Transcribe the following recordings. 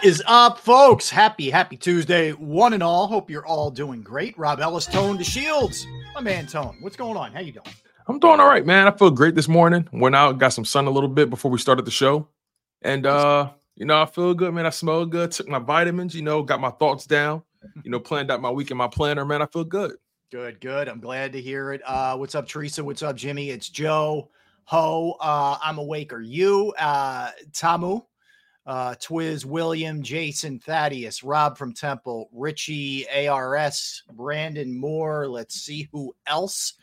What is up, folks? Happy, happy Tuesday, one and all. Hope you're all doing great. Rob Ellis, Tone DeShields. My man, Tone. What's going on? How you doing? I'm doing all right, man. I feel great this morning. Went out, got some sun a little bit before we started the show. And uh, you know, I feel good, man. I smell good. Took my vitamins, you know, got my thoughts down, you know, planned out my week in my planner, man. I feel good. Good, good. I'm glad to hear it. Uh, what's up, Teresa? What's up, Jimmy? It's Joe. Ho. Uh, I'm awake. Are you? Uh, Tamu, uh, Twiz, William, Jason, Thaddeus, Rob from Temple, Richie, ARS, Brandon Moore. Let's see who else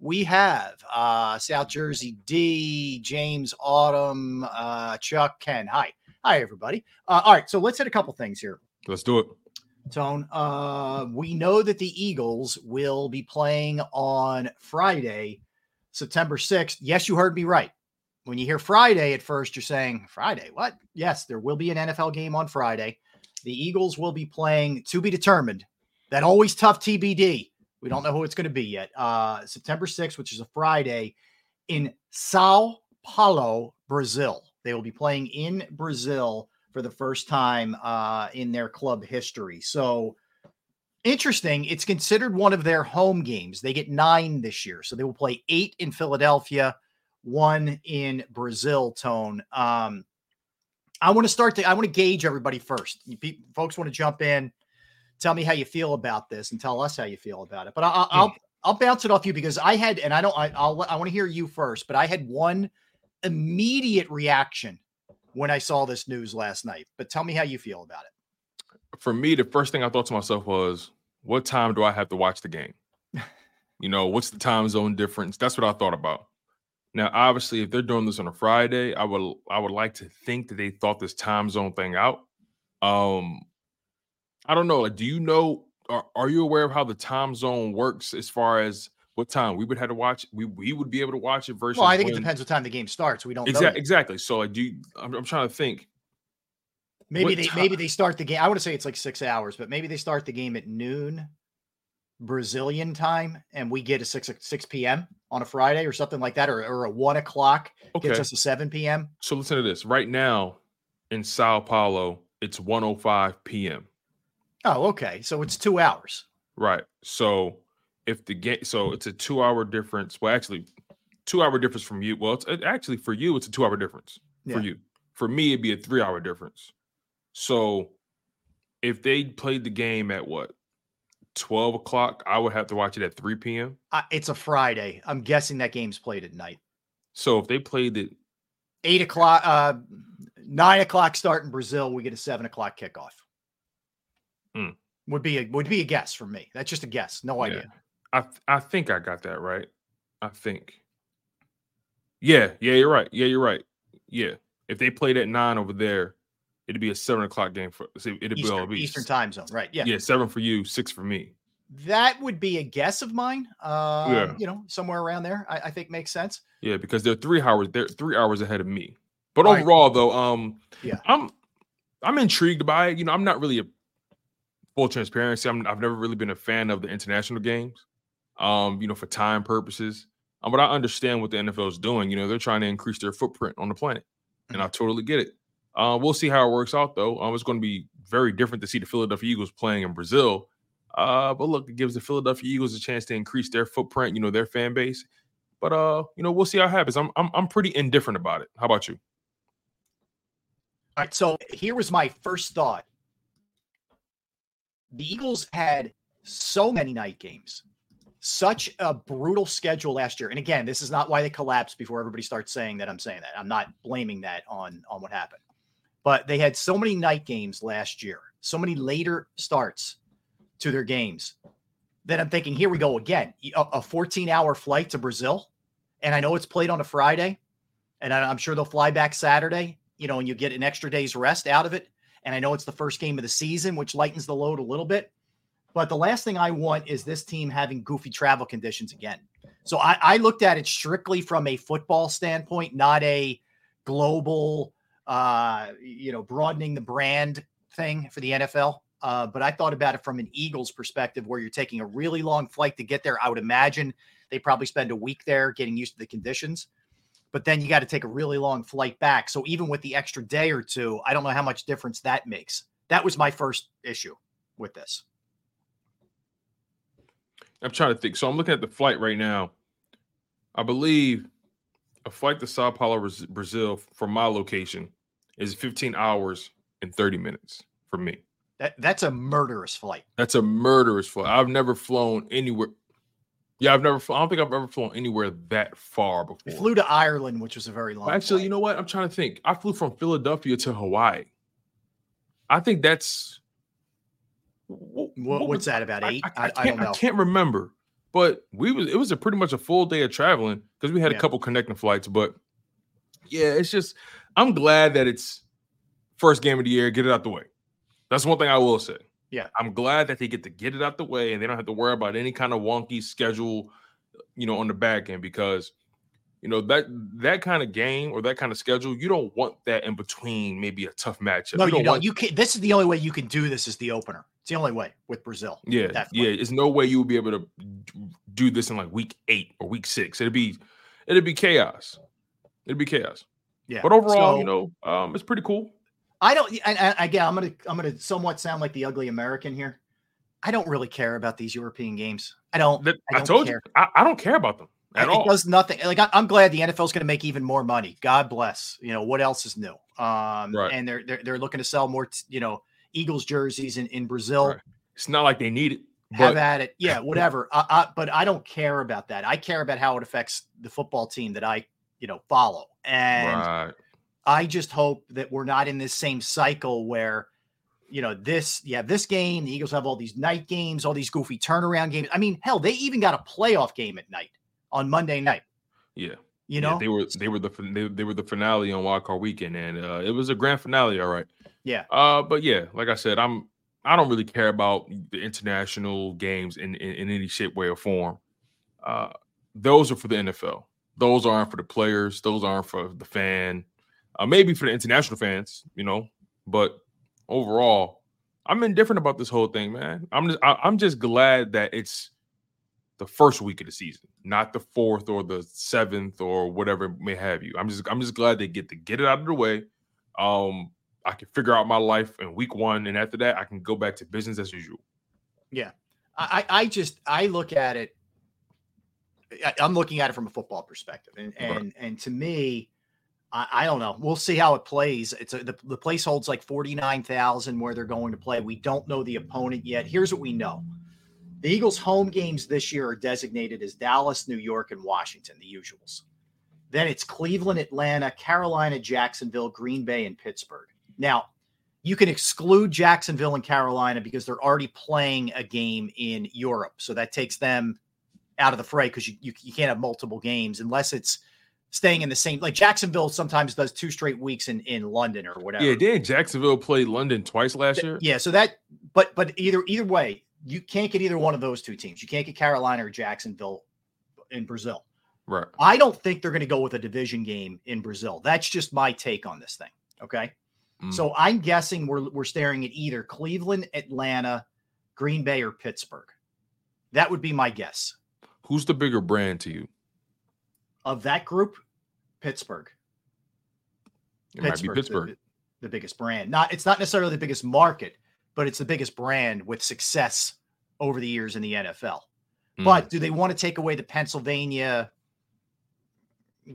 we have. Uh, South Jersey D, James Autumn, uh, Chuck, Ken. Hi. Hi, everybody. Uh, all right. So let's hit a couple things here. Let's do it. Tone, uh, we know that the Eagles will be playing on Friday, September 6th. Yes, you heard me right. When you hear Friday at first, you're saying, Friday, what? Yes, there will be an NFL game on Friday. The Eagles will be playing to be determined. That always tough TBD. We don't know who it's going to be yet. Uh, September 6th, which is a Friday, in Sao Paulo, Brazil. They will be playing in Brazil for the first time uh, in their club history. So interesting. It's considered one of their home games. They get nine this year. So they will play eight in Philadelphia, one in Brazil, Tone. Um, I want to start to, I want to gauge everybody first. You pe- folks want to jump in, tell me how you feel about this and tell us how you feel about it. But I, I, I'll, I'll bounce it off you because I had, and I don't, I, I'll, I want to hear you first, but I had one immediate reaction when I saw this news last night. But tell me how you feel about it. For me, the first thing I thought to myself was, what time do I have to watch the game? you know, what's the time zone difference? That's what I thought about. Now, obviously, if they're doing this on a Friday, I would I would like to think that they thought this time zone thing out. Um, I don't know. Like, do you know? Are, are you aware of how the time zone works as far as what time we would have to watch? We we would be able to watch it versus. Well, I think it depends what time the game starts. We don't. Exactly. Exactly. So, like, do you, I'm, I'm trying to think. Maybe what they ti- maybe they start the game. I want to say it's like six hours, but maybe they start the game at noon Brazilian time, and we get a six uh, six p.m. on a Friday or something like that, or, or a one o'clock Okay. gets us a seven p.m. So listen to this. Right now in Sao Paulo, it's 105 p.m. Oh, okay. So it's two hours. Right. So if the game, so it's a two hour difference. Well, actually, two hour difference from you. Well, it's it, actually for you, it's a two hour difference Yeah. for you. For me, it'd be a three hour difference. So if they played the game at what 12 o'clock, I would have to watch it at 3 p.m. Uh, it's a Friday. I'm guessing that game's played at night. So if they played it, Eight o'clock, uh, nine o'clock start in Brazil. We get a seven o'clock kickoff. Hmm. Would be a would be a guess from me. That's just a guess. No Yeah. idea. I I think I got that right. I think. Yeah, yeah, you're right. Yeah, you're right. Yeah, if they played at nine over there, it'd be a seven o'clock game for. It'd be, Eastern, Eastern time zone. Right. Yeah. Yeah, seven for you, six for me. That would be a guess of mine. Uh, Yeah. You know, somewhere around there. I, I think makes sense. Yeah, because they're three hours. They're three hours ahead of me. But Right. overall, though, um, Yeah. I'm I'm intrigued by it. You know, I'm not really a full transparency. I'm I've never really been a fan of the international games. Um, you know, for time purposes. Um, but I understand what the NFL is doing. You know, they're trying to increase their footprint on the planet, and I totally get it. Uh, we'll see how it works out, though. Um, it's going to be very different to see the Philadelphia Eagles playing in Brazil. Uh, but look, it gives the Philadelphia Eagles a chance to increase their footprint. You know, their fan base. But uh, you know, we'll see how it happens. I'm I'm I'm pretty indifferent about it. How about you? All right. So here was my first thought. The Eagles had so many night games, such a brutal schedule last year. And again, this is not why they collapsed before everybody starts saying that I'm saying that. I'm not blaming that on, on what happened. But they had so many night games last year, so many later starts to their games that I'm thinking, here we go again. A, a 14 hour flight to Brazil. And I know it's played on a Friday, and I'm sure they'll fly back Saturday, you know, and you get an extra day's rest out of it. And I know it's the first game of the season, which lightens the load a little bit. But the last thing I want is this team having goofy travel conditions again. So I, I looked at it strictly from a football standpoint, not a global, uh, you know, broadening the brand thing for the NFL. Uh, but I thought about it from an Eagles perspective, where you're taking a really long flight to get there. I would imagine they probably spend a week there getting used to the conditions but then you got to take a really long flight back. So even with the extra day or two, I don't know how much difference that makes. That was my first issue with this. I'm trying to think. So I'm looking at the flight right now. I believe a flight to Sao Paulo, Brazil, from my location, is 15 hours and 30 minutes for me. That that's a murderous flight. That's a murderous flight. I've never flown anywhere. Yeah, I've never. fl- I don't think I've ever flown anywhere that far before. We flew to Ireland, which was a very long. Actually, flight. you know what? I'm trying to think. I flew from Philadelphia to Hawaii. I think that's. what, what what's was- that about eight? I- I, I I, can't, don't know. I can't remember, but we was it was a pretty much a full day of traveling because we had Yeah. a couple connecting flights. But yeah, it's just I'm glad that it's first game of the year. Get it out the way. That's one thing I will say. Yeah. I'm glad that they get to get it out the way and they don't have to worry about any kind of wonky schedule, you know, on the back end because you know that that kind of game or that kind of schedule, you don't want that in between maybe a tough matchup. No, you don't. want You can. This is the only way you can do this. Is the opener. It's the only way with Brazil. Yeah, that yeah. There's no way you will be able to do this in like week eight or week six. It'd be, it'd be chaos. It'd be chaos. Yeah. But overall, So- you know, um, it's pretty cool. I don't. And, again, I'm gonna I'm gonna somewhat sound like the ugly American here. I don't really care about these European games. I don't. I I, don't told care. you, I, I don't care about them at it all. does nothing. Like I, I'm glad the NFL is going to make even more money. God bless. You know what else is new? Um, Right. and they're, they're they're looking to sell more. t- You know, Eagles jerseys in in Brazil. Right. It's not like they need it, Have but at it. Yeah, whatever. I, I, but I don't care about that. I care about how it affects the football team that I you know follow. And right. I just hope that we're not in this same cycle where, you know, this, you have this game, the Eagles have all these night games, all these goofy turnaround games. I mean, hell, they even got a playoff game at night on Monday night, Yeah, you yeah, know? they were they were the they, they were the finale on Wild Card Weekend, and uh, it was a grand finale. All right. Yeah. Uh, but yeah, like I said, I'm I don't really care about the international games in in, in any shape, way, or form. Uh, those are for the NFL. Those aren't for the players. Those aren't for the fan. Uh, maybe for the international fans, you know. But overall, I'm indifferent about this whole thing, man. I'm just I, I'm just glad that it's the first week of the season, not the fourth or the seventh or whatever may have you. I'm just I'm just glad they get to get it out of the way. Um, I can figure out my life in week one, and after that, I can go back to business as usual. Yeah, I, I just I look at it. I, am looking at it from a football perspective, and and and to me, I, I, don't know. We'll see how it plays. It's a, the the place holds like forty nine thousand where they're going to play. We don't know the opponent yet. Here's what we know: the Eagles' home games this year are designated as Dallas, New York, and Washington, the usuals. Then it's Cleveland, Atlanta, Carolina, Jacksonville, Green Bay, and Pittsburgh. Now, you can exclude Jacksonville and Carolina because they're already playing a game in Europe. So that takes them out of the fray because you, you, you, can't have multiple games unless it's staying in the same like Jacksonville sometimes does two straight weeks in, in London or whatever. Yeah, did Jacksonville play London twice last year? Yeah, so that but but either either way, you can't get either one of those two teams. You can't get Carolina or Jacksonville in Brazil. Right. I don't think they're going to go with a division game in Brazil. That's just my take on this thing. Okay. Mm. So I'm guessing we're we're staring at either Cleveland, Atlanta, Green Bay, or Pittsburgh. That would be my guess. Who's the bigger brand to you? Of that group, Pittsburgh. It Pittsburgh, might be Pittsburgh. The, the biggest brand. Not it's not necessarily the biggest market, but it's the biggest brand with success over the years in the NFL. Mm. But do they want to take away the Pennsylvania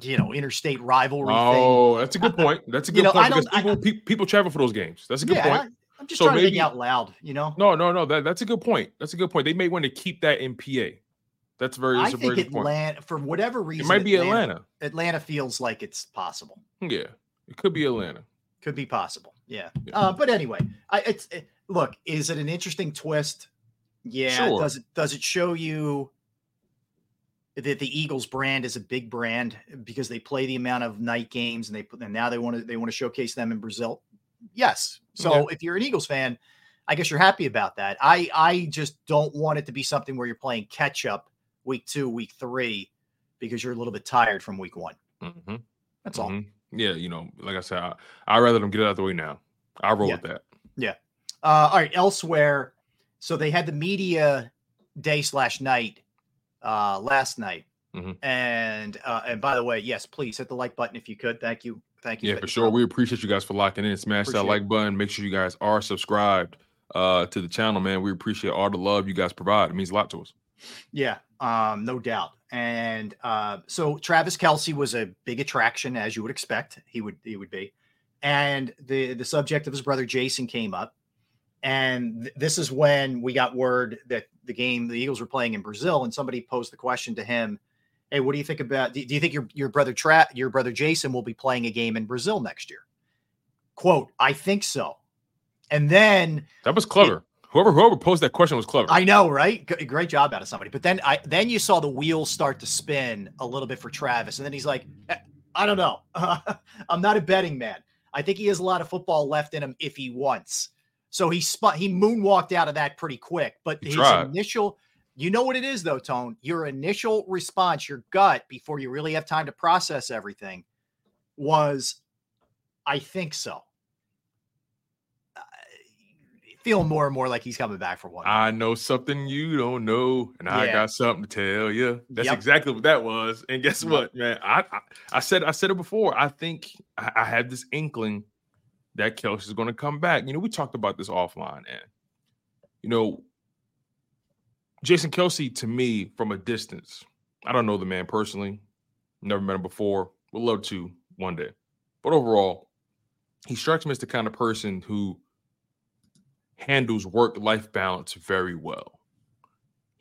you know, interstate rivalry. Oh, thing. that's a good point. That's a good you know, point because people, I, people, people travel for those games. That's a good yeah, point. I, am just so trying maybe, to think out loud, you know. No, no, no. That, that's a good point. That's a good point. They may want to keep that in PA. That's very. I think Atlanta, for whatever reason, it might be Atlanta, Atlanta. Atlanta feels like it's possible. Yeah, it could be Atlanta. Could be possible. Yeah. yeah. Uh, but anyway, I, it's it, look. Is it an interesting twist? Yeah. Sure. Does it does it show you that the Eagles brand is a big brand because they play the amount of night games and they put and now they want to they want to showcase them in Brazil. Yes. So yeah. if you're an Eagles fan, I guess you're happy about that. I I just don't want it to be something where you're playing catch up week two, week three, because you're a little bit tired from week one. Mm-hmm. That's mm-hmm. all. Yeah, you know, like I said, I, I'd rather them get it out of the way now. I roll yeah. with that. Yeah. Uh, all right. Elsewhere, so they had the media day slash night uh, last night. Mm-hmm. And uh, and by the way, yes, please hit the like button if you could. Thank you. Thank you. Yeah, for sure. We appreciate you guys for locking in. Smash appreciate that like button. Make sure you guys are subscribed uh, to the channel, man. We appreciate all the love you guys provide. It means a lot to us. Yeah, um, no doubt. And uh, so Travis Kelce was a big attraction, as you would expect. He would he would be. And the the subject of his brother Jason came up. And th- this is when we got word that the game the Eagles were playing in Brazil, and somebody posed the question to him, "Hey, what do you think about? Do, do you think your your brother Tra- your brother Jason will be playing a game in Brazil next year?" Quote: I think so. And then that was clever. It, whoever whoever posed that question was clever. I know, right? G- great job out of somebody. But then I then you saw the wheels start to spin a little bit for Travis, and then he's like, eh, "I don't know. I'm not a betting man. I think he has a lot of football left in him if he wants." So he spun, he moonwalked out of that pretty quick. But he his tried. initial, you know what it is though, Tone. Your initial response, your gut, before you really have time to process everything, was, "I think so." Feeling more and more like he's coming back for one. I know something you don't know, and yeah. I got something to tell you. That's yep. exactly what that was. And guess what, man? I, I, I said I said it before. I think I, I had this inkling that Kelce is going to come back. You know, we talked about this offline, and you know, Jason Kelce to me from a distance. I don't know the man personally, never met him before. Would love to one day, but overall, he strikes me as the kind of person who handles work-life balance very well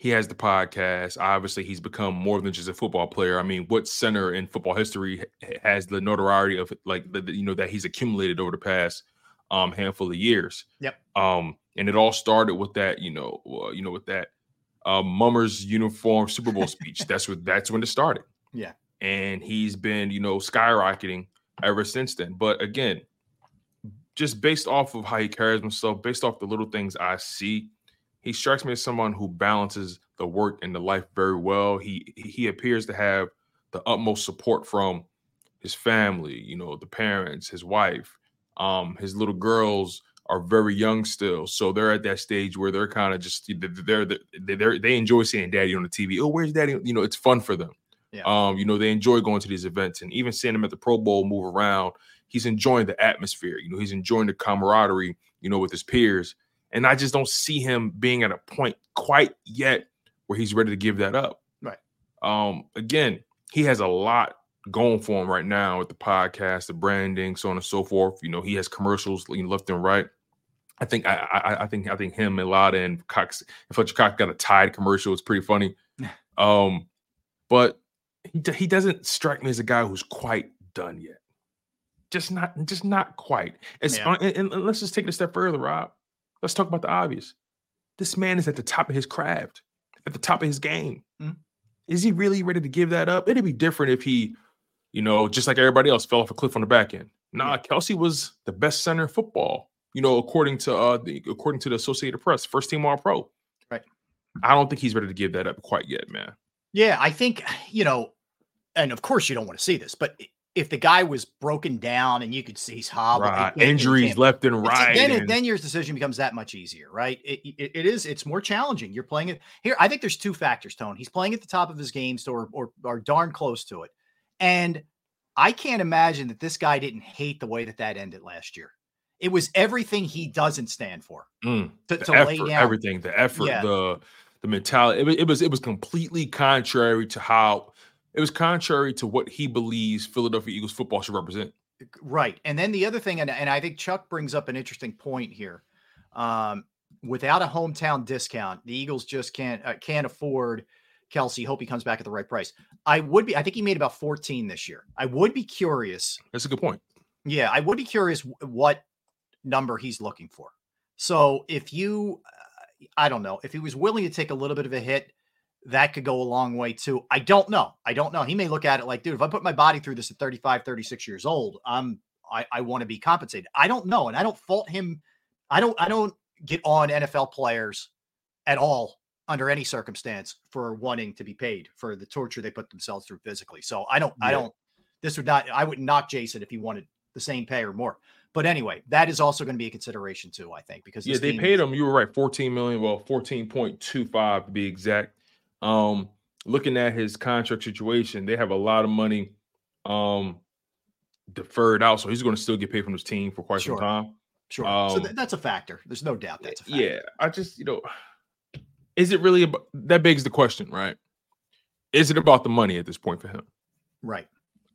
he has the podcast. Obviously, he's become more than just a football player. I mean, what center in football history has the notoriety of like the, you know that he's accumulated over the past um handful of years? Yep. Um, and it all started with that, you know, uh, you know, with that uh, Mummers uniform Super Bowl speech. That's what that's when it started. Yeah. And he's been, you know, skyrocketing ever since then. But again, just based off of how he carries himself, based off the little things I see he strikes me as someone who balances the work and the life very well. He he appears to have the utmost support from his family, you know, the parents, his wife, um, his little girls are very young still, so they're at that stage where they're kind of just they're they're, they're they enjoy seeing daddy on the TV. Oh, where's daddy? You know, it's fun for them. Yeah. Um, you know, they enjoy going to these events and even seeing him at the Pro Bowl move around. He's enjoying the atmosphere. You know, he's enjoying the camaraderie. You know, with his peers And I just don't see him being at a point quite yet where he's ready to give that up. Right. Um, again, he has a lot going for him right now with the podcast, the branding, so on and so forth. You know, he has commercials left and right. I think I, I, I think I think him and Latta and Cox and Fletcher Cox got a tied commercial. It's pretty funny. Um, but he he doesn't strike me as a guy who's quite done yet. Just not just not quite. It's Yeah. and, and let's just take it a step further, Rob. Let's talk about the obvious. This man is at the top of his craft, at the top of his game. Mhm. Is he really ready to give that up? It'd be different if he, you know, just like everybody else, fell off a cliff on the back end. Nah, Kelce was the best center in football. You know, according to uh the according to the Associated Press, first team All Pro. Right. I don't think he's ready to give that up quite yet, man. Yeah, I think, you know, and of course you don't want to see this, but if the guy was broken down and you could see he's hobbling, Right. Injuries left and right. Then, and- then your decision becomes that much easier, right? It, it, it is. It's more challenging. You're playing it here. I think there's two factors, Tone. He's playing at the top of his game, so or, or or darn close to it. And I can't imagine that this guy didn't hate the way that that ended last year. It was everything he doesn't stand for Mm, to, to lay down. everything, the effort, Yeah. the the mentality. It it was it was completely contrary to how it was contrary to what he believes Philadelphia Eagles football should represent. Right. And then the other thing, and, and I think Chuck brings up an interesting point here. Um, without a hometown discount, the Eagles just can't uh, can't afford Kelce. Hope he comes back at the right price. I would be. I think he made about 14 this year. I would be curious. That's a good point. Yeah, I would be curious what number he's looking for. So if you, uh, I don't know, if he was willing to take a little bit of a hit, that could go a long way too. I don't know. I don't know. He may look at it like, dude, if I put my body through this at 35, 36 years old, I'm I, I want to be compensated. I don't know. And I don't fault him. I don't I don't get on NFL players at all under any circumstance for wanting to be paid for the torture they put themselves through physically. So I don't I don't this would not I wouldn't knock Jason if he wanted the same pay or more. But anyway, that is also going to be a consideration too, I think, because Yeah, they paid is- him. You were right, 14 million. Well, 14.25 to be exact. Um, looking at his contract situation, they have a lot of money um deferred out. So he's going to still get paid from his team for quite Sure. some time. Sure. so um, th- that's a factor. There's no doubt that's a factor. Yeah, I just, you know, is it really about that begs the question, right? Is it about the money at this point for him? Right.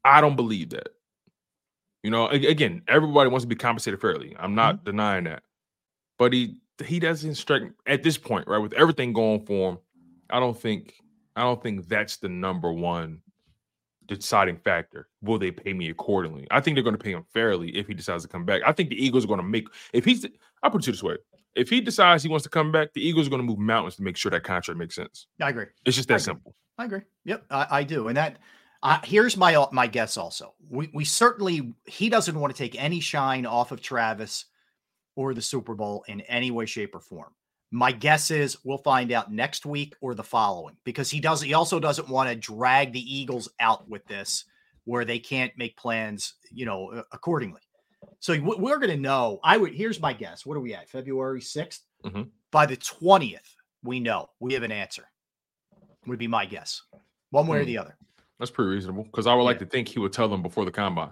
I don't believe that. You know, again, everybody wants to be compensated fairly. I'm not denying that. But he he doesn't strike at this point, right? With everything going for him, I don't think I don't think that's the number one deciding factor. Will they pay me accordingly? I think they're going to pay him fairly if he decides to come back. I think the Eagles are going to make if he's I'll put it this way. If he decides he wants to come back, the Eagles are going to move mountains to make sure that contract makes sense. I agree. It's just that agree. simple. I agree. Yep, I, I do. And that uh, here's my my guess. Also, we we certainly he doesn't want to take any shine off of Travis or the Super Bowl in any way, shape, or form. My guess is we'll find out next week or the following because he does. He also doesn't want to drag the Eagles out with this where they can't make plans, you know, accordingly. So we're going to know. I would. Here's my guess. What are we at? February 6th Mhm. By the twentieth, we know we have an answer. Would be my guess, one way or Hmm. the other. That's pretty reasonable because I would like Yeah. to think he would tell them before the combine.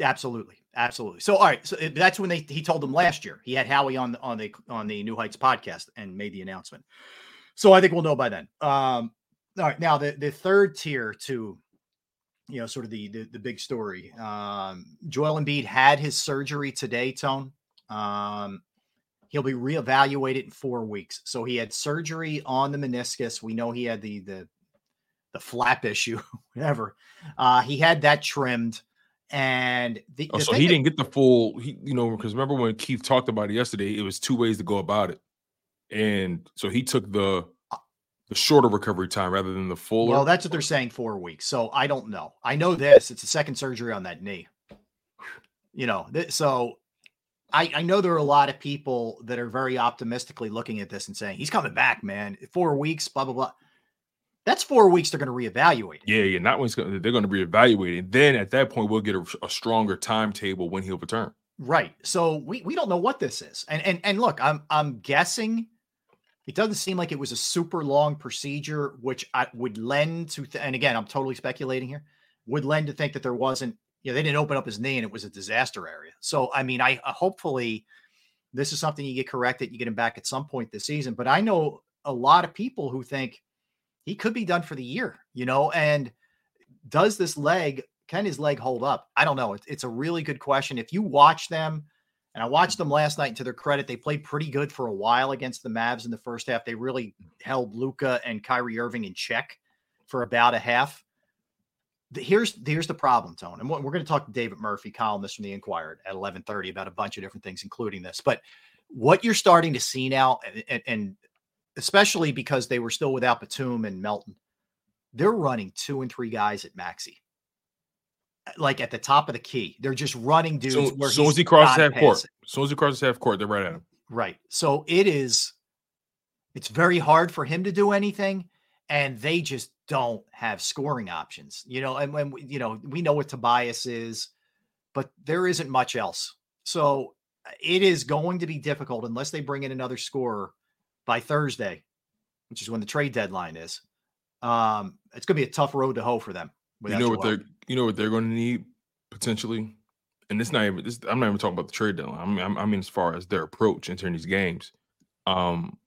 Absolutely, absolutely. So, all right, so uh, that's when they he told them last year. He had Howie on the on the on the New Heights podcast and made the announcement. So I think we'll know by then. Um, all right, now the the third tier to, you know, sort of the the, the big story. Um, Joel Embiid had his surgery today. Tone. Um, he'll be reevaluated in four weeks. So he had surgery on the meniscus. We know he had the the the flap issue, whatever. Uh, he had that trimmed. And the, Oh, the so he that- didn't get the full, he, you know, because remember when Keith talked about it yesterday, it was two ways to go about it, and so he took the uh, the shorter recovery time rather than the fuller. Well, that's what they're saying four weeks. So I don't know. I know this. It's a second surgery on that knee. You know, th- so I, I know there are a lot of people that are very optimistically looking at this and saying he's coming back, man. Four weeks, blah blah blah. That's four weeks. They're going to reevaluate. it. yeah, yeah. Not when he's gonna, they're going to reevaluate And Then at that point, we'll get a, a stronger timetable when he'll return. Right. So we we don't know what this is. And and and look, I'm I'm guessing it doesn't seem like it was a super long procedure, which I would lend to th- and again, I'm totally speculating here, would lend to think that there wasn't, you know, they didn't open up his knee and it was a disaster area. So I mean, I uh, hopefully this is something you get corrected. You get him back at some point this season. But I know a lot of people who think he could be done for the year, you know, and does this leg, can his leg hold up? I don't know. It's, it's a really good question. If you watch them, and I watched them last night, to their credit, they played pretty good for a while against the Mavs in the first half. They really held Luka and Kyrie Irving in check for about a half. Here's here's the problem, Tone, and we're going to talk to David Murphy, columnist from the Inquirer, at 11:30 about a bunch of different things, including this. But what you're starting to see now, and, and especially because they were still without Batum and Melton, they're running two and three guys at Maxey, uh, Like at the top of the key. They're just running dudes. So, where soon as he crosses half court, passing. as he crosses half court, they're right at him. Right. So it is, it's very hard for him to do anything. And they just don't have scoring options, you know. And when, you know, we know what Tobias is, but there isn't much else. So uh, it is going to be difficult unless they bring in another scorer by Thursday, which is when the trade deadline is. Um, it's going to be a tough road to hoe for them. You know what they're you know what they're going to need potentially, and it's not even. This, I'm not even talking about the trade deadline. I mean, I'm- mean as far as their approach entering these games. Um,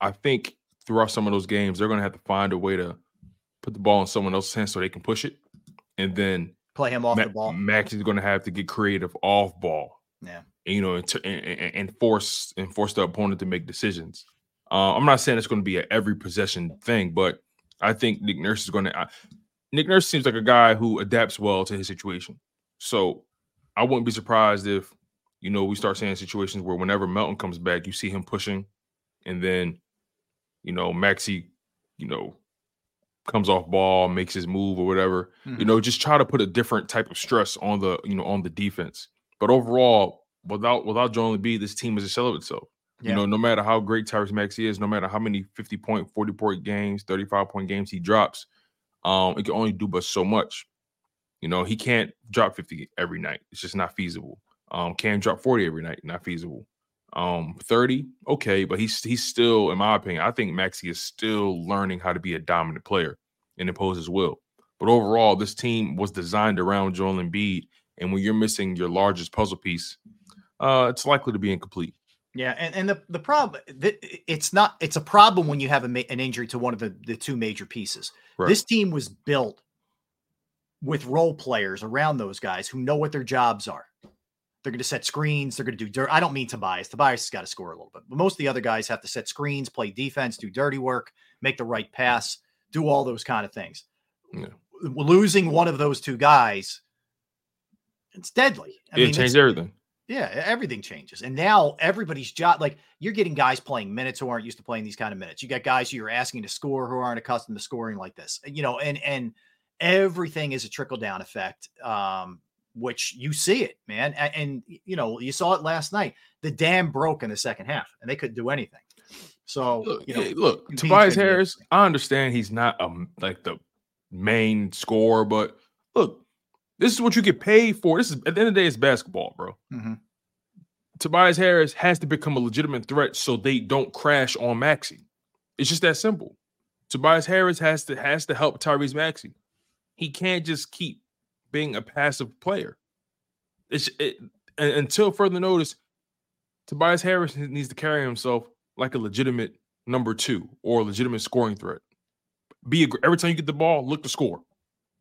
I think throughout some of those games, they're going to have to find a way to put the ball in someone else's hands so they can push it, and then play him off Ma- the ball. Max is going to have to get creative off ball. Yeah. you know, and, and- and force and force the opponent to make decisions. Uh, I'm not saying it's going to be an every possession thing, but I think Nick Nurse is going to. Nick Nurse seems like a guy who adapts well to his situation, so I wouldn't be surprised if you know we start seeing situations where whenever Melton comes back, you see him pushing, and then you know Maxey, you know, comes off ball, makes his move or whatever. You Mhm. know, just try to put a different type of stress on the you know on the defense. But overall, without without Joel Embiid, this team is a shell of itself. Yeah. You know, no matter how great Tyrese Maxey is, no matter how many 50 point, 40 point games, 35 point games he drops, um, it can only do but so much. You know, he can't drop 50 every night. It's just not feasible. Um, can drop 40 every night, not feasible. Um, 30, okay, but he's he's still, in my opinion, I think Maxey is still learning how to be a dominant player and impose his will. But overall, this team was designed around Joel Embiid, and when you're missing your largest puzzle piece, uh, it's likely to be incomplete. Yeah, and, and the the problem it's not it's a problem when you have a, ma- an injury to one of the, the two major pieces. Right. This team was built with role players around those guys who know what their jobs are. They're going to set screens. They're going to do dirt. I don't mean Tobias. Tobias has got to score a little bit, but most of the other guys have to set screens, play defense, do dirty work, make the right pass, do all those kind of things. Yeah. Losing one of those two guys, it's deadly. I it mean, changed everything. Yeah, everything changes. And now everybody's job, like you're getting guys playing minutes who aren't used to playing these kind of minutes. You got guys who you're asking to score who aren't accustomed to scoring like this. You know, and and everything is a trickle down effect. Um, which you see it, man. A- And, you know, you saw it last night. The dam broke in the second half and they couldn't do anything. So, Look, you know, hey, look, Tobias Harris. I understand he's not um like the main scorer, but look, this is what you get paid for. This is at the end of the day, it's basketball, bro. Mhm. Tobias Harris has to become a legitimate threat so they don't crash on Maxey. It's just that simple. Tobias Harris has to has to help Tyrese Maxey. He can't just keep being a passive player. It's it, until further notice, Tobias Harris needs to carry himself like a legitimate number two or a legitimate scoring threat. Be aggr- every time you get the ball, look to score.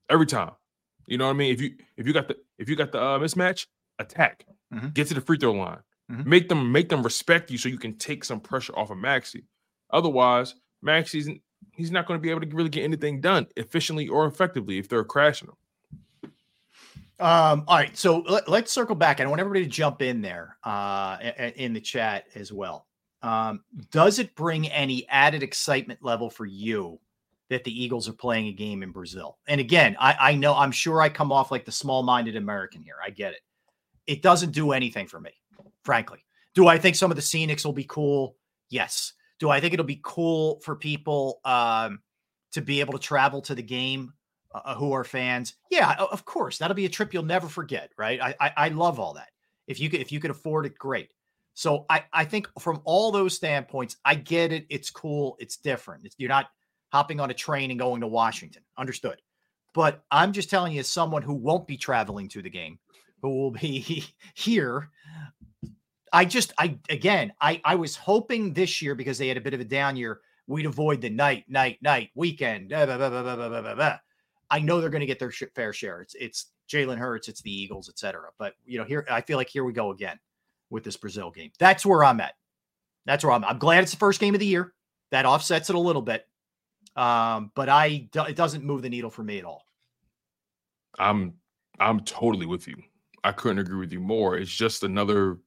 Every time, you know what I mean. If you if you got the if you got the uh, mismatch, attack. Mhm. Get to the free throw line. Mhm. Make them make them respect you so you can take some pressure off of Maxey. Otherwise, Maxey's he's not going to be able to really get anything done efficiently or effectively if they're crashing him. Um, all right, so let, us circle back. I want everybody to jump in there uh, in the chat as well. Um, does it bring any added excitement level for you that the Eagles are playing a game in Brazil? And again, I, I know I'm sure I come off like the small-minded American here. I get it. It doesn't do anything for me, frankly. Do I think some of the scenics will be cool? Yes. Do I think it'll be cool for people um, to be able to travel to the game uh, who are fans. Yeah, of course, that'll be a trip you'll never forget, right? I, I I love all that. If you could if you could afford it, great. So I I think from all those standpoints, I get it. It's cool. It's different. It's, you're not hopping on a train and going to Washington. Understood. But I'm just telling you, as someone who won't be traveling to the game, who will be here, I just, I again, I I was hoping this year because they had a bit of a down year, we'd avoid the night, night, night, weekend. Blah, blah, blah, I know they're going to get their fair share. It's it's Jalen Hurts, it's the Eagles, etc. But you know, here I feel like here we go again with this Brazil game. That's where I'm at. That's where I'm. I'm glad it's the first game of the year. That offsets it a little bit, um, but I it doesn't move the needle for me at all. I'm I'm totally with you. I couldn't agree with you more. It's just another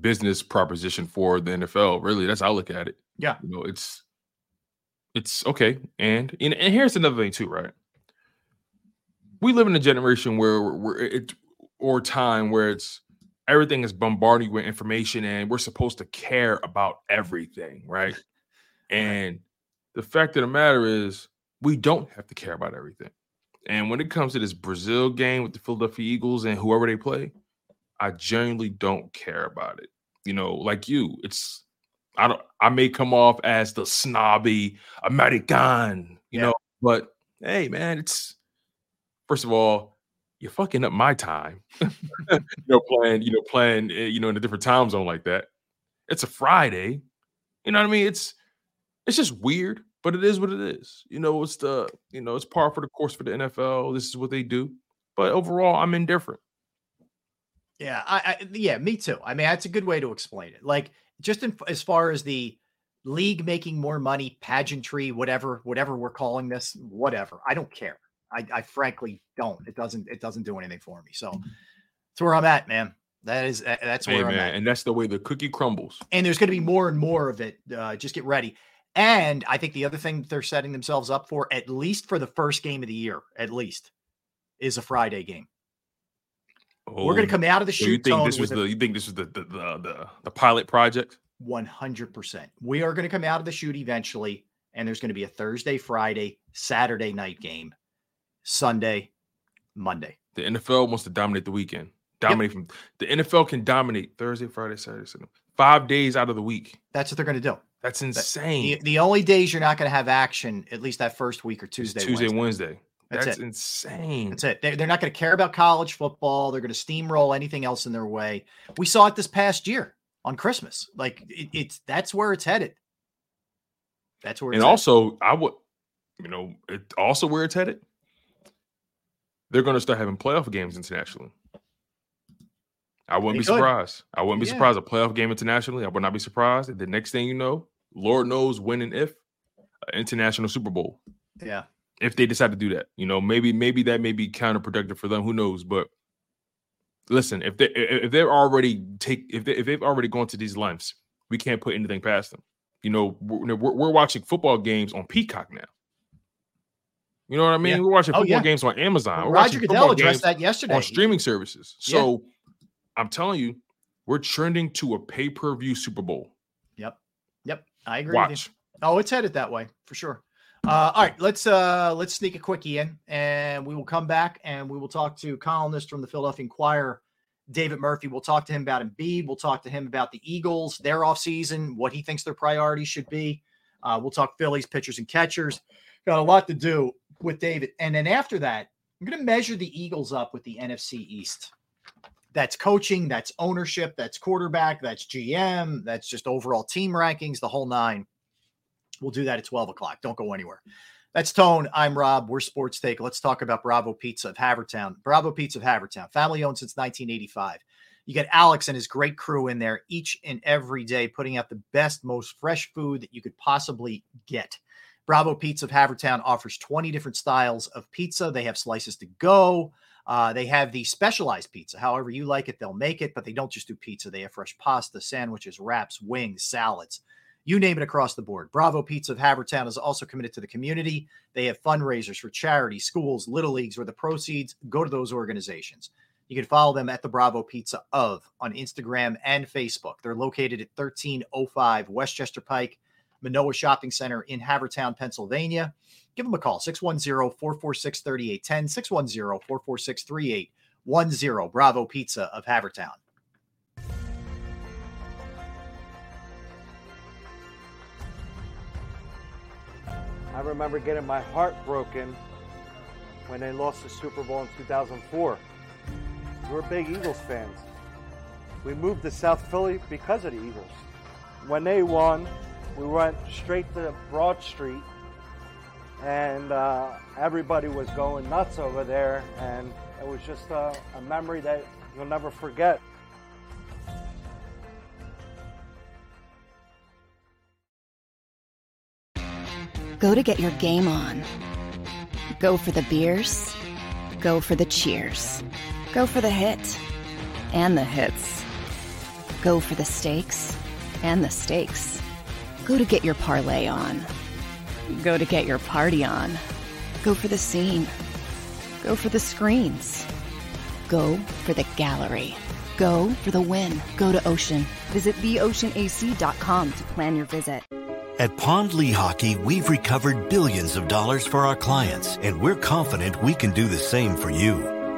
business proposition for the NFL. Really, that's how I look at it. Yeah, you know, it's it's okay. And and, and here's another thing too, right? We live in a generation where we're it or time where it's everything is bombarding with information and we're supposed to care about everything, right? And the fact of the matter is we don't have to care about everything. And when it comes to this Brazil game with the Philadelphia Eagles and whoever they play, I genuinely don't care about it. You know, like you, it's I don't I may come off as the snobby American, you yeah. know, but hey man, it's first of all, you're fucking up my time. you know, playing, you know, playing, eh, you know, in a different time zone like that. It's a Friday. You know what I mean? It's it's just weird, but it is what it is. You know, it's the, you know, it's par for the course for the NFL. This is what they do. But overall, I'm indifferent. Yeah, I, I yeah, me too. I mean, that's a good way to explain it. Like just in, as far as the league making more money, pageantry, whatever, whatever we're calling this, whatever. I don't care. I, I frankly don't. It doesn't. It doesn't do anything for me. So mm-hmm. that's where I'm at, man. That is that's where hey, I'm man, at. And that's the way the cookie crumbles. And there's going to be more and more of it. Uh, just get ready. And I think the other thing they're setting themselves up for, at least for the first game of the year, at least, is a Friday game. Oh, We're going to come out of the shoot. So you think this was the? You think this was the the the, the, the pilot project? One hundred percent. We are going to come out of the shoot eventually, and there's going to be a Thursday, Friday, Saturday night game Sunday, Monday. The NFL wants to dominate the weekend. Dominate yep. from the NFL can dominate Thursday, Friday, Saturday, Sunday. Five days out of the week. That's what they're going to do. That's insane. The, the, only days you're not going to have action, at least that first week or Tuesday, Tuesday, Wednesday. Wednesday. That's, That's insane. That's it. They're, they're not going to care about college football. They're going to steamroll anything else in their way. We saw it this past year on Christmas. Like it, it's that's where it's headed. That's where. And also. I would, you know, it also where it's headed they're going to start having playoff games internationally. I wouldn't they be could. surprised. I wouldn't be yeah. surprised a playoff game internationally. I would not be surprised. The next thing you know, Lord knows when and if uh, international Super Bowl. Yeah. If they decide to do that, you know, maybe maybe that may be counterproductive for them. Who knows? But listen, if they if they're already take if they if they've already gone to these lengths, we can't put anything past them. You know, we're, we're watching football games on Peacock now. You know what I mean? Yeah. We're watching oh, football oh, yeah. games on Amazon. Well, Roger Goodell addressed that yesterday on streaming services. So yeah. I'm telling you, we're trending to a pay-per-view Super Bowl. I agree. Watch. Oh, it's headed that way for sure. Uh, all right, let's uh let's sneak a quickie in and we will come back and we will talk to columnist from the Philadelphia Inquirer, David Murphy. We'll talk to him about Embiid. We'll talk to him about the Eagles, their offseason, what he thinks their priorities should be. Uh, we'll talk Phillies pitchers and catchers. Got a lot to do with David. And then after that, I'm going to measure the Eagles up with the NFC East. That's coaching, that's ownership, that's quarterback, that's GM, that's just overall team rankings, the whole nine. We'll do that at 12 o'clock. Don't go anywhere. That's Tone. I'm Rob. We're Sports Take. Let's talk about Bravo Pizza of Havertown. Bravo Pizza of Havertown, family owned since 1985. You get Alex and his great crew in there each and every day, putting out the best, most fresh food that you could possibly get. Bravo Pizza of Havertown offers 20 different styles of pizza. They have slices to go. Uh, they have the specialized pizza. However, you like it, they'll make it, but they don't just do pizza. They have fresh pasta, sandwiches, wraps, wings, salads. You name it across the board. Bravo Pizza of Havertown is also committed to the community. They have fundraisers for charity, schools, little leagues, where the proceeds go to those organizations. You can follow them at the Bravo Pizza of on Instagram and Facebook. They're located at 1305 Westchester Pike Manoa Shopping Center in Havertown, Pennsylvania. Give them a call 610 446 3810, 610 446 3810. Bravo Pizza of Havertown. I remember getting my heart broken when they lost the Super Bowl in 2004. We were big Eagles fans. We moved to South Philly because of the Eagles. When they won, we went straight to Broad Street, and uh, everybody was going nuts over there, and it was just a, a memory that you'll never forget. Go to get your game on. Go for the beers. Go for the cheers. Go for the hit and the hits. Go for the stakes and the stakes. Go to get your parlay on. Go to get your party on. Go for the scene. Go for the screens. Go for the gallery. Go for the win. Go to Ocean. Visit theoceanac.com to plan your visit. At Pond Lehocky, we've recovered billions of dollars for our clients, and we're confident we can do the same for you.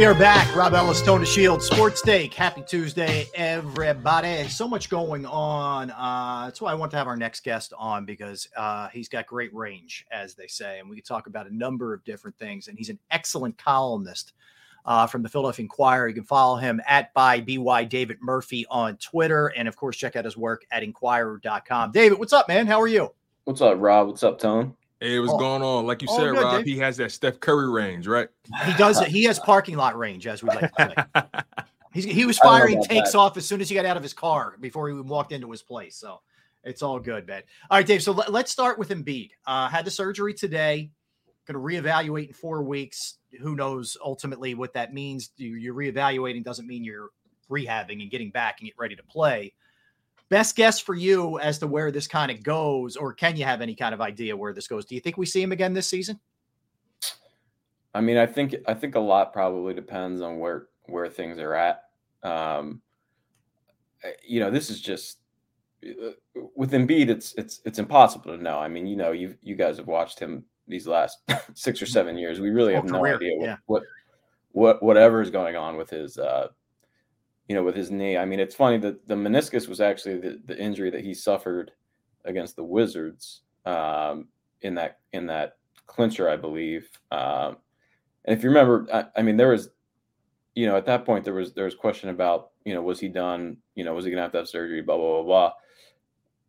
We are back. Rob Ellis, Tone DeShields, Sports Take. Happy Tuesday, everybody. So much going on. Uh, that's why I want to have our next guest on because uh, he's got great range, as they say, and we can talk about a number of different things. And he's an excellent columnist uh, from the Philadelphia Inquirer. You can follow him at by by David Murphy on Twitter, and of course, check out his work at Inquirer.com. David, what's up, man? How are you? What's up, Rob? What's up, Tone? Hey, what's Oh. going on? Like you Oh, said, good, Rob, Dave. he has that Steph Curry range, right? He does. He has parking lot range, as we like to say. He's, he was I don't know firing takes that. off as soon as he got out of his car before he walked into his place. So it's all good, man. All right, Dave. So let, us start with Embiid. Uh, had the surgery today. Going to reevaluate in four weeks. Who knows ultimately what that means? You- You're reevaluating doesn't mean you're rehabbing and getting back and get ready to play. Best guess for you as to where this kind of goes, or can you have any kind of idea where this goes? Do you think we see him again this season? I mean, I think I think a lot probably depends on where where things are at. Um, you know, this is just uh, with Embiid. It's it's it's impossible to know. I mean, you know, you you guys have watched him these last six or seven years. We really have no idea what, yeah. what what whatever is going on with his uh, you know with his knee. I mean, it's funny that the meniscus was actually the, the injury that he suffered against the Wizards. Um, in that in that clincher, I believe. Um, and if you remember, I, I, mean, there was, you know, at that point there was there was question about, you know, was he done? You know, was he gonna have to have surgery? Blah blah blah blah.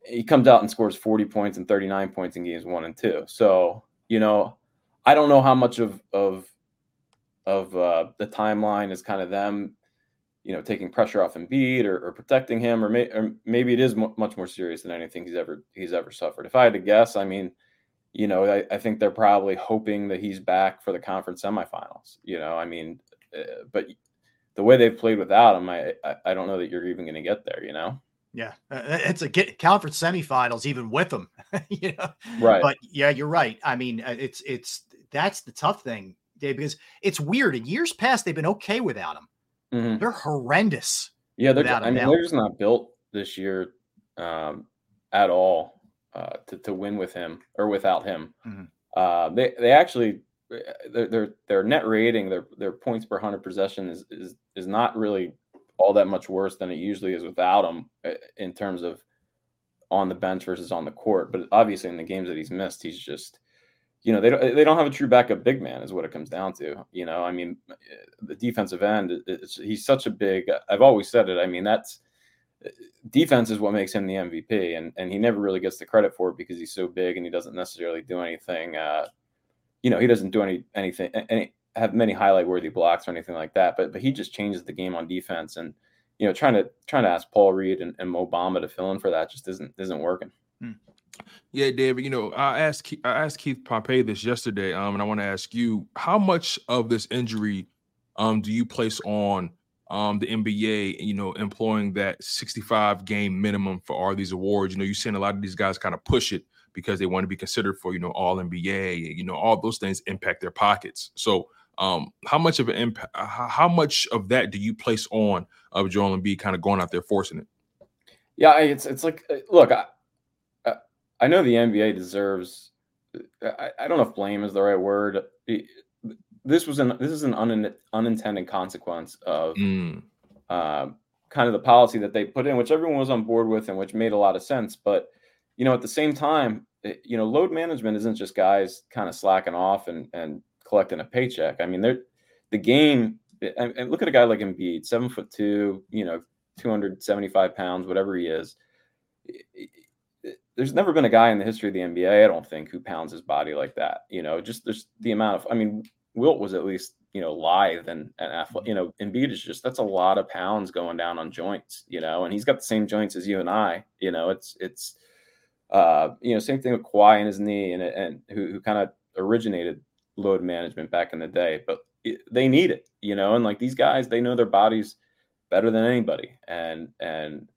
He comes out and scores 40 points and 39 points in games one and two. So, you know, I don't know how much of of of uh, the timeline is kind of them, you know, taking pressure off Embiid or, or protecting him, or, may, or maybe it is much more serious than anything he's ever he's ever suffered. If I had to guess, I mean, you know, I, I think they're probably hoping that he's back for the conference semifinals. You know, I mean, uh, but the way they've played without him, I I, I don't know that you're even going to get there. You know. Yeah, uh, it's a get conference semifinals even with them. you know? Right. But yeah, you're right. I mean, uh, it's it's that's the tough thing, Dave, because it's weird. In years past, they've been okay without him. Mm-hmm. They're horrendous. Yeah, they're. I mean, they're just not built this year um, at all uh, to to win with him or without him. Mm-hmm. Uh, they they actually uh, their, their their net rating, their their points per hundred possession is is is not really all that much worse than it usually is without him uh, in terms of on the bench versus on the court. But obviously, in the games that he's missed, he's just you know they don't they don't have a true backup big man is what it comes down to. You know, I mean, the defensive end he's such a big. I've always said it. I mean, that's defense is what makes him the MVP, and and he never really gets the credit for it because he's so big and he doesn't necessarily do anything. Uh, you know, he doesn't do any anything any have many highlight worthy blocks or anything like that, but but he just changes the game on defense and you know trying to trying to ask Paul Reed and, and Mo to fill in for that just isn't isn't working. Hmm. Yeah, David. You know, I asked I asked Keith Pompey this yesterday, um, and I want to ask you how much of this injury um do you place on um the NBA? You know, employing that 65 game minimum for all these awards. You know, you're seeing a lot of these guys kind of push it because they want to be considered for you know all NBA. You know, all those things impact their pockets. So um, how much of an impact? Uh, how much of that do you place on of Joel Embiid kind of going out there forcing it? Yeah, it's it's like uh, look, I, I know the NBA deserves. I, I don't know if blame is the right word. This was an this is an un, unintended consequence of mm. uh, kind of the policy that they put in, which everyone was on board with and which made a lot of sense. But you know, at the same time, it, you know, load management isn't just guys kind of slacking off and and collecting a paycheck. I mean, they're the game. And, and look at a guy like Embiid, seven foot two, you know, 275 pounds, whatever he is. There's never been a guy in the history of the NBA, I don't think, who pounds his body like that. You know, just there's the amount of, I mean, Wilt was at least, you know, lithe and, and athletic. You know, Embiid is just, that's a lot of pounds going down on joints, you know, and he's got the same joints as you and I. You know, it's, it's, uh, you know, same thing with Kawhi and his knee and, and who, who kind of originated load management back in the day, but it, they need it, you know, and like these guys, they know their bodies better than anybody. And, and,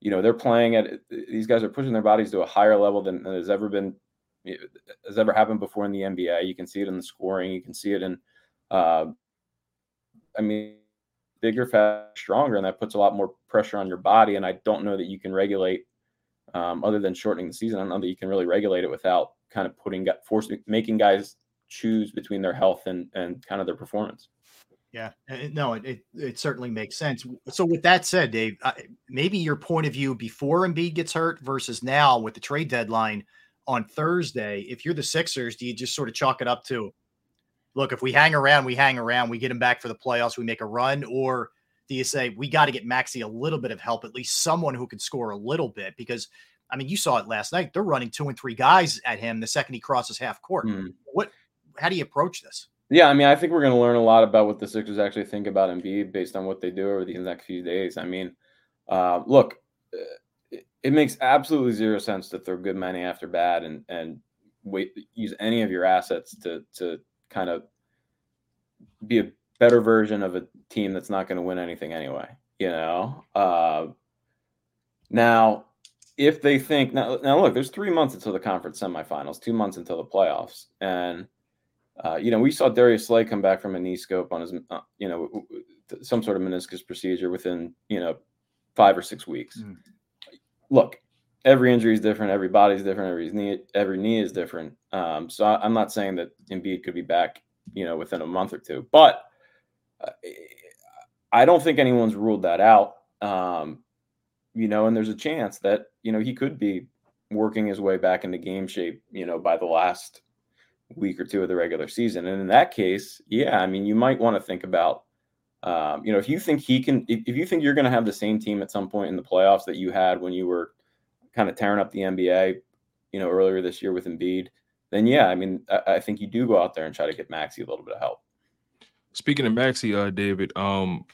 you know, they're playing at these guys are pushing their bodies to a higher level than, than has ever been, has ever happened before in the NBA. You can see it in the scoring. You can see it in, uh, I mean, bigger, fast, stronger, and that puts a lot more pressure on your body. And I don't know that you can regulate, um, other than shortening the season. I don't know that you can really regulate it without kind of putting, forcing, making guys choose between their health and and kind of their performance. Yeah, no, it, it, it certainly makes sense. So, with that said, Dave, maybe your point of view before Embiid gets hurt versus now with the trade deadline on Thursday. If you're the Sixers, do you just sort of chalk it up to, look, if we hang around, we hang around, we get him back for the playoffs, we make a run, or do you say we got to get Maxey a little bit of help, at least someone who can score a little bit? Because I mean, you saw it last night; they're running two and three guys at him the second he crosses half court. Mm. What how do you approach this? Yeah, I mean, I think we're going to learn a lot about what the Sixers actually think about Embiid based on what they do over these next few days. I mean, uh, look, uh, it, makes absolutely zero sense to throw good money after bad and and wait use any of your assets to to kind of be a better version of a team that's not going to win anything anyway. You know, uh, now if they think now, now look, there's three months until the conference semifinals, two months until the playoffs, and uh, you know, we saw Darius Slay come back from a knee scope on his, uh, you know, some sort of meniscus procedure within, you know, five or six weeks. Mm. Look, every injury is different. Every body's different. Every knee, every knee is different. Um, so I, am not saying that Embiid could be back, you know, within a month or two, but uh, I don't think anyone's ruled that out. Um, you know, and there's a chance that you know he could be working his way back into game shape, you know, by the last week or two of the regular season. And in that case, yeah, I mean, you might want to think about, um, you know, if you think he can, if, if you think you're going to have the same team at some point in the playoffs that you had when you were kind of tearing up the NBA, you know, earlier this year with Embiid, then yeah, I mean, I, I think you do go out there and try to get Maxey a little bit of help. Speaking of Maxey, uh, David, um,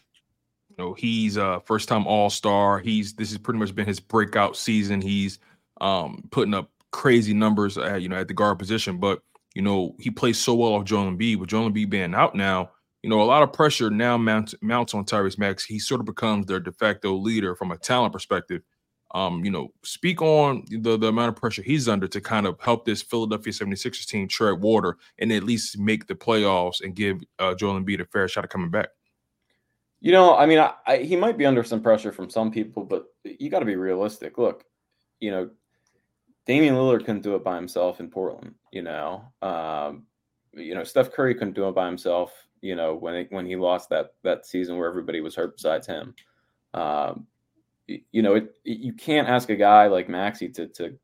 you know, he's a first time All Star. He's this has pretty much been his breakout season. He's um, putting up crazy numbers at you know at the guard position, but you know he plays so well off Joel Embiid. With Joel Embiid being out now, you know a lot of pressure now mounts mounts on Tyrese Max. He sort of becomes their de facto leader from a talent perspective. Um, you know, speak on the, the amount of pressure he's under to kind of help this Philadelphia 76ers team tread water and at least make the playoffs and give uh, Joel Embiid a fair shot of coming back. You know, I mean, I, I, he might be under some pressure from some people, but you got to be realistic. Look, you know, Damian Lillard couldn't do it by himself in Portland. You know, um, you know Steph Curry couldn't do it by himself. You know when it, when he lost that that season where everybody was hurt besides him. Um, you know, it, you can't ask a guy like Maxey to to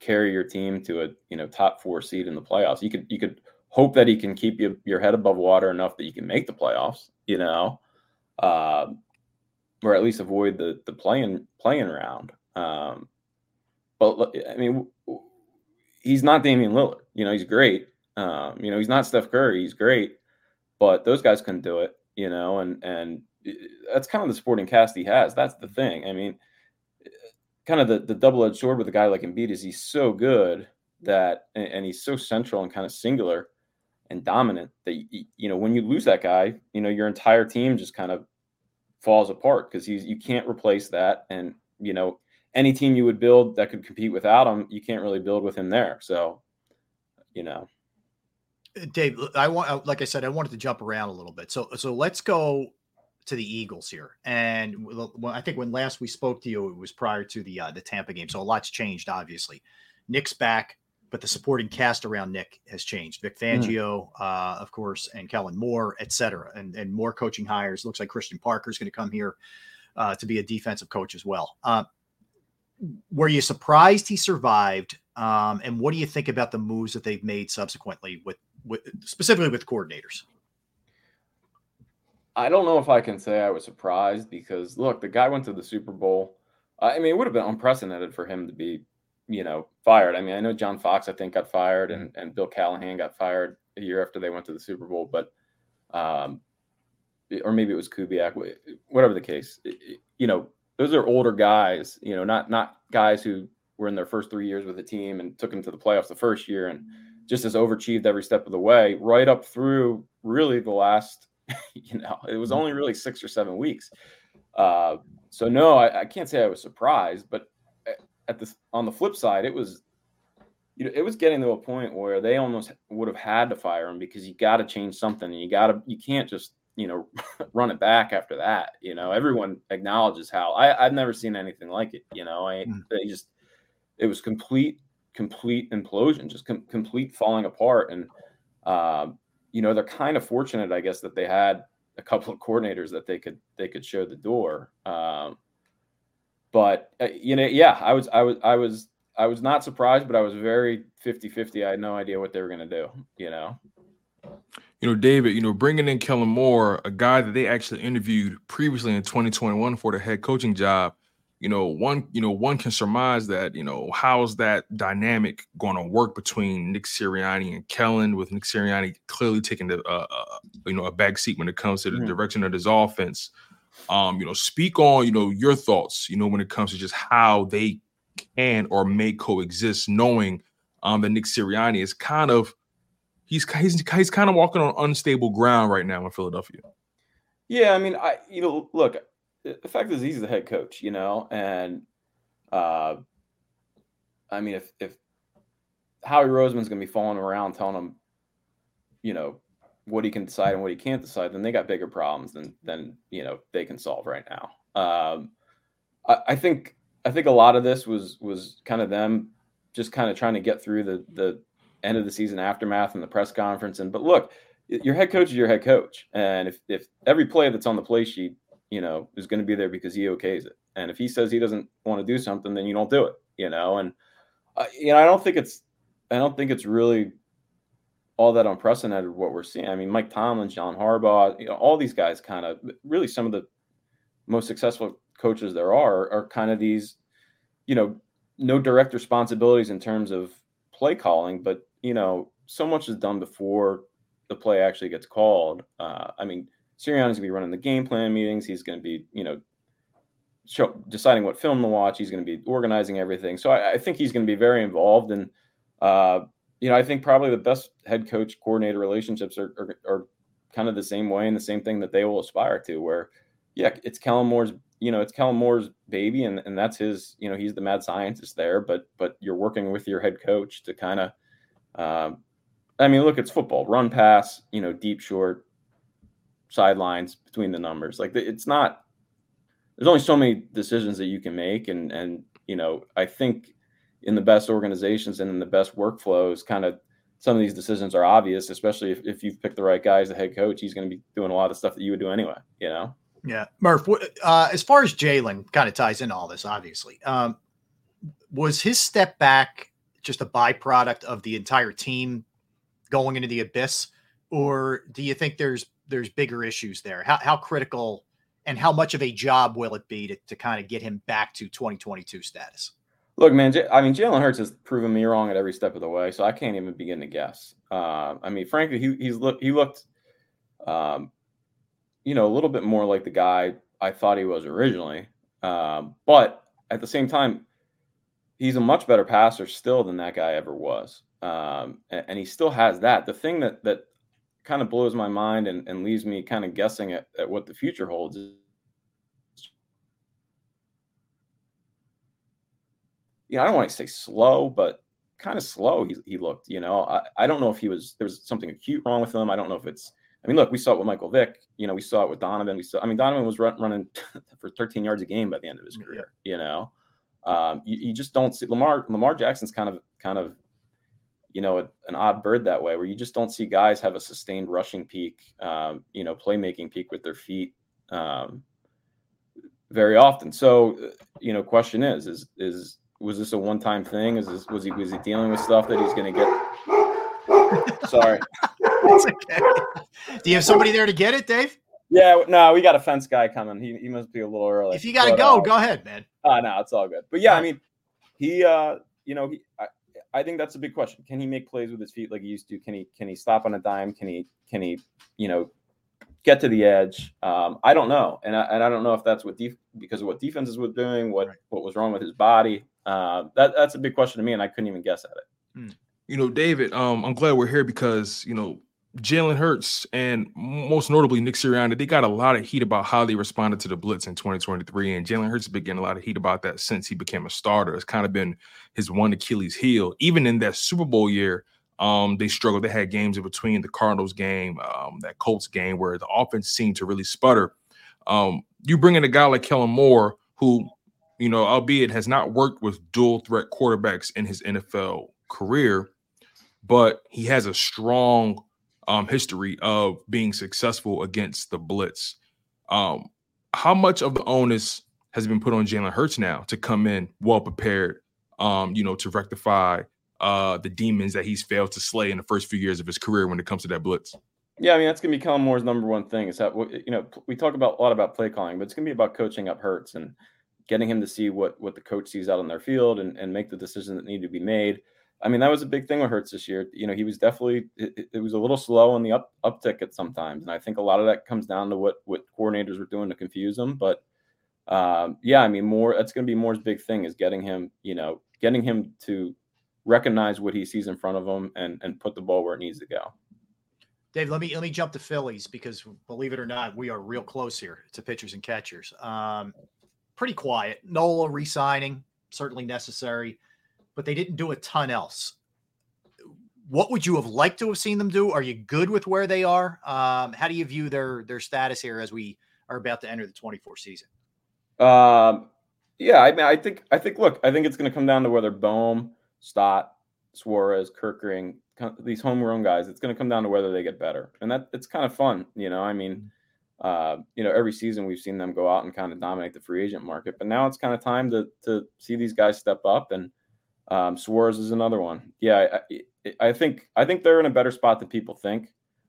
carry your team to a you know top four seed in the playoffs. You could you could hope that he can keep you, your head above water enough that you can make the playoffs. You know, uh, or at least avoid the the playing playing round. Um, but I mean, he's not Damian Lillard. You know, he's great. Um, you know, he's not Steph Curry. He's great, but those guys couldn't do it. You know, and and that's kind of the sporting cast he has. That's the thing. I mean, kind of the, the double edged sword with a guy like Embiid is he's so good that, and, and he's so central and kind of singular and dominant that you, you know when you lose that guy, you know your entire team just kind of falls apart because he's you can't replace that, and you know any team you would build that could compete without him, you can't really build with him there. So, you know. Uh, Dave, I want, uh, like I said, I wanted to jump around a little bit. So, so let's go to the Eagles here. And I think when last we spoke to you, it was prior to the uh, the Tampa game. So a lot's changed, obviously. Nick's back, but the supporting cast around Nick has changed. Vic mm. Fangio, mm. uh, of course, and Kellen Moore, et cetera, and, and more coaching hires. Looks like Christian Parker is going to come here uh, to be a defensive coach as well. Were you surprised he survived? Um, and what do you think about the moves that they've made subsequently with, with specifically with coordinators? I don't know if I can say I was surprised because look, the guy went to the Super Bowl. I mean, it would have been unprecedented for him to be, you know, fired. I mean, I know John Fox, I think, got fired, and and Bill Callahan got fired a year after they went to the Super Bowl, but, um, or maybe it was Kubiak, whatever the case. You know, those are older guys, you know, not not guys who were in their first three years with the team and took them to the playoffs the first year and just as overachieved every step of the way, right up through really the last, you know, it was only really six or seven weeks. Uh, so no, I, I can't say I was surprised, but at this on the flip side, it was you know, it was getting to a point where they almost would have had to fire him because you got to change something and you got to you can't just you know, run it back after that. You know, everyone acknowledges how I, I've never seen anything like it. You know, I mm. just it was complete, complete implosion, just com- complete falling apart. And uh, you know, they're kind of fortunate, I guess, that they had a couple of coordinators that they could they could show the door. Um, but uh, you know, yeah, I was I was I was I was not surprised, but I was very 50-50. I had no idea what they were going to do, you know you know, David, you know, bringing in Kellen Moore, a guy that they actually interviewed previously in 2021 for the head coaching job, you know, one, you know, one can surmise that, you know, how's that dynamic going to work between Nick Sirianni and Kellen, with Nick Sirianni clearly taking the, uh, uh, you know, a back seat when it comes to the mm-hmm. direction of his offense. Um, you know, speak on, you know, your thoughts, you know, when it comes to just how they can or may coexist, knowing um, that Nick Sirianni is kind of he's he's he's kind of walking on unstable ground right now in Philadelphia. Yeah, I mean, I you know, look, the fact is he's the head coach, you know, and uh, I mean, if if Howie Roseman's going to be falling around telling him, you know, what he can decide and what he can't decide, then they got bigger problems than than you know they can solve right now. Um, I, I think I think a lot of this was was kind of them just kind of trying to get through the the end of the season aftermath and the press conference. And but look, your head coach is your head coach, and if if every play that's on the play sheet, you know, is going to be there because he okays it, and if he says he doesn't want to do something, then you don't do it, you know. And uh, you know, I don't think it's I don't think it's really all that unprecedented what we're seeing. I mean, Mike Tomlin, John Harbaugh, you know, all these guys kind of really some of the most successful coaches there are are kind of these, you know, no direct responsibilities in terms of play calling, but you know, so much is done before the play actually gets called. Uh, I mean, Sirianni's gonna be running the game plan meetings. He's gonna be, you know, show, deciding what film to watch. He's gonna be organizing everything. So I, I think he's gonna be very involved. And uh, you know, I think probably the best head coach coordinator relationships are, are, are kind of the same way and the same thing that they will aspire to. Where, yeah, it's Kellen Moore's you know, it's Kellen Moore's baby, and, and that's his, you know, he's the mad scientist there, but but you're working with your head coach to kind of um, I mean, look, it's football. Run, pass, you know, deep, short, sidelines between the numbers. Like it's not. There's only so many decisions that you can make, and and you know, I think in the best organizations and in the best workflows, kind of some of these decisions are obvious, especially if, if you've picked the right guy as the head coach. He's going to be doing a lot of stuff that you would do anyway. You know. Yeah, Murph. Uh, as far as Jalen kind of ties in all this, obviously, um, was his step back just a byproduct of the entire team going into the abyss, or do you think there's there's bigger issues there? How how critical and how much of a job will it be to, to kind of get him back to 2022 status? Look, man, J- I mean, Jalen Hurts has proven me wrong at every step of the way, so I can't even begin to guess. Uh, I mean, frankly, he he's look he looked, um, you know, a little bit more like the guy I thought he was originally, um, but at the same time, he's a much better passer still than that guy ever was um, and, and, he still has that. The thing that that kind of blows my mind and, and leaves me kind of guessing at, at what the future holds is, you know, I don't want to say slow, but kind of slow. He, he looked, you know, I, I don't know if he was, there was something acute wrong with him. I don't know if it's, I mean, look, we saw it with Michael Vick, you know, we saw it with Donovan. We saw, I mean, Donovan was run, running for 13 yards a game by the end of his career, yeah. you know, um, you, you just don't see Lamar, Lamar Jackson's kind of, kind of you know, a, an odd bird that way, where you just don't see guys have a sustained rushing peak, um, you know, playmaking peak with their feet um, very often. So, uh, you know, question is, is is was this a one time thing? Is this, was he was he dealing with stuff that he's going to get? Sorry, okay. Do you have somebody there to get it, Dave? Yeah, no, we got a fence guy coming. He, he must be a little early. If you got to go, uh, go ahead, man. Uh, no, it's all good. But yeah, I mean, he, uh, you know, he, I, I think that's a big question. Can he make plays with his feet like he used to? Can he can he stop on a dime? Can he can he you know get to the edge? Um, I don't know, and I, and I don't know if that's what def- because of what defenses were doing, what what was wrong with his body. Uh, that that's a big question to me, and I couldn't even guess at it. Hmm. You know, David, um, I'm glad we're here because you know Jalen Hurts and most notably Nick Sirianni, they got a lot of heat about how they responded to the blitz in 2023. And Jalen Hurts has been getting a lot of heat about that since he became a starter. It's kind of been his one Achilles heel. Even in that Super Bowl year, um, they struggled. They had games in between the Cardinals game, um, that Colts game, where the offense seemed to really sputter. Um, you bring in a guy like Kellen Moore, who, you know, albeit has not worked with dual threat quarterbacks in his NFL career, but he has a strong um, history of being successful against the blitz. Um, how much of the onus has been put on Jalen Hurts now to come in well prepared, um, you know, to rectify uh, the demons that he's failed to slay in the first few years of his career when it comes to that blitz? Yeah, I mean that's going to become Moore's number one thing. Is that you know we talk about a lot about play calling, but it's going to be about coaching up Hurts and getting him to see what what the coach sees out on their field and, and make the decisions that need to be made. I mean, that was a big thing with Hurts this year. You know, he was definitely it, it was a little slow on the up uptick at sometimes, and I think a lot of that comes down to what what coordinators were doing to confuse him. But um, yeah, I mean, more that's going to be Moore's big thing is getting him, you know, getting him to recognize what he sees in front of him and and put the ball where it needs to go. Dave, let me let me jump to Phillies because believe it or not, we are real close here to pitchers and catchers. Um, pretty quiet. Nola resigning certainly necessary but they didn't do a ton else. What would you have liked to have seen them do? Are you good with where they are? Um, how do you view their their status here as we are about to enter the 24 season? Um, yeah, I mean, I think I think look, I think it's going to come down to whether Bohm, Stott, Suarez, Kerkering, these homegrown guys, it's going to come down to whether they get better, and that it's kind of fun, you know. I mean, uh, you know, every season we've seen them go out and kind of dominate the free agent market, but now it's kind of time to to see these guys step up and Um, Suarez is another one. Yeah, I, I, think I think they're in a better spot than people think,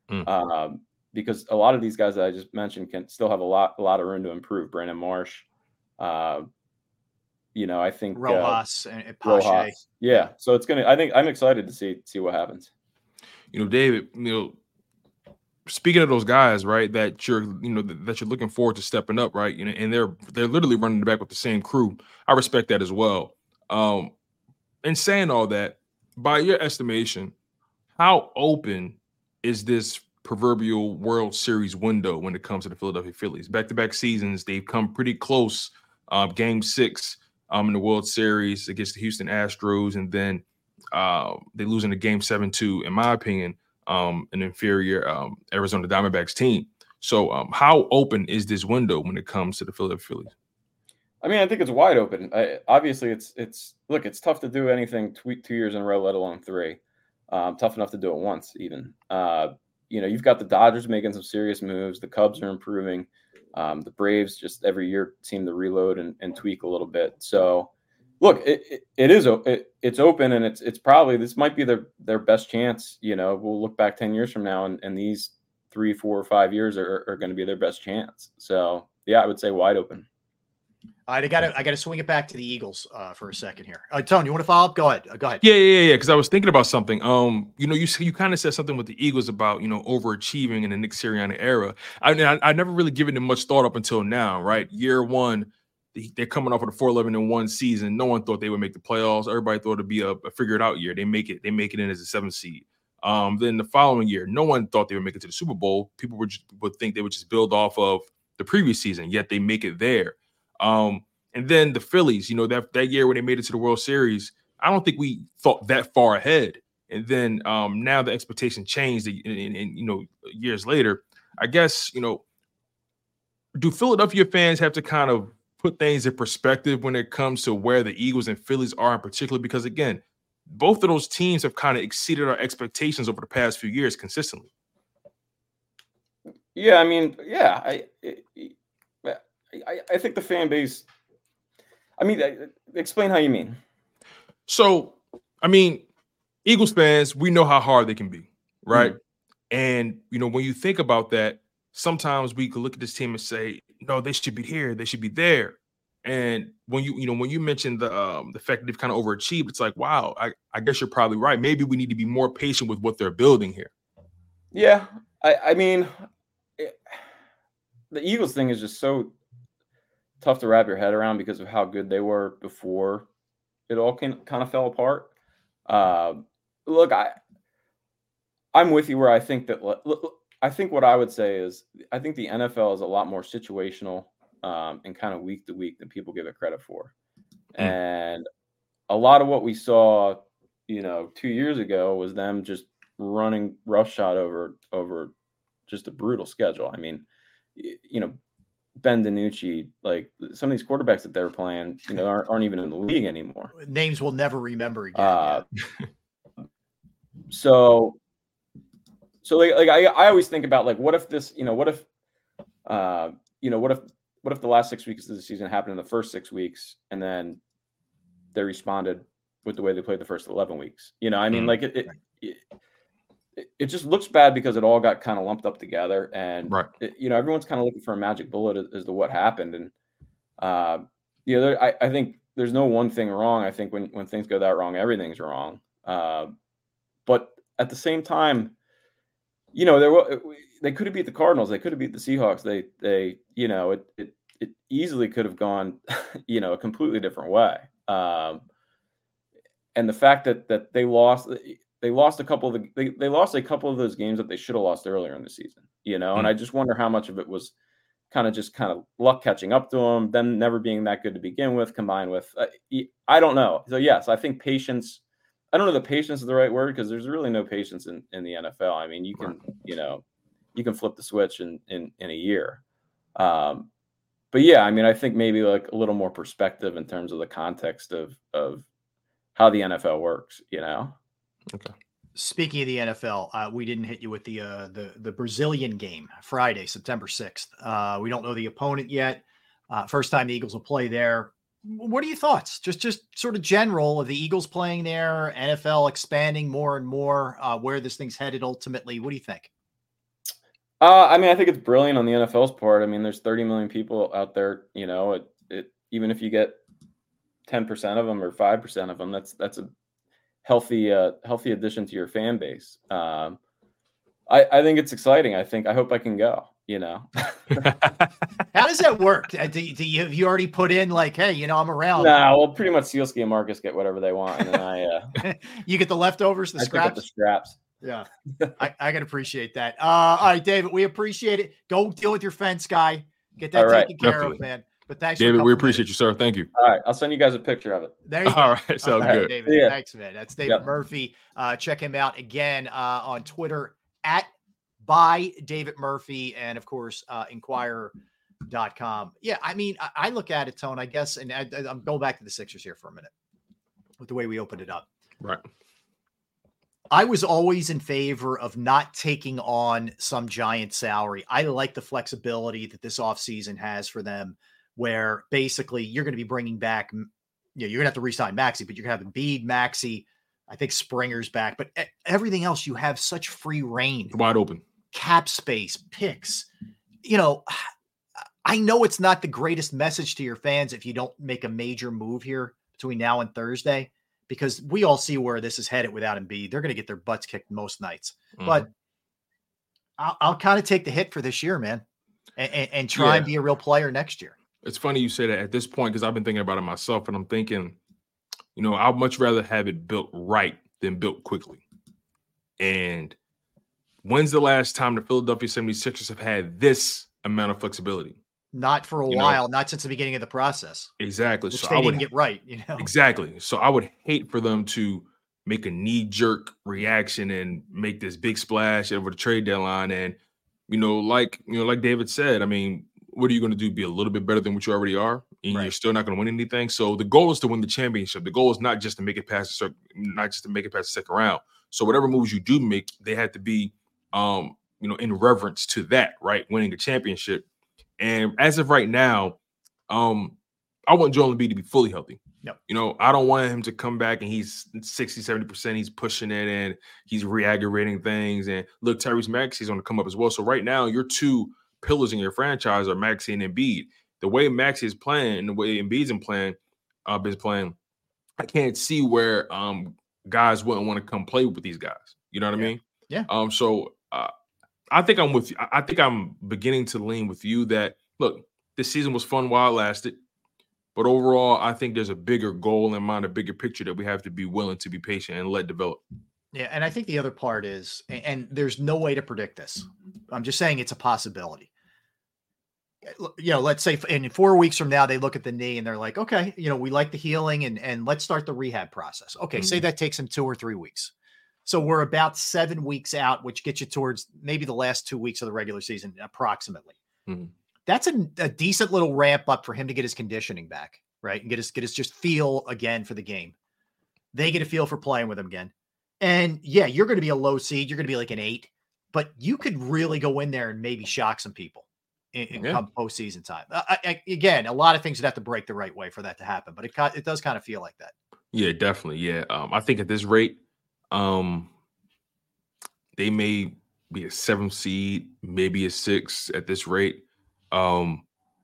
Mm. um, because a lot of these guys that I just mentioned can still have a lot a lot of room to improve. Brandon Marsh, uh, you know, I think uh, Rojas and, and Pache. Rojas. Yeah, so it's gonna. I think I'm excited to see see what happens. You know, David. You know, speaking of those guys, right? That you're, you know, that you're looking forward to stepping up, right? You know, and they're they're literally running back with the same crew. I respect that as well. Um, and saying all that, by your estimation, how open is this proverbial World Series window when it comes to the Philadelphia Phillies? Back to back seasons, they've come pretty close. Um, game six um, in the World Series against the Houston Astros, and then uh, they lose in the game seven two, in my opinion, um, an inferior um, Arizona Diamondbacks team. So, um, how open is this window when it comes to the Philadelphia Phillies? I mean, I think it's wide open. I, obviously, it's it's look, it's tough to do anything two, two years in a row, let alone three. Um, tough enough to do it once, even. Uh, you know, you've got the Dodgers making some serious moves. The Cubs are improving. Um, the Braves just every year seem to reload and, and tweak a little bit. So, look, it, it, it is it, it's open, and it's it's probably this might be their their best chance. You know, we'll look back ten years from now, and, and these three, four, or five years are, are going to be their best chance. So, yeah, I would say wide open. All right, I got to I got to swing it back to the Eagles uh, for a second here. Uh, Tony, you want to follow up? Go ahead. Uh, go ahead. Yeah, yeah, yeah. Because I was thinking about something. Um, you know, you you kind of said something with the Eagles about you know overachieving in the Nick Sirianni era. I mean, I, I never really given it much thought up until now. Right, year one, they, they're coming off of the four eleven in one season. No one thought they would make the playoffs. Everybody thought it'd be a, a figured out year. They make it. They make it in as a seventh seed. Um, then the following year, no one thought they would make it to the Super Bowl. People would would think they would just build off of the previous season. Yet they make it there. Um, and then the Phillies, you know, that that year when they made it to the World Series, I don't think we thought that far ahead. And then um, now the expectation changed, and, you know, years later, I guess you know, do Philadelphia fans have to kind of put things in perspective when it comes to where the Eagles and Phillies are in particular? Because again, both of those teams have kind of exceeded our expectations over the past few years consistently. Yeah, I mean, yeah, I, I, I think the fan base I mean, explain how you mean. So, I mean, Eagles fans, we know how hard they can be, right? Mm-hmm. And you know, when you think about that, sometimes we could look at this team and say, no, they should be here, they should be there. And when you, you know, when you mentioned the um the fact that they've kind of overachieved, it's like, wow, I, I guess you're probably right. Maybe we need to be more patient with what they're building here. Yeah, I, I mean, it, the Eagles thing is just so tough to wrap your head around because of how good they were before it all can, kind of fell apart. Uh, look, I I'm with you where I think that look, I think what I would say is I think the NFL is a lot more situational um, and kind of week to week than people give it credit for, mm. and a lot of what we saw, you know, two years ago was them just running roughshod over over just a brutal schedule. I mean, you know, Ben DiNucci, like some of these quarterbacks that they're playing, you know, aren't, aren't even in the league anymore. Names we'll never remember again. Uh, so, so like, like I, I always think about like, what if this, you know, what if, uh, you know, what if, what if the last six weeks of the season happened in the first six weeks, and then they responded with the way they played the first eleven weeks? You know, I mean, mm-hmm. like it, it, it it just looks bad because it all got kind of lumped up together and right. it, you know everyone's kind of looking for a magic bullet as, as to what happened and uh you know there, I, I think there's no one thing wrong i think when when things go that wrong everything's wrong uh but at the same time you know there were they could have beat the cardinals they could have beat the seahawks they they you know it it, it easily could have gone you know a completely different way um and the fact that that they lost they lost a couple of the they, they lost a couple of those games that they should have lost earlier in the season, you know, mm-hmm. and I just wonder how much of it was kind of just kind of luck catching up to them, them never being that good to begin with, combined with uh, I don't know. So yes, I think patience. I don't know the patience is the right word because there's really no patience in, in the NFL. I mean, you can you know you can flip the switch in in, in a year. Um, but yeah, I mean, I think maybe like a little more perspective in terms of the context of of how the NFL works. You know. Okay. Speaking of the NFL, uh, we didn't hit you with the uh, the the Brazilian game Friday, September sixth. Uh, we don't know the opponent yet. Uh, first time the Eagles will play there. what are your thoughts? Just just sort of general of the Eagles playing there, NFL expanding more and more, uh, where this thing's headed ultimately. What do you think? Uh, I mean, I think it's brilliant on the NFL's part. I mean, there's 30 million people out there. You know, it, it even if you get 10 percent of them or five percent of them, that's that's a healthy uh, healthy addition to your fan base. Um, I I think it's exciting. I think I hope I can go. You know, how does that work? Uh, do, do you have you already put in like, hey, you know, I'm around? Nah, well, pretty much Sielski and Marcus get whatever they want, and then I uh, you get the leftovers, the I scraps. the scraps. Yeah, I, I can appreciate that. Uh, all right, David, we appreciate it. Go deal with your fence guy. Get that All right, taken care definitely. of, man. But thanks, for David, we coming in. appreciate you, sir. Thank you. All right, I'll send you guys a picture of it. There you go. All right, sounds right, good. David. See ya. Thanks, man. That's David Yep. Murphy. Uh, check him out again uh, on Twitter at by David Murphy and of course uh, Inquirer.com. Yeah, I mean, I, I look at it, Tone. I guess, and I, I'm going back to the Sixers here for a minute with the way we opened it up. Right. I was always in favor of not taking on some giant salary. I like the flexibility that this offseason has for them, where basically you're going to be bringing back, you know, you're going to have to resign Maxey, but you're going to have Embiid, Maxey. I think Springer's back, but everything else you have such free reign, Wide open. cap space, picks. You know, I know it's not the greatest message to your fans if you don't make a major move here between now and Thursday, because we all see where this is headed without Embiid. They're going to get their butts kicked most nights. Mm-hmm. But I'll, I'll kind of take the hit for this year, man, and, and, and try and be a real player next year. It's funny you say that at this point because I've been thinking about it myself, and I'm thinking, you know, I'd much rather have it built right than built quickly. And when's the last time the Philadelphia 76ers have had this amount of flexibility? Not for a You know- while, not since the beginning of the process, Exactly. which so I didn't would get right. You know, Exactly. So I would hate for them to make a knee jerk reaction and make this big splash over the trade deadline. And, you know, like, you know, like David said, I mean, what are you going to do? Be a little bit better than what you already are? And you're still not going to win anything. So the goal is to win the championship. The goal is not just to make it past the circ- not just to make it past the second round. So whatever moves you do make, they have to be um, you know, in reverence to that, right? Winning a championship. And as of right now, um, I want Joel Embiid to be fully healthy. Yep. You know, I don't want him to come back and he's 60, 70%. He's pushing it and he's re-aggravating things. And look, Tyrese Maxey's on to come up as well. So right now, your two pillars in your franchise are Maxey and Embiid. The way Maxey is playing and the way Embiid's been playing, uh, been playing, I can't see where um guys wouldn't want to come play with these guys. You know what I mean? Yeah. Um. So uh, I think I'm with you. I I think I'm beginning to lean with you that look, this season was fun while it lasted. But overall, I think there's a bigger goal in mind, a bigger picture that we have to be willing to be patient and let develop. Yeah, and I think the other part is, and there's no way to predict this. I'm just saying it's a possibility. L- You know, let's say in four weeks from now they look at the knee and they're like, okay, you know, we like the healing and and let's start the rehab process. Okay, say Mhm. that takes them two or three weeks. So we're about seven weeks out, which gets you towards maybe the last two weeks of the regular season, approximately. Mhm. That's a, a decent little ramp up for him to get his conditioning back, right? And get his get his just feel again for the game. They get a feel for playing with him again. And yeah, you're going to be a low seed. You're going to be like an eight, but you could really go in there and maybe shock some people in, in Yeah. come postseason time. I, I, again, a lot of things would have to break the right way for that to happen, but it it does kind of feel like that. Yeah, definitely. Yeah. Um, I think at this rate, um, they may be a seven seed, maybe a six at this rate. Um,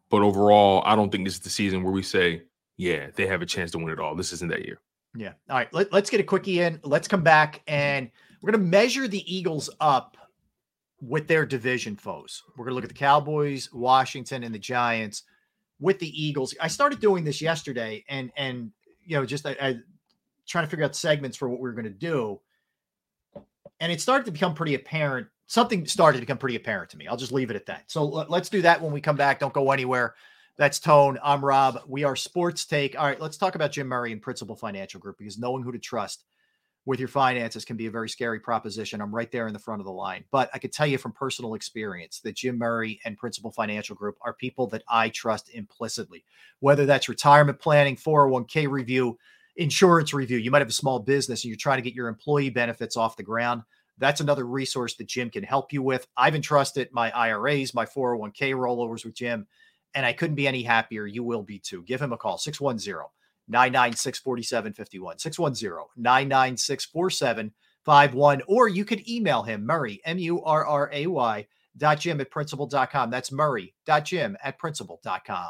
but overall, I don't think this is the season where we say, yeah, they have a chance to win it all. This isn't that year. Yeah. All right. Let, let's get a quickie in. Let's come back and we're going to measure the Eagles up with their division foes. We're going to look at the Cowboys, Washington, and the Giants with the Eagles. I started doing this yesterday and, and, you know, just I, I trying to figure out segments for what we are going to do. And it started to become pretty apparent. Something started to become pretty apparent to me. I'll just leave it at that. So let- let's do that when we come back. Don't go anywhere. That's Tone. I'm Rob. We are Sports Take. All right, let's talk about Jim Murray and Principal Financial Group because knowing who to trust with your finances can be a very scary proposition. I'm right there in the front of the line. But I could tell you from personal experience that Jim Murray and Principal Financial Group are people that I trust implicitly, whether that's retirement planning, 401k review, insurance review. You might have a small business and you're trying to get your employee benefits off the ground. That's another resource that Jim can help you with. I've entrusted my IRAs, my 401k rollovers with Jim and I couldn't be any happier. You will be too. Give him a call 610 996 4751. 610 996 4751. Or you could email him, Murray, M U R R A Y, dot Jim at principal.com. That's Murray dot Jim at principal.com.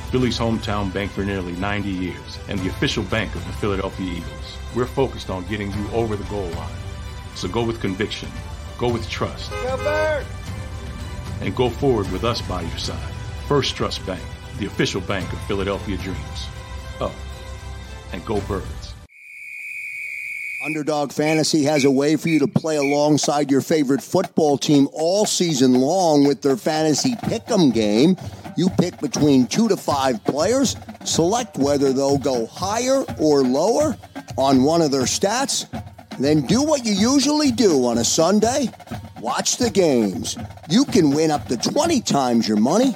Philly's hometown bank for nearly 90 years, and the official bank of the Philadelphia Eagles. We're focused on getting you over the goal line. So go with conviction, go with trust, and go forward with us by your side. First Trust Bank, the official bank of Philadelphia Dreams. Oh, and go Birds. Underdog Fantasy has a way for you to play alongside your favorite football team all season long with their fantasy pick'em game. You pick between two to five players, select whether they'll go higher or lower on one of their stats, then do what you usually do on a Sunday. Watch the games. You can win up to 20 times your money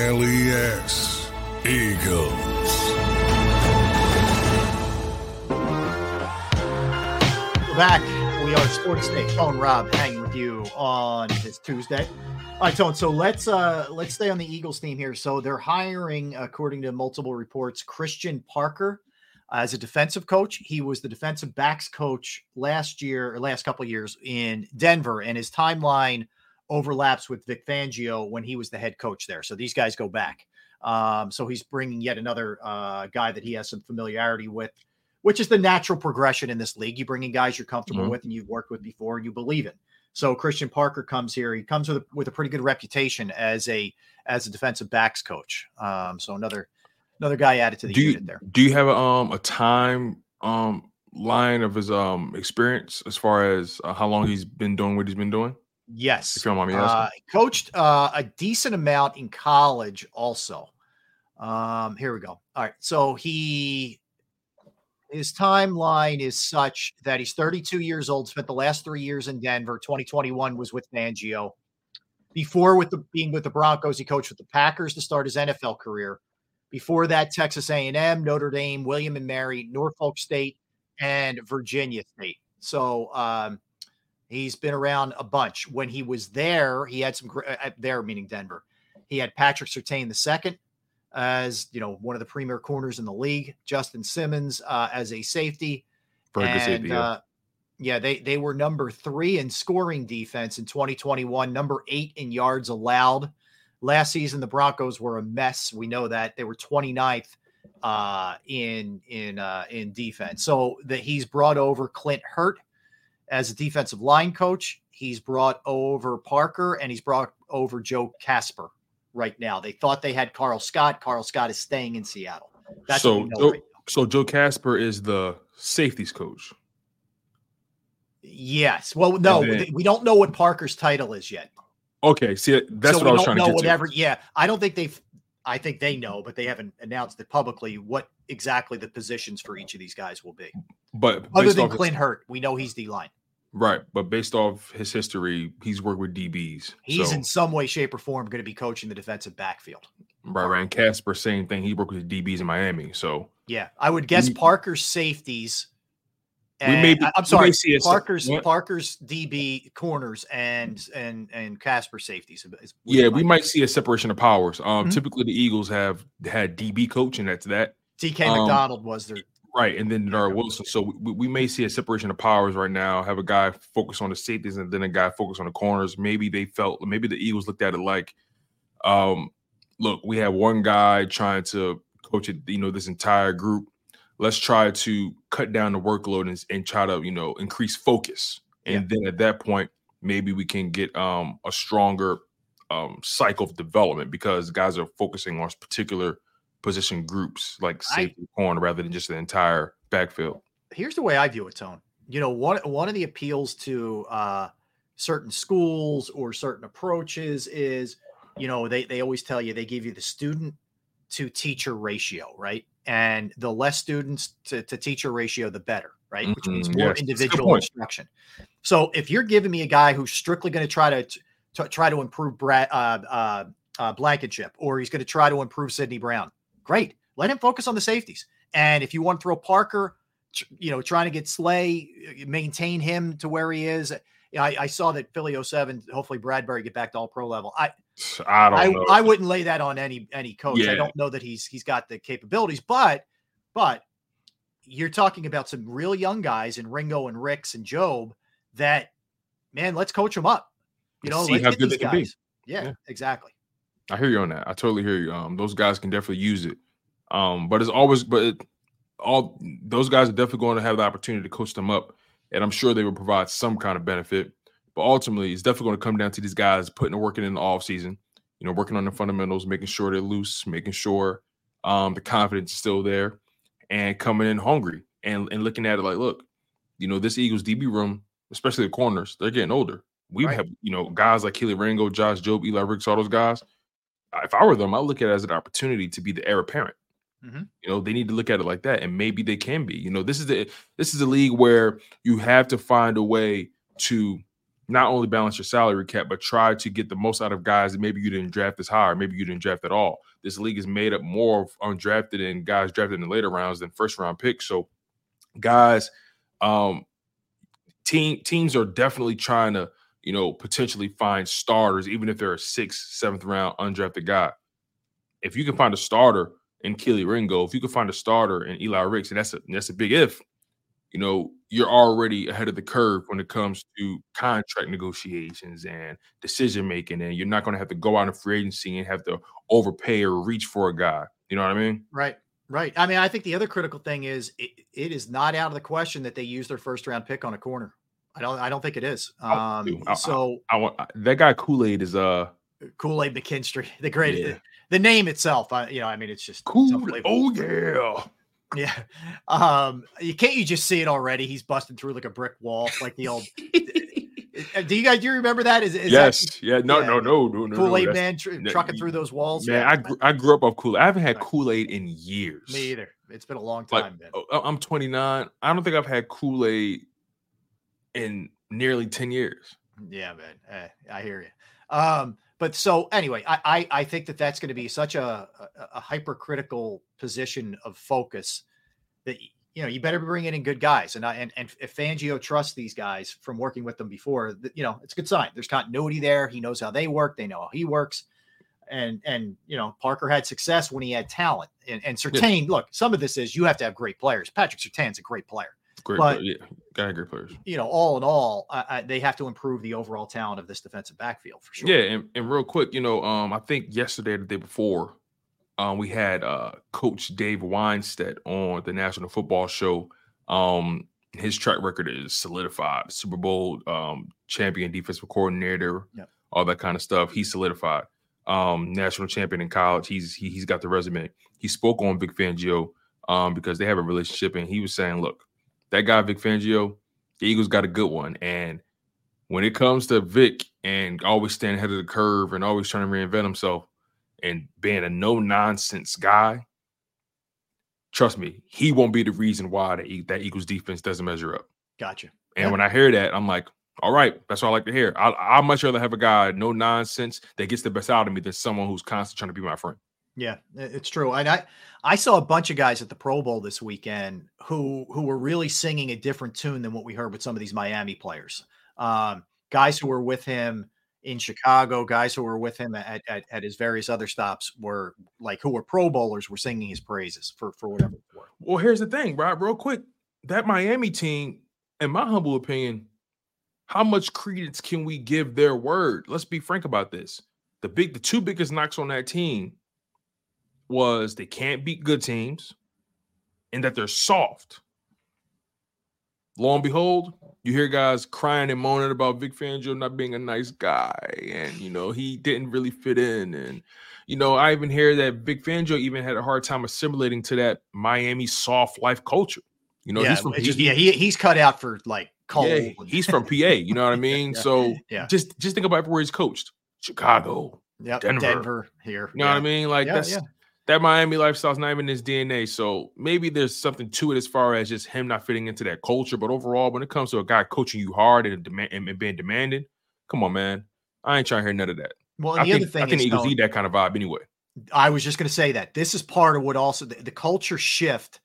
G L E S. Eagles. We're back. We are Sports Day. Tone Rob hanging with you on this Tuesday. All right, Tone. So let's uh let's stay on the Eagles theme here. So they're hiring, according to multiple reports, Christian Parker as a defensive coach. He was the defensive backs coach last year or last couple years in Denver, and his timeline overlaps with Vic Fangio when he was the head coach there. So these guys go back. Um, so he's bringing yet another uh, guy that he has some familiarity with, which is the natural progression in this league. You bring in guys you're comfortable Mhm. with and you've worked with before, and you believe in. So Christian Parker comes here. He comes with a, with a pretty good reputation as a as a defensive backs coach. Um, so another another guy added to the do you unit there. do you have a, um a time um line of his um experience as far as uh, how long he's been doing what he's been doing? Yes. If you don't mind me Uh, coached uh, a decent amount in college also. Um, here we go. All right. So he his timeline is such that he's 32 years old, spent the last three years in Denver. 2021 was with Fangio. Before with the being with the Broncos, he coached with the Packers to start his NFL career. Before that, Texas A&M, Notre Dame, William and Mary, Norfolk State, and Virginia State. So um, He's been around a bunch. When he was there, he had some gr- uh, there, meaning Denver. He had Patrick Surtain the second as you know one of the premier corners in the league. Justin Simmons uh, as a safety. And, safety, yeah. Uh, Yeah, they they were number three in scoring defense in 2021, number eight in yards allowed. Last season, the Broncos were a mess. We know that they were 29th uh, in in uh, in defense. So that he's brought over Clint Hurt as a defensive line coach. He's brought over Parker and he's brought over Joe Kasper right now. They thought they had Karl Scott. Karl Scott is staying in Seattle. That's so what we know Joe, right so Joe Kasper is the safeties coach. Yes. Well, no, then- we don't know what Parker's title is yet. Okay, see that's So what I was trying to get whatever. to. Yeah, I don't think they've. I think they know, but they haven't announced it publicly what exactly the positions for each of these guys will be. But Other than Clint Hurt, we know he's D line. Right? But based off his history, he's worked with DBs. He's so, in some way, shape, or form going to be coaching the defensive backfield. right, right. And Kasper, same thing. He worked with DBs in Miami. So Yeah, I would guess We- Parker's safeties. We may be- I'm sorry, may Parker's what? Parker's DB corners and and and Kasper safeties. yeah, we might see a separation of powers. Um, Mhm. typically the Eagles have had DB coaching. and that's that. DK Um, McDonald was their Right, and then Dennard Wilson. So we, we may see a separation of powers right now. Have a guy focus on the safeties, and then a guy focus on the corners. Maybe they felt, maybe the Eagles looked at it like, um, look, we have one guy trying to coach it, you know, this entire group. Let's try to cut down the workload and, and try to, you know, increase focus. And then at that point, maybe we can get um a stronger um cycle of development because guys are focusing on particular position groups like I- safety corner rather than just the entire backfield. here's the way I view it, Tone. You know, one one of the appeals to uh, certain schools or certain approaches is, you know, they they always tell you they give you the student to teacher ratio, right? And the less students to, to teacher ratio, the better, right? Which means Mhm, more yes, that's a good individual instruction. So if you're giving me a guy who's strictly going to try to, to try to improve Brad uh, uh, uh, Blankenship, or he's going to try to improve Sydney Brown, great. Let him focus on the safeties. And if you want to throw Parker, you know, trying to get Slay, uh, maintain him to where he is. I, I saw that Philly 07, hopefully Bradberry get back to all pro level. I I don't I, know. I wouldn't lay that on any any coach. I don't know that he's he's got the capabilities, but but you're talking about some real young guys in Ringo and Ricks and Jobe that man, let's coach them up. You know, See let's how get good these they can be. guys. Yeah, Yeah. exactly. I hear you on that. I totally hear you. Um, those guys can definitely use it. Um, but it's always, but it, all those guys are definitely going to have the opportunity to coach them up, and I'm sure they will provide some kind of benefit. But ultimately, it's definitely going to come down to these guys putting the work in in the off season. You know, working on the fundamentals, making sure they're loose, making sure um, the confidence is still there, and coming in hungry and and looking at it like, look, you know, this Eagles DB room, especially the corners, they're getting older. We Right. have, you know, guys like Kelee Ringo, Josh Jobe, Eli Ricks, all those guys. If I were them, I would look at it as an opportunity to be the heir apparent. Mhm. You know, they need to look at it like that, and maybe they can be. You know, this is the this is a league where you have to find a way to not only balance your salary cap, but try to get the most out of guys that maybe you didn't draft as high, or maybe you didn't draft at all. This league is made up more of undrafted and guys drafted in the later rounds than first round picks. So, guys, um, team teams are definitely trying to you know potentially find starters, even if they're a sixth, seventh round undrafted guy. If you can find a starter in Kelee Ringo, if you can find a starter in Eli Ricks, and that's a that's a big if, you know, you're already ahead of the curve when it comes to contract negotiations and decision making, and you're not going to have to go out in free agency and have to overpay or reach for a guy. You know what I mean? Right. Right. I mean, I think the other critical thing is it, it is not out of the question that they use their first round pick on a corner. I don't I don't think it is. Um I- I- so I, want I- that guy Kool Aid is uh Kool-Aid McKinstry, the great Yeah. the, the name itself, I, you know, I mean it's just cool. Oh yeah. Yeah. Um, you can't you just see it already? He's busting through like a brick wall, like the old. Uh, do you guys do you remember that? Is, is yes. that yeah. No. yeah, No. No. No. No. Kool Aid no, Man tr- trucking through those walls? Man, Yeah, I gr- I grew up off Kool Aid. I haven't had Kool Aid in years. me either. It's been a long Like, time, man. oh, I'm 29. I don't think I've had Kool Aid in nearly 10 years. Yeah, man. Eh, I hear you. Um, but so anyway, I, I I think that that's going to be such a, a a hypercritical position of focus that you know you better be bringing in good guys. And I and and if Fangio trusts these guys from working with them before, you know it's a good sign. There's continuity there. He knows how they work. They know how he works. And and you know Parker had success when he had talent. And and Surtain, look, some of this is you have to have great players. Patrick Surtain's a great player. Great, But- yeah, got great players. You know, all in all, I, I, they have to improve the overall talent of this defensive backfield for sure. Yeah, and, and real quick, you know, um, I think yesterday, the day before, um, we had uh, Coach Dave Wannstedt on the National Football Show. Um, his track record is solidified. Super Bowl um, champion, defensive coordinator, Yep. all that kind of stuff. He's solidified. Um, national champion in college. He's he, he's got the resume. He spoke on Vic Fangio um, because they have a relationship, and he was saying, "Look, that guy Vic Fangio, the Eagles got a good one, and." when it comes to Vic and always staying ahead of the curve and always trying to reinvent himself and being a no nonsense guy, trust me, he won't be the reason why the, that Eagles defense doesn't measure up. Gotcha. And when I hear that, I'm like, all right, that's what I like to hear. I, I'd much rather have a guy no nonsense that gets the best out of me than someone who's constantly trying to be my friend. Yeah, it's true. And I I saw a bunch of guys at the Pro Bowl this weekend who who were really singing a different tune than what we heard with some of these Miami players. Um, guys who were with him in Chicago, guys who were with him at, at, at his various other stops were like who were Pro Bowlers were singing his praises for for whatever worth. Well, here's the thing, Rob, real quick. That Miami team, in my humble opinion, how much credence can we give their word? Let's be frank about this. The big, the two biggest knocks on that team was they can't beat good teams and that they're soft. Lo and behold, you hear guys crying and moaning about Vic Fangio not being a nice guy, and you know he didn't really fit in, and you know I even hear that Vic Fangio even had a hard time assimilating to that Miami soft life culture. You know, yeah, he's from just- yeah, he, he's cut out for like cold. yeah, he's from PA. You know what I mean? Yeah, So yeah. just just think about where he's coached: Chicago, Yep, Denver, Denver here. You know what I mean? Like Yeah, that's yeah. That Miami lifestyle's not even in his DNA. So maybe there's something to it as far as just him not fitting into that culture. But overall, when it comes to a guy coaching you hard and demand and being demanding, come on, man. I ain't trying to hear none of that. Well, I and the think, other thing I think is, Eagles Tone- need that kind of vibe anyway. I was just going to say that this is part of what also the, the culture shift.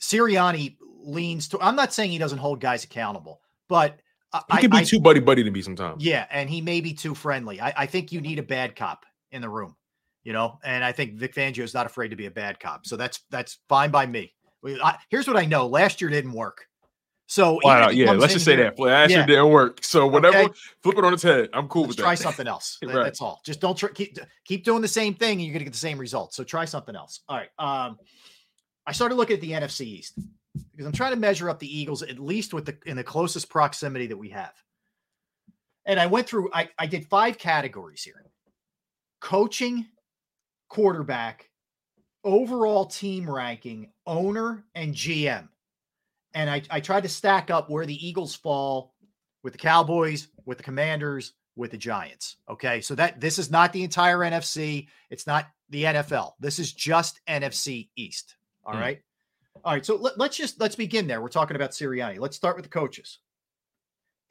Sirianni leans to. I'm not saying he doesn't hold guys accountable, but I, He can be I- too buddy buddy to me sometimes. Yeah, and he may be too friendly. I, I think you need a bad cop in the room, you know. And I think Vic Fangio is not afraid to be a bad cop, so that's that's fine by me. I, here's what I know: last year didn't work. So Why even if not? he Yeah, let's just say here- that. Last Yeah. year didn't work. So whatever, Okay. flip it on its head. I'm cool Let's with that. try something else. Right. That's all. Just don't try, keep keep doing the same thing, and you're gonna get the same results. So try something else. All right. Um, I started looking at the NFC East because I'm trying to measure up the Eagles at least with the in the closest proximity that we have. And I went through. I I did five categories here: coaching, quarterback, overall team ranking, owner, and GM. And I, I tried to stack up where the Eagles fall with the Cowboys, with the Commanders, with the Giants. Okay. So that this is not the entire NFC. It's not the NFL. This is just NFC East. All Hmm. right. All right. So let, us just let's begin there. We're talking about Sirianni. Let's start with the coaches.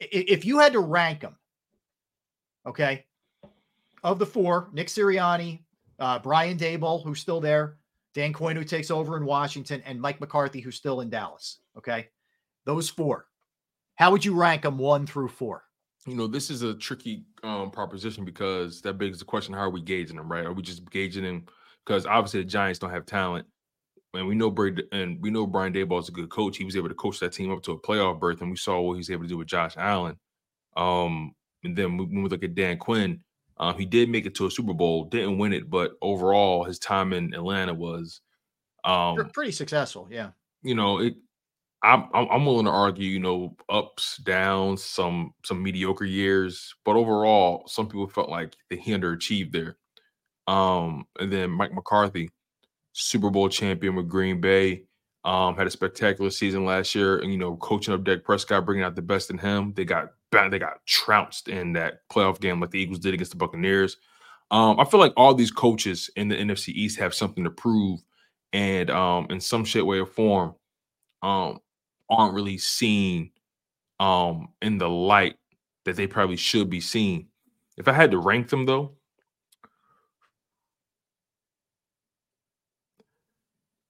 If you had to rank them, okay, of the four, Nick Sirianni, uh, Brian Daboll, who's still there, Dan Quinn, who takes over in Washington, and Mike McCarthy, who's still in Dallas. Okay. Those four. How would you rank them one through four? you know, this is a tricky um, proposition because that begs the question: How are we gauging them? Right? Are we just gauging them because obviously the Giants don't have talent, and we know Brady and we know Brian Daboll is a good coach. He was able to coach that team up to a playoff berth, and we saw what he was able to do with Josh Allen. Um, and then when we look at Dan Quinn, um, he did make it to a Super Bowl, didn't win it, but overall his time in Atlanta was, um, Pretty successful. Yeah. you know, it. I'm I'm willing to argue, you know, ups, downs, some some mediocre years, but overall, some people felt like he underachieved there. Um, and then Mike McCarthy, Super Bowl champion with Green Bay, um, had a spectacular season last year, and you know, coaching up Dak Prescott, bringing out the best in him. They got they got trounced in that playoff game like the Eagles did against the Buccaneers. Um, I feel like all these coaches in the NFC East have something to prove, and um, in some shape, way, or form, um, aren't really seen um in the light that they probably should be seen. If I had to rank them though,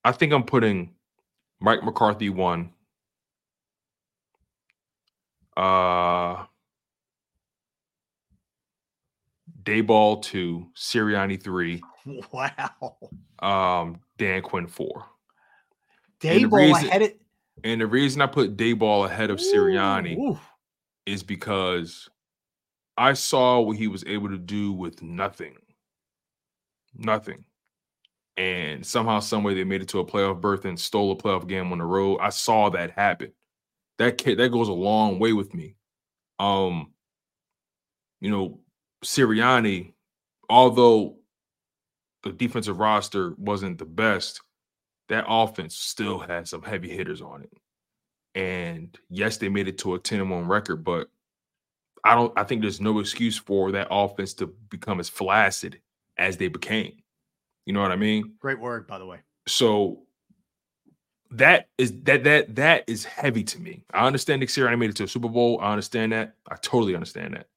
I think I'm putting Mike McCarthy one. Uh Daboll two, Sirianni three, Wow. um, Dan Quinn four. Daboll, had it. And the reason I put Daboll ahead of Sirianni Ooh. is because I saw what he was able to do with nothing. Nothing. And somehow, someway, they made it to a playoff berth and stole a playoff game on the road. I saw that happen. That kid, that goes a long way with me. Um, you know, Sirianni, although the defensive roster wasn't the best, that offense still had some heavy hitters on it. And yes, they made it to a 10 and 1 record, but I don't I think there's no excuse for that offense to become as flaccid as they became. You know what I mean? Great word, by the way. So that is that that that is heavy to me. I understand Nick Sirianni made it to a Super Bowl. I understand that. I totally understand that.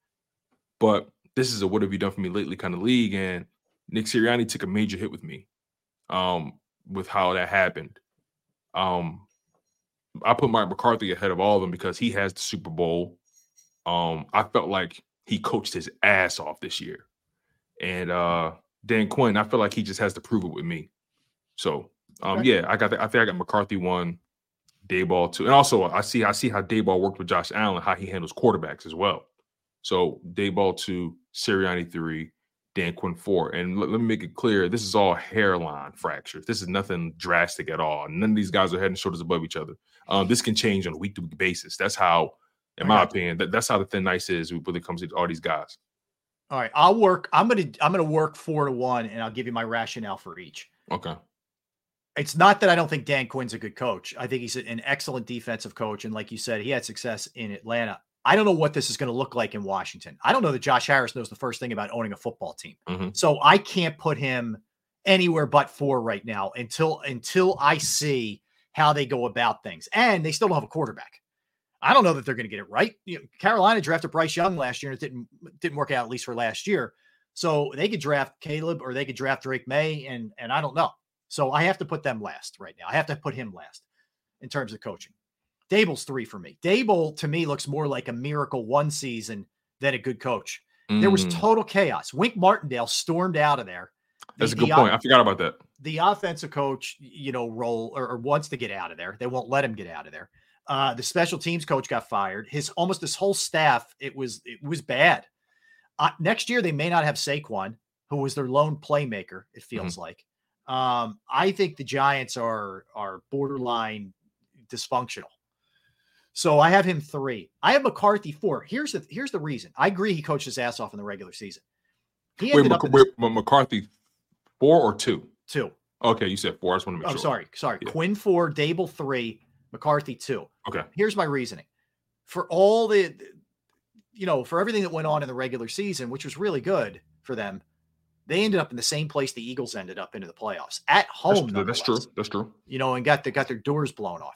But this is a what have you done for me lately kind of league, and Nick Sirianni took a major hit with me, um, with how that happened. Um, I put Mike McCarthy ahead of all of them because he has the Super Bowl. Um, I felt like he coached his ass off this year, and uh, Dan Quinn, I feel like he just has to prove it with me. So, um, Okay. yeah, I got. The, I think I got McCarthy one, Daboll two, and also I see I see how Daboll worked with Josh Allen, how he handles quarterbacks as well. So Daboll two, Sirianni three, Dan Quinn four, and let, let me make it clear: this is all hairline fractures. This is nothing drastic at all. None of these guys are head and shoulders above each other. Um, this can change on a week to week basis. That's how, in my opinion, that, that's how the thin ice is when it comes to all these guys. All right, I'll work. I'm gonna I'm gonna work four to one, and I'll give you my rationale for each. Okay. It's not that I don't think Dan Quinn's a good coach. I think he's an excellent defensive coach, and like you said, he had success in Atlanta. I don't know what this is going to look like in Washington. I don't know that Josh Harris knows the first thing about owning a football team. Mhm. So I can't put him anywhere but four right now until until I see how they go about things. And they still don't have a quarterback. I don't know that they're going to get it right. You know, Carolina drafted Bryce Young last year, and it didn't didn't work out at least for last year. So they could draft Caleb or they could draft Drake Maye, and and I don't know. So I have to put them last right now. I have to put him last in terms of coaching. Daboll's three for me. Daboll to me looks more like a miracle one season than a good coach. There was Mm. total chaos. Wink Martindale stormed out of there. That's The- a good point. I forgot about that. the offensive coach, you know, role or, or wants to get out of there. They won't let him get out of there. Uh, the special teams coach got fired. His almost this whole staff, it was it was bad. Uh, next year they may not have Saquon, who was their lone playmaker. It feels like. Um, I think the Giants are are borderline dysfunctional. So I have him three. I have McCarthy four. Here's the here's the reason. I agree he coached his ass off in the regular season. He Wait, ended Mc- up wait, McCarthy four or two? two. Okay, you said four. I just want to make I'm sure. sorry, sorry. Quinn four, Daboll three, McCarthy two. Okay. Here's my reasoning. For all the, you know, for everything that went on in the regular season, which was really good for them, they ended up in the same place the Eagles ended up into the playoffs at home. That's, that's true. That's true. You know, and got the, got their doors blown off.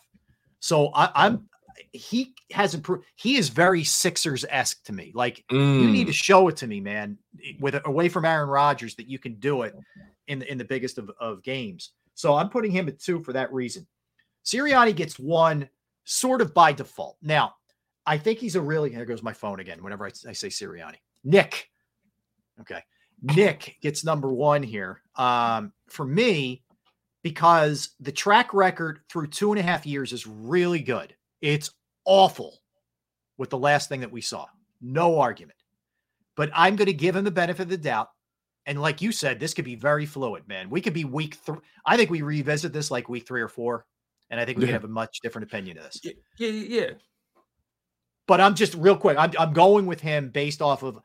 So I, I'm he hasn't proved he is very Sixers esque to me. Like you need to Mm. show it to me, man, with away from Aaron Rodgers that you can do it in the, in the biggest of, of games. So I'm putting him at two for that reason. Sirianni gets one sort of by default. Now, I think he's a really there goes my phone again whenever I, I say Sirianni. Nick. Okay. Nick gets number one here. Um, for me, because the track record through two and a half years is really good. It's awful with the last thing that we saw. No argument. But I'm going to give him the benefit of the doubt. And like you said, this could be very fluid, man. We could be week three. I think we revisit this like week three or four. And I think we Yeah. have a much different opinion of this. Yeah, yeah, yeah. But I'm just real quick. I'm, I'm going with him based off of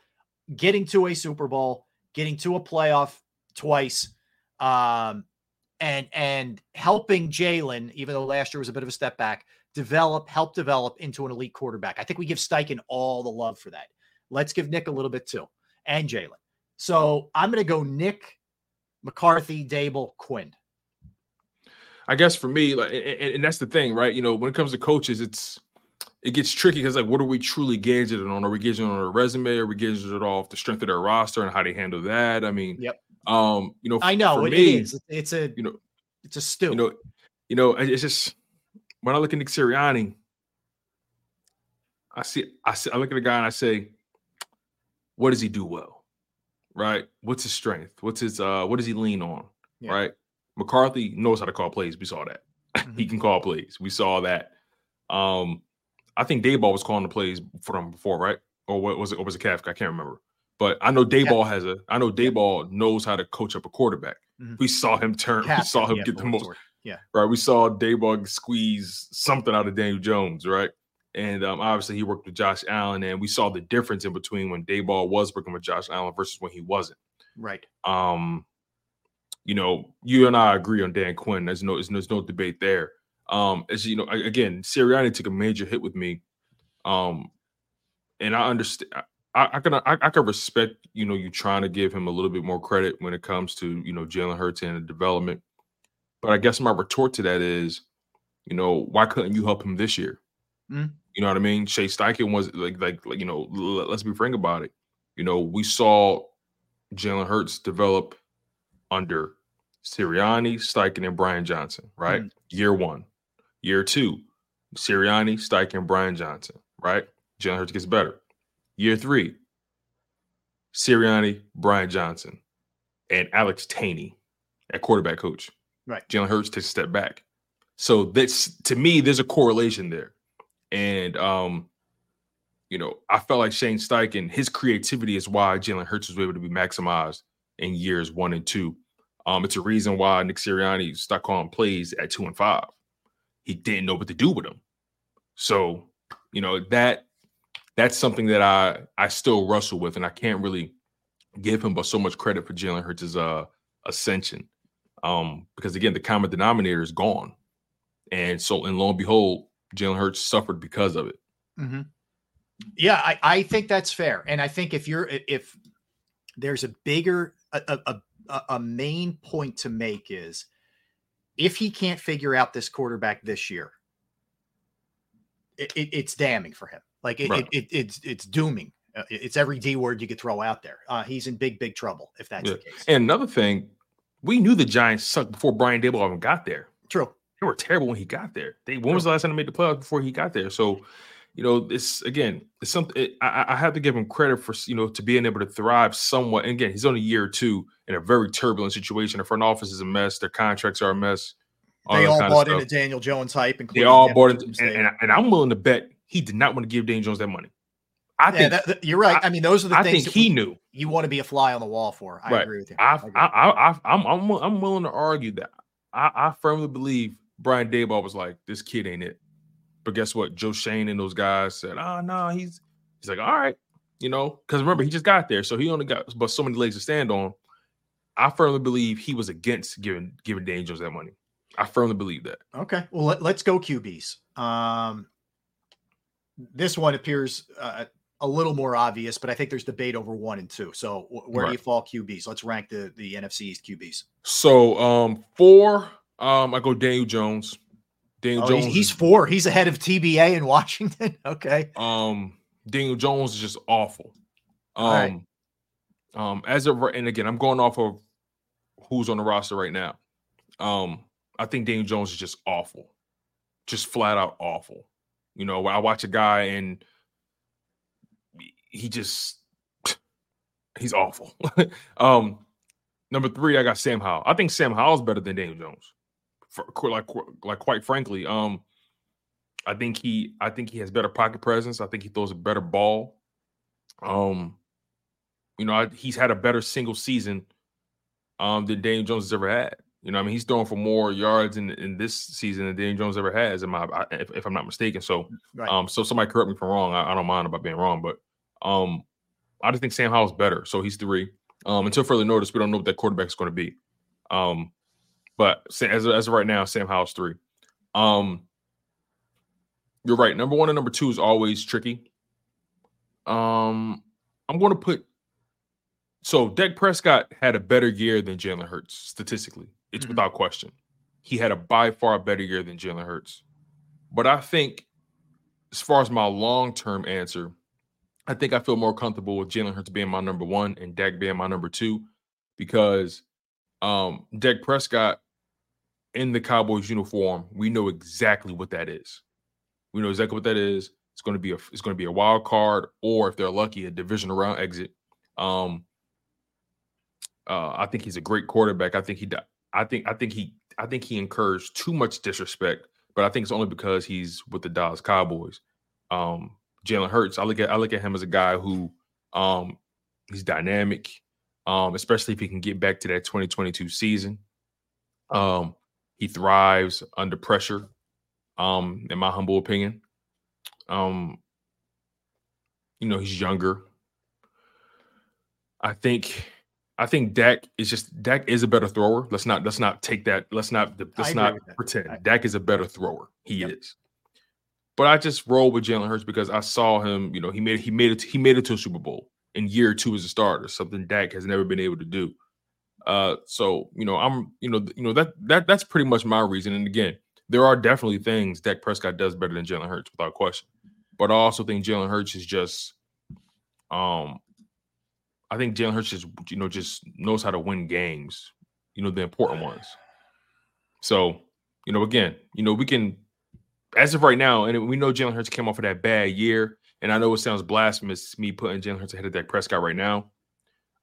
getting to a Super Bowl, getting to a playoff twice, um, and and helping Jalen, even though last year was a bit of a step back, develop, help develop into an elite quarterback. I think we give Steichen all the love for that. Let's give Nick a little bit too, and Jalen. So I'm going to go Nick, McCarthy, Daboll, Quinn. I guess for me, like, and, that's the thing, right? You know, when it comes to coaches, it's it gets tricky because like, what are we truly gauging it on? Are we gauging it on a resume? Are we gauging it off the strength of their roster and how they handle that? I mean, Yep. um, you know, I know for it me, is. It's a you know, it's a stew. you know, you know, it's just when I look at Nick Sirianni, I see, I see, I look at the guy and I say, what does he do well? Right? What's his strength? What's his uh what does he lean on? Yeah. Right? McCarthy knows how to call plays. We saw that. he can call plays. We saw that Um, I think Daboll was calling the plays for them before, right? Or what was it? Or was it Kafka? I can't remember. But I know Daboll has a. I know Daboll knows how to coach up a quarterback. Mhm. We saw him turn. we saw him yeah, get the for what it's most. Yeah. Right. We saw Daboll squeeze something out of Daniel Jones. Right. And um, obviously he worked with Josh Allen, and we saw the difference in between when Daboll was working with Josh Allen versus when he wasn't. Right. Um, you know, you and I agree on Dan Quinn. There's no, there's no debate there. Um, as you know, again, Sirianni took a major hit with me. Um, and I understand. I, I can I, I can respect you know you trying to give him a little bit more credit when it comes to you know Jalen Hurts and the development. But I guess my retort to that is, you know, why couldn't you help him this year? Mm. You know what I mean? Shea Steichen was like, like, like, you know, l- let's be frank about it. You know, we saw Jalen Hurts develop under Sirianni, Steichen, and Brian Johnson, right? Year one. Year two, Sirianni, Steichen, Brian Johnson, right? Jalen Hurts gets better. Year three, Sirianni, Brian Johnson, and Alex Tanney at quarterback coach. Right. Jalen Hurts takes a step back. So that's to me, there's a correlation there. And um, you know, I felt like Shane Steichen, his creativity is why Jalen Hurts was able to be maximized in years one and two. Um, it's a reason why Nick Sirianni stuck calling plays at two and five. He didn't know what to do with them. So, you know, that that's something that I I still wrestle with, and I can't really give him but so much credit for Jalen Hurts' uh ascension. Um, because again, the common denominator is gone. And so, and lo and behold, Jalen Hurts suffered because of it. hmm Yeah, I, I think that's fair, and I think if you're if there's a bigger a, a- a, a main point to make is if he can't figure out this quarterback this year, it, it- it's damning for him. Like it, Right. it, it it's it's dooming. Uh, it's every D word you could throw out there. Uh, he's in big big trouble if that's Yeah. the case. And another thing, we knew the Giants sucked before Brian Daboll even got there. True. They were terrible when he got there. They when was the last time they made the playoffs before he got there? So, you know, it's again, it's something it, I, I have to give him credit for you know to being able to thrive somewhat. And again, he's on a year or two in a very turbulent situation. The front office is a mess. Their contracts are a mess. They all bought into Daniel Jones hype, They all bought into, and, and, and I'm willing to bet he did not want to give Daniel Jones that money. I Yeah, think that- that- you're right. I, mean, those are the I things think he we- knew. You want to be a fly on the wall for. I agree with you. I, I, I, I, I'm, I'm, I'm willing to argue that. I, I firmly believe Brian Daboll was like, "This kid ain't it." But guess what? Joe Schoen and those guys said, "Oh no, he's." He's like, "All right," you know, because remember he just got there, so he only got but so many legs to stand on. I firmly believe he was against giving giving Daniel Jones that money. I firmly believe that. Okay. Well, let, let's go QBs. Um, this one appears uh, a little more obvious, but I think there's debate over one and two. So wh- where do you fall QBs? Let's rank the the NFC East QBs. So um, four, um, I go Daniel Jones. Daniel Oh, Jones. he's, he's four. He's ahead of TBA in Washington. Okay. Um, Daniel Jones is just awful. Um, right. um, as of and again, I'm going off of who's on the roster right now. Um, I think Daniel Jones is just awful, just flat out awful. You know, I watch a guy and he just he's awful. um, number three, I got Sam Howell. I think Sam Howell's better than Daniel Jones. For, like, like quite frankly, um, I think he, I think he has better pocket presence. I think he throws a better ball. Um, you know, I, he's had a better single season um than Daniel Jones has ever had. You know, I mean, he's throwing for more yards in in this season than Daniel Jones ever has. In my, I- if, if I'm not mistaken. So, Right. um, so somebody correct me if I'm wrong. I, I don't mind about being wrong, but um, I just think Sam Howell's better. So he's three. Um, until further notice, we don't know what that quarterback is going to be. Um, but as of- as of right now, Sam Howell's three. Um, you're right. Number one and number two is always tricky. Um, I'm going to put. So Dak Prescott had a better year than Jalen Hurts statistically. It's without question. He had a by far better year than Jalen Hurts. But I think, as far as my long term answer, I think I feel more comfortable with Jalen Hurts being my number one and Dak being my number two, because um, Dak Prescott in the Cowboys uniform, we know exactly what that is. We know exactly what that is. It's going to be a it's going to be a wild card, or if they're lucky, a division round exit. Um, uh, I think he's a great quarterback. I think he, I think, I think he, I think he incurs too much disrespect but I think it's only because he's with the Dallas Cowboys. Um, Jalen Hurts, I look at I look at him as a guy who um, he's dynamic, um, especially if he can get back to that 2022 season. Um, he thrives under pressure, um, in my humble opinion. Um, you know, he's younger. I think I think Dak is just Dak is a better thrower. Let's not let's not take that. Let's not let's not pretend. I, Dak is a better thrower. He yep. is. But I just roll with Jalen Hurts because I saw him. You know, he made he made it he made it to a Super Bowl in year two as a starter, something Dak has never been able to do. Uh, so you know, I'm you know you know that that that's pretty much my reason. And again, there are definitely things Dak Prescott does better than Jalen Hurts without question. But I also think Jalen Hurts is just um I think Jalen Hurts just you know just knows how to win games, you know the important ones. So you know again, you know we can as of right now, and we know Jalen Hurts came off of that bad year, and I know it sounds blasphemous me putting Jalen Hurts ahead of Dak Prescott right now.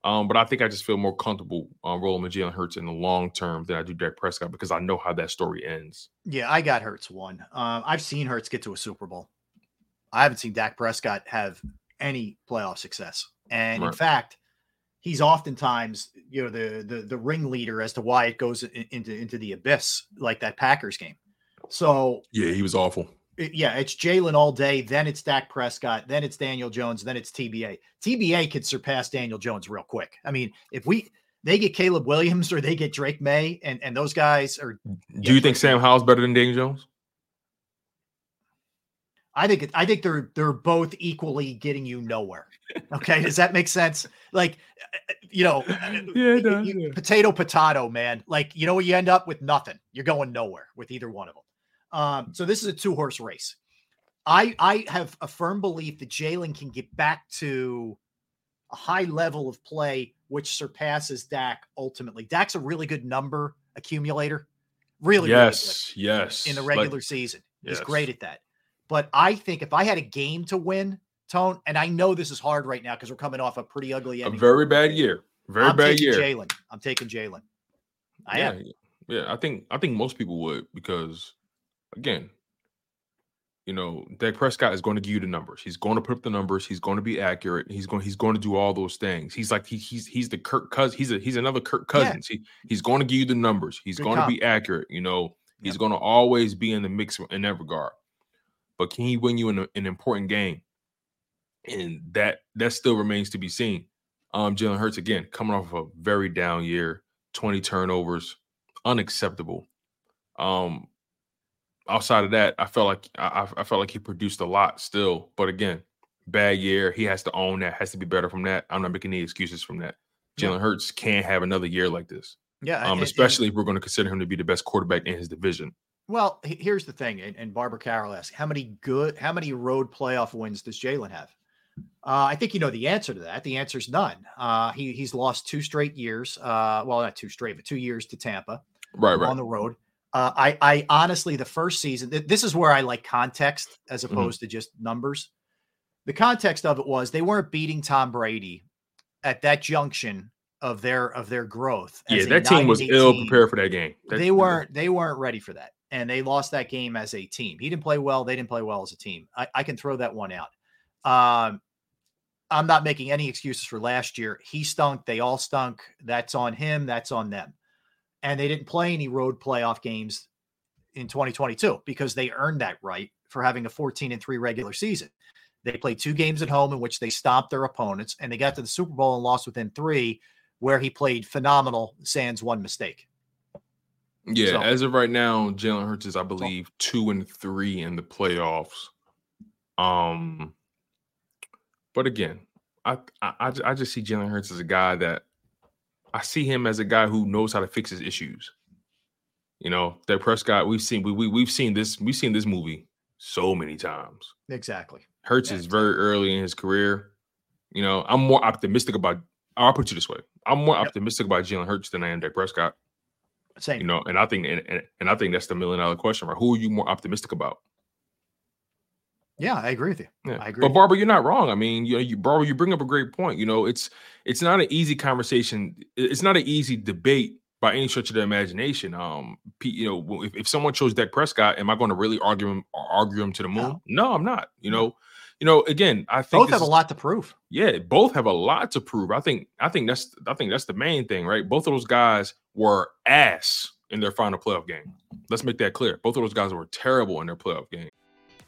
Um, but I think I just feel more comfortable um, rolling with Jalen Hurts in the long term than I do Dak Prescott because I know how that story ends. Yeah, I got Hurts one. Um, I've seen Hurts get to a Super Bowl. I haven't seen Dak Prescott have any playoff success. And right. in fact, he's oftentimes, you know, the the the ringleader as to why it goes into into the abyss, like that Packers game. So yeah, he was awful. It, yeah, it's Jalen all day. Then it's Dak Prescott. Then it's Daniel Jones. Then it's TBA. TBA could surpass Daniel Jones real quick. I mean, if we they get Caleb Williams or they get Drake Maye, and and those guys are. Do yeah, you think Sam Howell's better than Daniel Jones? I think it, I think they're they're both equally getting you nowhere. Okay, does that make sense? Like, you know, yeah, does, you, potato potato, man. Like, you know, you end up with nothing. You're going nowhere with either one of them. Um, so this is a two horse race. I I have a firm belief that Jalen can get back to a high level of play, which surpasses Dak ultimately. Dak's a really good number accumulator. Really, yes, really yes. In the regular like, season, he's yes. great at that. But I think if I had a game to win, Tone, and I know this is hard right now because we're coming off a pretty ugly ending. A very bad year. Very I'm bad year. Jalen. I'm taking Jalen. I yeah, am. Yeah, I think I think most people would because again, you know, Dak Prescott is going to give you the numbers. He's going to put up the numbers. He's going to be accurate. He's going. He's going to do all those things. He's like he, he's he's the Kirk Cousins. He's a he's another Kirk Cousins. Yeah. He, he's going to give you the numbers. He's Good going to be accurate. You know, he's going to always be in the mix in that regard but can he win you in a, an important game? And that that still remains to be seen. Um, Jalen Hurts again coming off of a very down year, 20 turnovers, unacceptable. Um, outside of that, I felt like I, I felt like he produced a lot still, but again, bad year. He has to own that. Has to be better from that. I'm not making any excuses from that. Jalen Hurts can't have another year like this. Yeah, um, especially if we're going to consider him to be the best quarterback in his division. Well, here's the thing, and, and Barbara Carroll asked, how many good, how many road playoff wins does Jalen have? Uh, I think you know the answer to that. The answer is none. Uh, he he's lost two straight years. Uh, well, not two straight, but two years to Tampa. Right, right. On the road. Uh, I I honestly the first season. Th- this is where I like context as mm-hmm. opposed mm-hmm. to just numbers. The context of it was they weren't beating Tom Brady at that junction of their of their growth. Yeah, that team was ill prepared for that game. That, they weren't they weren't ready for that and they lost that game as a team. He didn't play well. They didn't play well as a team. I, I can throw that one out. Um, I'm not making any excuses for last year. He stunk. They all stunk. That's on him. That's on them. And they didn't play any road playoff games in 2022 because they earned that right for having a 14 and 3 regular season. They played two games at home in which they stopped their opponents and they got to the Super Bowl and lost within three, where he played phenomenal, sans one mistake. Yeah, so, as of right now, Jalen Hurts is, I believe, two and three in the playoffs. Um, but again, I I, I just see Jalen Hurts as a guy that I see him as a guy who knows how to fix his issues. You know, that Prescott, we've seen we, we we've seen this we've seen this movie so many times. Exactly. Hurts is very early in his career. You know, I'm more optimistic about. I'll put you this way: I'm more yep. optimistic about Jalen Hurts than I am Dak Prescott. Same. You know, and I think and, and I think that's the million dollar question, right? Who are you more optimistic about? Yeah, I agree with you. Yeah. I agree. But Barbara, you're not wrong. I mean, you know, you Barbara, you bring up a great point. You know, it's it's not an easy conversation. It's not an easy debate by any stretch of the imagination. Um, you know, if, if someone chose Dak Prescott, am I going to really argue him argue him to the moon? No, no I'm not. You know, you know, again, I think both have is, a lot to prove. Yeah, both have a lot to prove. I think, I think that's, I think that's the main thing, right? Both of those guys were ass in their final playoff game. Let's make that clear. Both of those guys were terrible in their playoff game.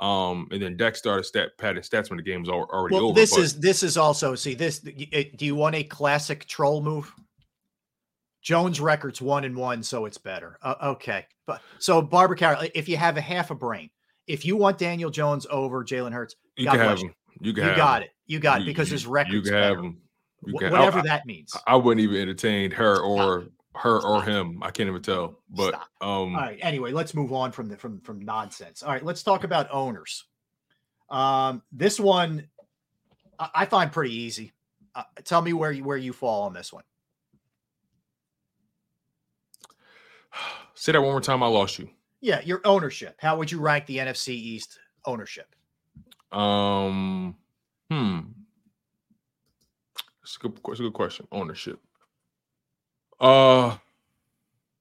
Um, and then Dak started stat padding stats when the game was already well, over. This but... is this is also see this. Do you want a classic troll move? Jones records one and one, so it's better. Uh, okay, but so Barbara Carroll, if you have a half a brain, if you want Daniel Jones over Jalen Hurts, you God can have him. You, you got it. You got it because his record. You can have him. Can, Whatever I, that means. I, I, wouldn't even entertain her or. Her or him. I can't even tell. But Stop. um all right. Anyway, let's move on from the from from nonsense. All right, let's talk about owners. Um, this one I, I find pretty easy. Uh, tell me where you where you fall on this one. Say that one more time. I lost you. Yeah, your ownership. How would you rank the NFC East ownership? Um, hmm. It's a good, it's a good question. Ownership. Uh,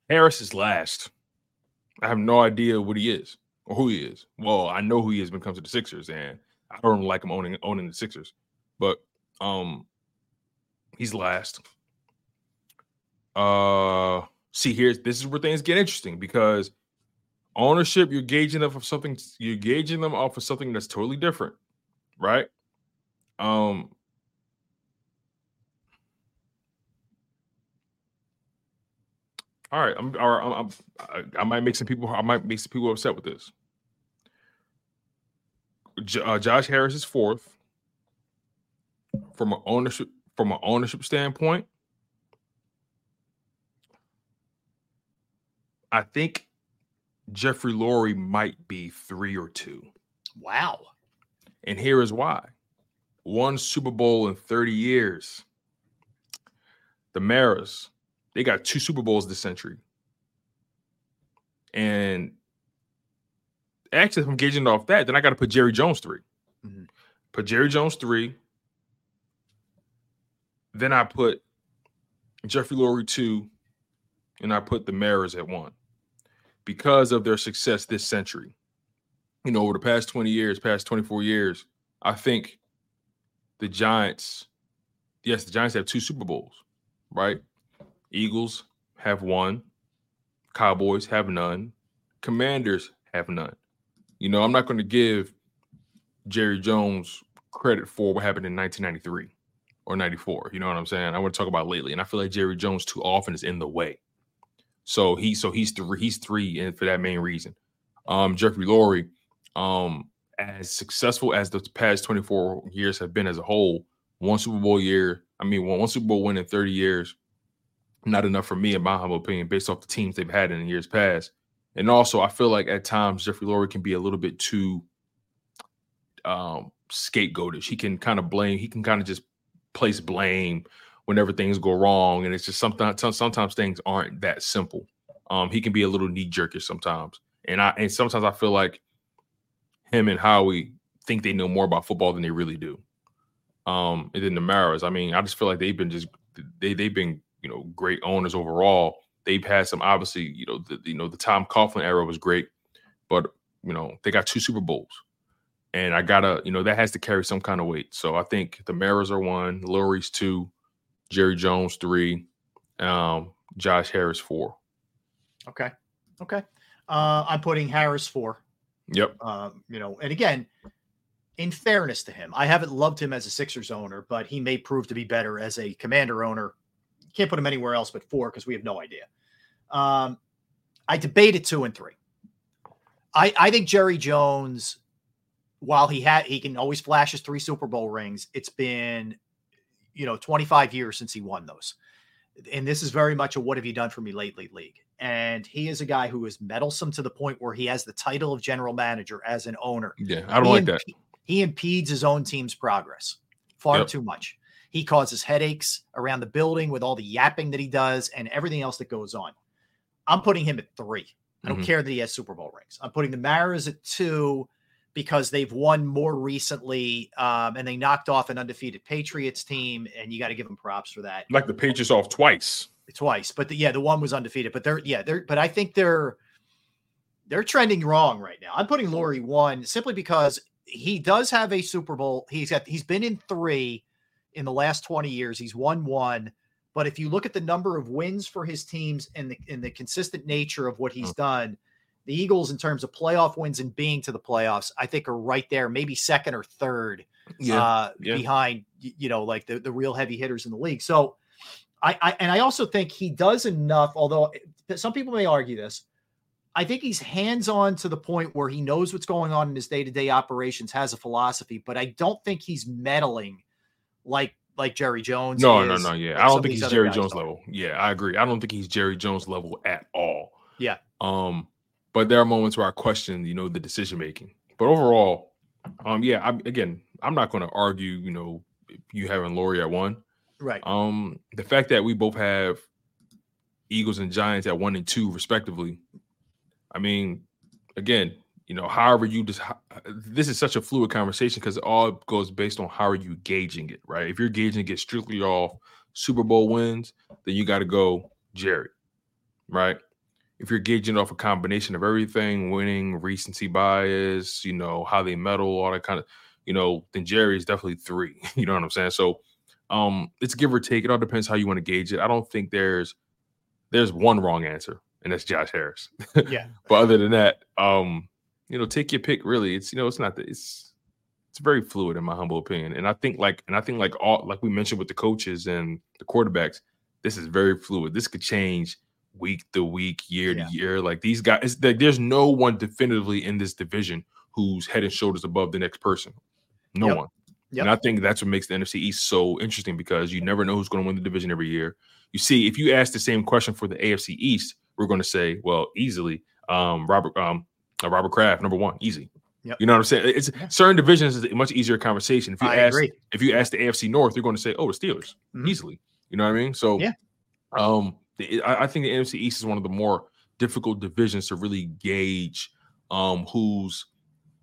Harris is last. I have no idea what he is or who he is. Well, I know who he is when it comes to the Sixers, and I don't like him owning owning the Sixers. But um, he's last. Uh, see, here's this is where things get interesting because ownership you're gauging them of something you're gauging them off of something that's totally different right um all right i'm all right, I'm, I'm, i might make some people i might make some people upset with this J- uh, josh harris is fourth from an ownership from an ownership standpoint i think Jeffrey Lurie might be three or two. Wow. And here is why one Super Bowl in 30 years. The Maras, they got two Super Bowls this century. And actually, if I'm gauging off that, then I got to put Jerry Jones 3 mm-hmm. Put Jerry Jones three. Then I put Jeffrey Lurie two, and I put the Maras at one because of their success this century. You know, over the past 20 years, past 24 years, I think the Giants, yes, the Giants have two Super Bowls, right? Eagles have one, Cowboys have none, Commanders have none. You know, I'm not going to give Jerry Jones credit for what happened in 1993 or 94. You know what I'm saying? I want to talk about lately. And I feel like Jerry Jones too often is in the way. So he so he's three he's three and for that main reason. Um Jeffrey Lurie, um, as successful as the past 24 years have been as a whole, one Super Bowl year, I mean one, one Super Bowl win in 30 years, not enough for me in my humble opinion, based off the teams they've had in the years past. And also I feel like at times Jeffrey Lurie can be a little bit too um scapegoatish. He can kind of blame, he can kind of just place blame whenever things go wrong, and it's just sometimes sometimes things aren't that simple. Um, he can be a little knee jerkish sometimes, and I and sometimes I feel like him and Howie think they know more about football than they really do. Um, and then the Maras, I mean, I just feel like they've been just they they've been you know great owners overall. They've had some obviously you know the you know the Tom Coughlin era was great, but you know they got two Super Bowls, and I gotta you know that has to carry some kind of weight. So I think the Maras are one, Lurie's two, Jerry Jones three, um, Josh Harris four. Okay. Okay. Uh, I'm putting Harris four. Yep. Um, you know, and again, in fairness to him, I haven't loved him as a Sixers owner, but he may prove to be better as a Commander owner. Can't put him anywhere else but four because we have no idea. Um, I debated two and three. I I think Jerry Jones, while he had he can always flash his three Super Bowl rings, it's been you know 25 years since he won those. And this is very much a what have you done for me lately league. And he is a guy who is meddlesome to the point where he has the title of general manager as an owner. Yeah, I don't He like that. He impedes his own team's progress far Yep. too much. He causes headaches around the building with all the yapping that he does and everything else that goes on. I'm putting him at three. I don't Mhm. care that he has Super Bowl rings. I'm putting the Maras at two because they've won more recently um, and they knocked off an undefeated Patriots team, and you got to give them props for that Like the Patriots off twice. twice. But the, yeah, the one was undefeated. But they're yeah, they're but I think they're they're trending wrong right now. I'm putting Lurie one simply because he does have a Super Bowl. He's got he's been in three in the last 20 years. He's won one. But if you look at the number of wins for his teams and the and the consistent nature of what he's done, the Eagles in terms of playoff wins and being to the playoffs, I think are right there, maybe second or third Yeah, uh, yeah. behind you know like the, the real heavy hitters in the league. So I, I and I also think he does enough. Although eh, some people may argue this, I think he's hands on to the point where he knows what's going on in his day to day operations, has a philosophy, but I don't think he's meddling like like Jerry Jones. No, no, is, no. Yeah, like I don't think he's Jerry Jones are. level. Yeah, I agree. I don't think he's Jerry Jones level at all. Yeah. Um, but there are moments where I question, you know, the decision making. But overall, um, yeah, I'm again, I'm not going to argue, you know, you having Lurie at one. Right. Um, the fact that we both have Eagles and Giants at one and two, respectively. I mean, again, you know, however you just this is such a fluid conversation because it all goes based on how are you gauging it, right? If you're gauging it strictly off Super Bowl wins, then you got to go Jerry, right? If you're gauging it off a combination of everything, winning, recency bias, you know, how they medal, all that kind of, you know, then Jerry is definitely three. You know what I'm saying? So um it's give or take. It all depends how you want to gauge it. I don't think there's there's one wrong answer, and that's Josh Harris. Yeah. but other than that, um, you know, take your pick. Really, it's you know, it's not that it's it's very fluid in my humble opinion. And I think like and I think like all like we mentioned with the coaches and the quarterbacks, this is very fluid. This could change week to week, year to year. Like these guys, it's, like, there's no one definitively in this division who's head and shoulders above the next person. No Yep. one. Yep. And I think that's what makes the NFC East so interesting because you never know who's going to win the division every year. You see, if you ask the same question for the AFC East, we're going to say, well, easily, um, Robert, um, Robert Kraft, number one, easy. Yep. You know what I'm saying? It's certain divisions is a much easier conversation. If you I ask, agree. if you ask the AFC North, you're going to say, oh, the Steelers, Mhm. easily. You know what I mean? So, Yeah. um, the, I, I think the NFC East is one of the more difficult divisions to really gauge, um, who's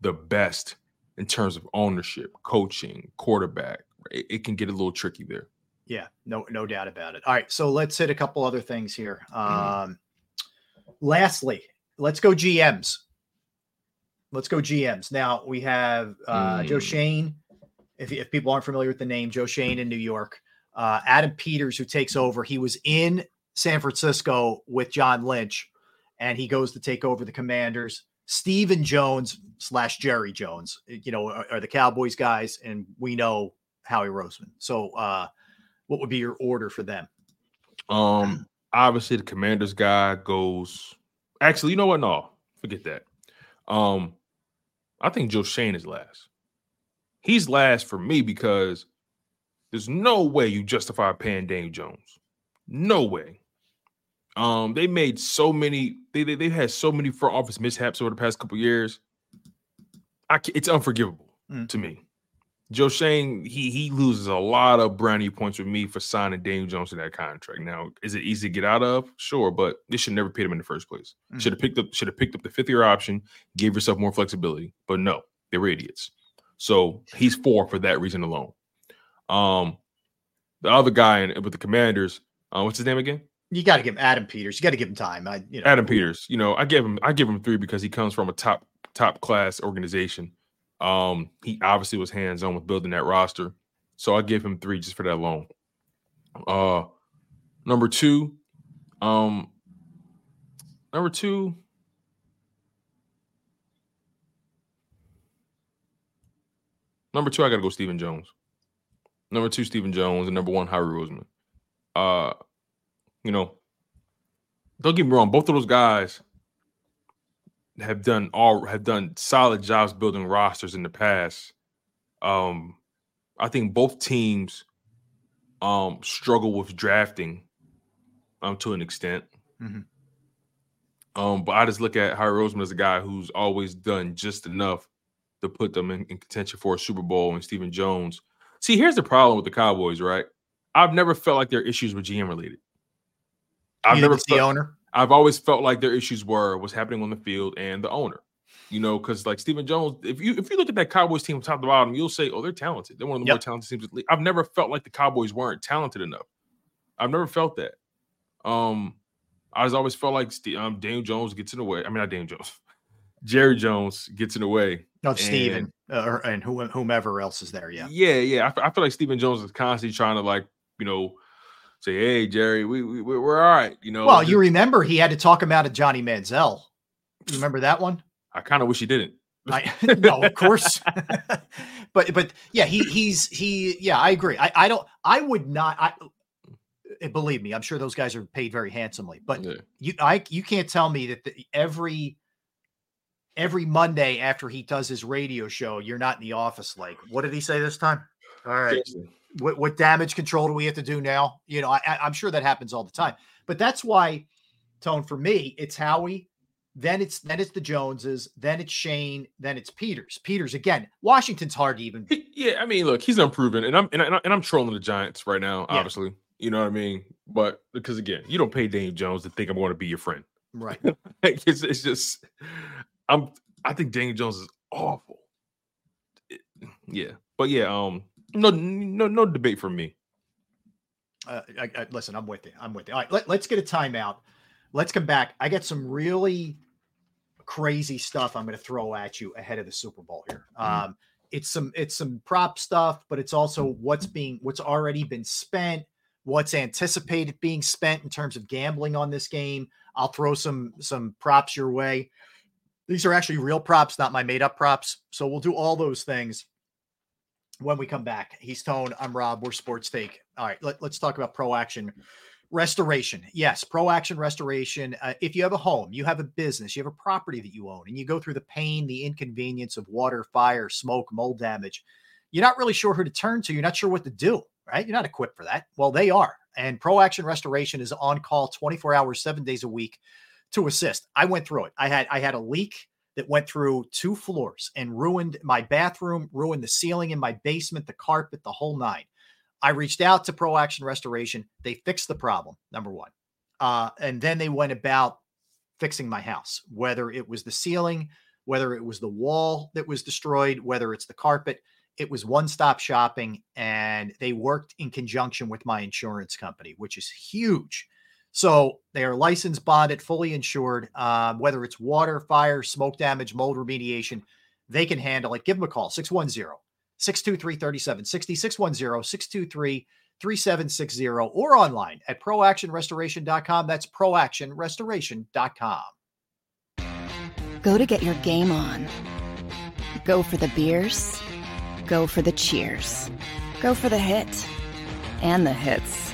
the best in terms of ownership, coaching, quarterback. It, it can get a little tricky there. Yeah, no, no doubt about it. All right, so let's hit a couple other things here. Um, lastly, let's go GMs. Let's go GMs. Now we have uh, Joe Mm. Shane. If, if people aren't familiar with the name, Joe Schoen in New York. Uh, Adam Peters, who takes over. He was in San Francisco with John Lynch, and he goes to take over the Commanders. Stephen Jones slash Jerry Jones, you know, are, are the Cowboys guys, and we know Howie Roseman. So, uh, what would be your order for them? Um, obviously the commander's guy goes. Actually, you know what? No, forget that. Um, I think Joe Schoen is last. He's last for me because there's no way you justify paying Daniel Jones. No way. Um, they made so many. They they they've had so many front office mishaps over the past couple years. I it's unforgivable Mm. to me. Joe Schoen, he he loses a lot of brownie points with me for signing Daniel Jones to that contract. Now, is it easy to get out of? Sure, but this should never paid him in the first place. Mhm. Should have picked up should have picked up the fifth year option, gave yourself more flexibility. But no, they were idiots. So he's four for that reason alone. Um, the other guy in, with the Commanders, uh, what's his name again? You got to give Adam Peters. You got to give him time. I, you know, Adam Peters. You know, I give him I give him three because he comes from a top top class organization. Um, he obviously was hands on with building that roster, so I give him three just for that alone. Uh, number two, Um, number two. Number two, I got to go Stephen Jones. Number two, Stephen Jones, and number one, Howie Roseman. Uh, you know, don't get me wrong, both of those guys have done all have done solid jobs building rosters in the past. Um, I think both teams um struggle with drafting um to an extent. Mhm. Um, but I just look at Howie Roseman as a guy who's always done just enough to put them in, in contention for a Super Bowl and Stephen Jones. See, here's the problem with the Cowboys, right? I've never felt like their issues were GM related. I've never it's the felt- owner? I've always felt like their issues were what's happening on the field and the owner. You know, because like Stephen Jones, if you if you look at that Cowboys team from top to bottom, you'll say, "Oh, they're talented. They're one of the more talented teams." in the league." I've never felt like the Cowboys weren't talented enough. I've never felt that. Um, I was always felt like Ste- um, Daniel Jones gets in the way. I mean, not Daniel Jones, Jerry Jones gets in the way. No, And- Stephen uh, or- and who, whomever else is there. Yeah. yeah, yeah. I, I feel like Stephen Jones is constantly trying to like, you know, say, "Hey, Jerry, we, we we're we're all right." You know. Well, you remember he had to talk him out of Johnny Manziel. You remember that one? I kind of wish he didn't. I, no, of course. but but yeah, he he's he yeah, I agree. I I don't I would not I uh, believe me, I'm sure those guys are paid very handsomely. But you I you can't tell me that the, every every Monday after he does his radio show, you're not in the office like, what did he say this time? All right. Seriously. What, what damage control do we have to do now? You know, I, I'm sure that happens all the time. But that's why, Tone, for me, it's Howie, then it's then it's the Joneses, then it's Schoen, then it's Peters. Peters again. Washington's hard to even. Yeah, I mean, look, he's unproven, and I'm and, I, and I'm trolling the Giants right now, Yeah. obviously. You know what I mean? But because again, you don't pay Daniel Jones to think I'm going to be your friend. Right. It's, it's just, I'm. I think Daniel Jones is awful. It- yeah, but yeah, um, no, no, no debate for me. Uh, I, I, listen, I'm with you. I'm with you. All right, let, let's get a timeout. Let's come back. I got some really crazy stuff I'm going to throw at you ahead of the Super Bowl here. Um, it's some it's some prop stuff, but it's also what's being what's already been spent, what's anticipated being spent in terms of gambling on this game. I'll throw some some props your way. These are actually real props, not my made up props. So we'll do all those things when we come back. He's Tone. I'm Rob. We're Sports Take. All right, let, us talk about Pro Action Restoration. Yes, Pro Action Restoration. Uh, if you have a home, you have a business, you have a property that you own, and you go through the pain, the inconvenience of water, fire, smoke, mold damage, you're not really sure who to turn to. You're not sure what to do, right? You're not equipped for that. Well, they are. And Pro Action Restoration is on call 24 hours, seven days a week to assist. I went through it. I had I had a leak that went through two floors and ruined my bathroom, ruined the ceiling in my basement, the carpet, the whole nine. I reached out to Pro Action Restoration. They fixed the problem, number one. Uh, and then they went about fixing my house, whether it was the ceiling, whether it was the wall that was destroyed, whether it's the carpet. It was one stop shopping, and they worked in conjunction with my insurance company, which is huge. So they are licensed, bonded, fully insured. Um, whether it's water, fire, smoke damage, mold remediation, they can handle it. Give them a call 610 623 3760, 610 623 3760, or online at proactionrestoration.com. That's proactionrestoration.com. Go to get your game on. Go for the beers. Go for the cheers. Go for the hit and the hits.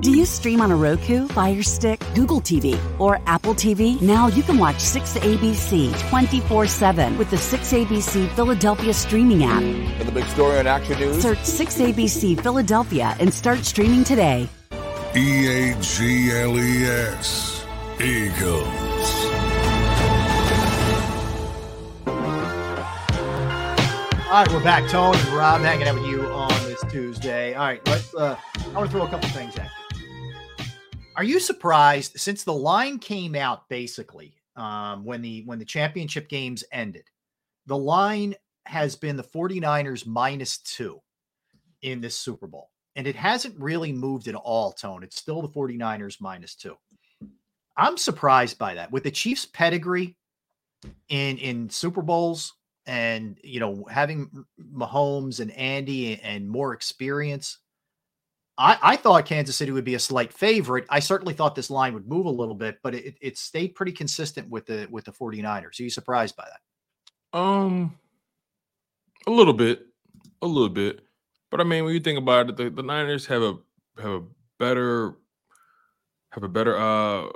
Do you stream on a Roku, Fire Stick, Google TV, or Apple TV? Now you can watch 6ABC 24 7 with the 6ABC Philadelphia streaming app. For the big story on Action News, Search 6ABC Philadelphia and start streaming today. E A G L E S. Eagles. All right, we're back. Tone and Rob hanging out with you on this Tuesday. All right, let's. Uh, I want to throw a couple things at you. Are you surprised since the line came out basically um, when the when the championship games ended? The line has been the 49ers minus two in this Super Bowl, and it hasn't really moved at all. Tone, it's still the 49ers minus two. I'm surprised by that with the Chiefs' pedigree in in Super Bowls and you know having Mahomes and Andy and more experience. I, I thought Kansas City would be a slight favorite. I certainly thought this line would move a little bit, but it, it stayed pretty consistent with the with the 49ers. Are you surprised by that? Um, a little bit, a little bit. But I mean, when you think about it, the, the Niners have a have a better have a better uh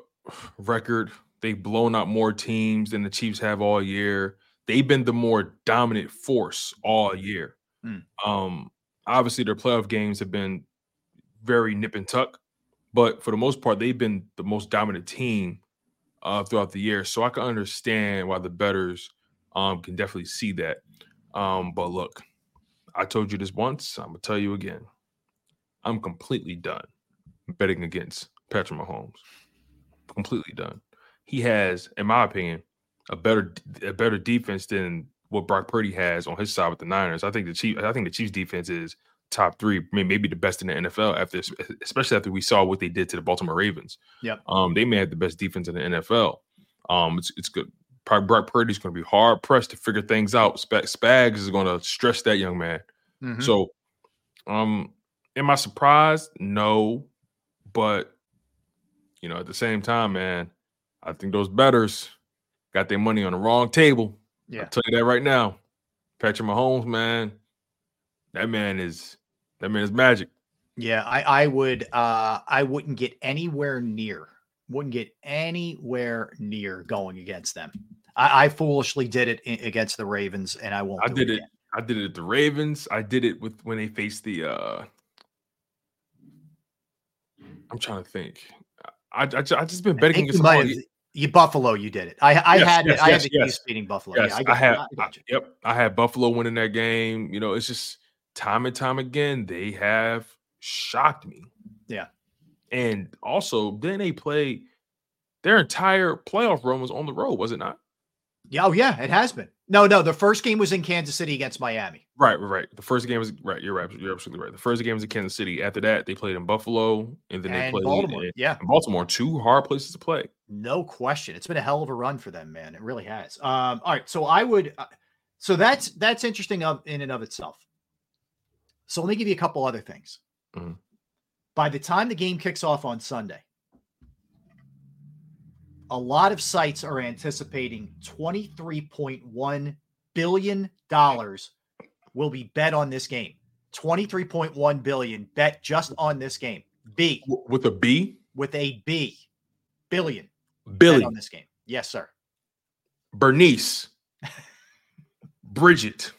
record. They've blown out more teams than the Chiefs have all year. They've been the more dominant force all year. Mm. Um, obviously their playoff games have been very nip and tuck, but for the most part, they've been the most dominant team uh, throughout the year. So I can understand why the bettors um, can definitely see that. Um, but look, I told you this once. I'm gonna tell you again. I'm completely done betting against Patrick Mahomes. Completely done. He has, in my opinion, a better a better defense than what Brock Purdy has on his side with the Niners. I think the Chief I think the Chiefs defense is top three, maybe the best in the NFL after especially after we saw what they did to the Baltimore Ravens. Yep. Um, they may have the best defense in the NFL. Um, it's it's good. Probably Brock Purdy's going to be hard pressed to figure things out. Spags is going to stress that young man. Mhm. So, um, am I surprised? No, but you know, at the same time, man, I think those bettors got their money on the wrong table. Yeah. I'll tell you that right now. Patrick Mahomes, man, that man is that man is magic. Yeah, I, I would uh I wouldn't get anywhere near wouldn't get anywhere near going against them. I, I foolishly did it i- against the Ravens, and I won't. I did it. again. I did it at the Ravens. I did it with when they faced the. uh I'm trying to think. I I, I just been betting against you them all might have, year. you Buffalo. You did it. I I Yes, had yes, I had yes, the yes. Beating Buffalo. Yes, yeah, I I, had. I. Yep, I had Buffalo winning that game. You know, it's just time and time again they have shocked me. Yeah. And also, then they play their entire playoff run was on the road, was it not? Yeah, oh yeah, it has been. No, no, the first game was in Kansas City against Miami. Right, right, right. The first game was right. You're right. You're absolutely right. The first game was in Kansas City. After that, they played in Buffalo, and then they played Baltimore, in- yeah. in Baltimore. Two hard places to play. No question. It's been a hell of a run for them, man. It really has. Um, all right. So I would uh, so that's that's interesting of in and of itself. So let me give you a couple other things. Mhm. By the time the game kicks off on Sunday, a lot of sites are anticipating $23.1 billion will be bet on this game. 23.1 billion bet just on this game. B with a B? With a B. Billion. bet on this game. Yes, sir. Bernice, Bridget,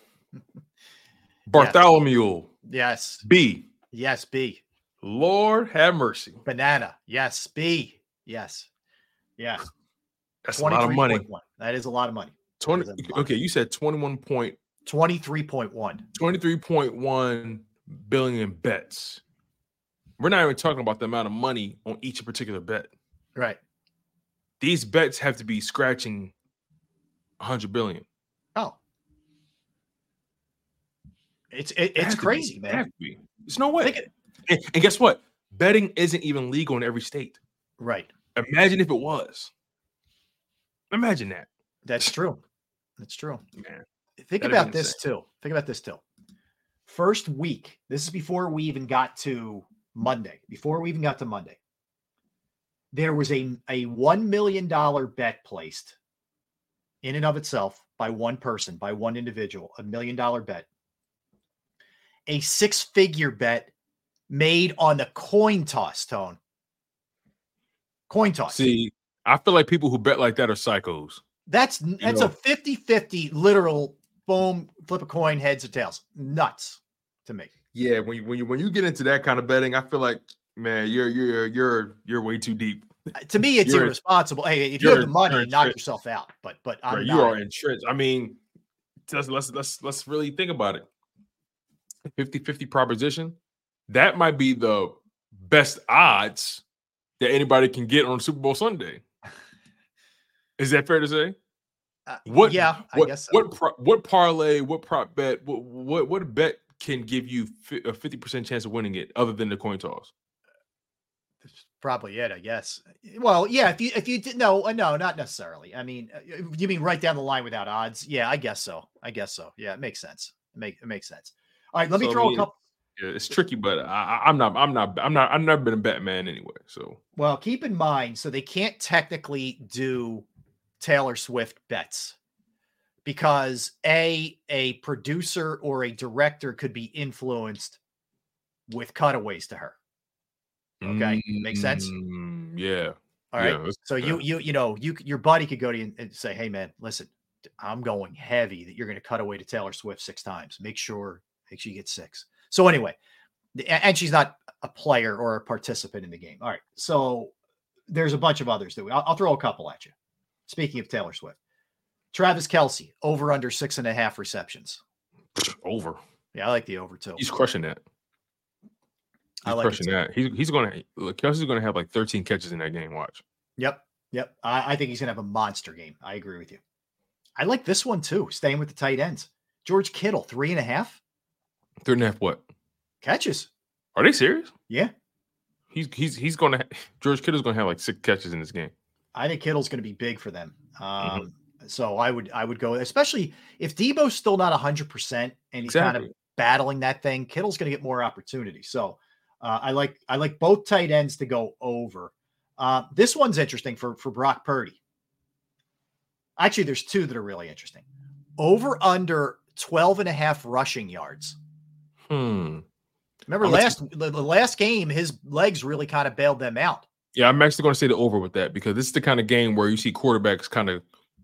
Bartholomew, Yes. B. Yes, B. Lord have mercy. Banana. Yes, B. Yes. Yeah. That's a lot of money. That is a lot of money. 20, okay, you said 21 point 23.1. 23.1 billion bets. We're not even talking about the amount of money on each particular bet. Right. These bets have to be scratching 100 billion. Oh. It's it, It it's has to be. crazy, man. has to. There's no way. And, and guess what? Betting isn't even legal in every state. Right. Imagine if it was. Imagine that. That's true. That's true. Man. Think about this too. Think about this too. First week, this is before we even got to Monday, before we even got to Monday. There was a, a $1 million bet placed in and of itself by one person, by one individual, a million dollar bet. A six figure bet made on the coin toss tone. Coin toss. See, I feel like people who bet like that are psychos. That's that's know- a 50-50 literal boom, flip a coin, heads or tails. Nuts to me. Yeah, when you when you when you get into that kind of betting, I feel like man, you're you're you're you're way too deep. Uh, to me, it's You're- irresponsible. Hey, if you have the money, knock entrenched. yourself out. But but I'm Right, not. you are entrenched. I mean, let's let's let's let's really think about it. 50-50 proposition. That might be the best odds that anybody can get on Super Bowl Sunday. Is that fair to say? What? Uh, yeah, I guess so. What pro- what parlay? What prop bet? What what what bet can give you fi- a fifty percent chance of winning it, other than the coin toss? Probably it, I guess. Well, yeah. If you if you did no, uh, no, not necessarily. I mean, uh, you mean right down the line without odds? Yeah, I guess so. I guess so. Yeah, it makes sense. It make it makes sense. All right, let me So, throw a couple. Yeah, it's tricky, but I, I'm not. I'm not. I'm not. I've never been a Batman anyway. So Well, keep in mind, so they can't technically do Taylor Swift bets because a a producer or a director could be influenced with cutaways to her. Okay, makes sense. Mm, yeah. All right. Yeah, so you you you know you your buddy could go to you and say, "Hey man, listen, I'm going heavy that you're going to cut away to Taylor Swift six times. Make sure make sure you get six. So anyway, and she's not a player or a participant in the game. All right. So there's a bunch of others that we, I'll, I'll throw a couple at you. Speaking of Taylor Swift, Travis Kelce over under six and a half receptions. over. Yeah, I like the over too. He's crushing that. I He's like crushing that. He's he's gonna look. Kelce's gonna have like 13 catches in that game. Watch. Yep. Yep. I, I think he's gonna have a monster game. I agree with you. I like this one too. Staying with the tight ends. George Kittle, three and a half Three and a half. What? catches. Are they serious? Yeah. He's he's he's gonna. ha- George Kittle's gonna have like six catches in this game. I think Kittle's going to be big for them. Um, Mm-hmm. So I would I would go, especially if Deebo's still not hundred percent and he's kind of battling that thing. Kittle's going to get more opportunity. So uh, I like I like both tight ends to go over. Uh, this one's interesting for for Brock Purdy. Actually, there's two that are really interesting. Over under 12 and a half rushing yards. Hmm. Remember much- last the, the last game, his legs really kind of bailed them out. Yeah, I'm actually going to say the over with that because this is the kind of game where you see quarterbacks kind of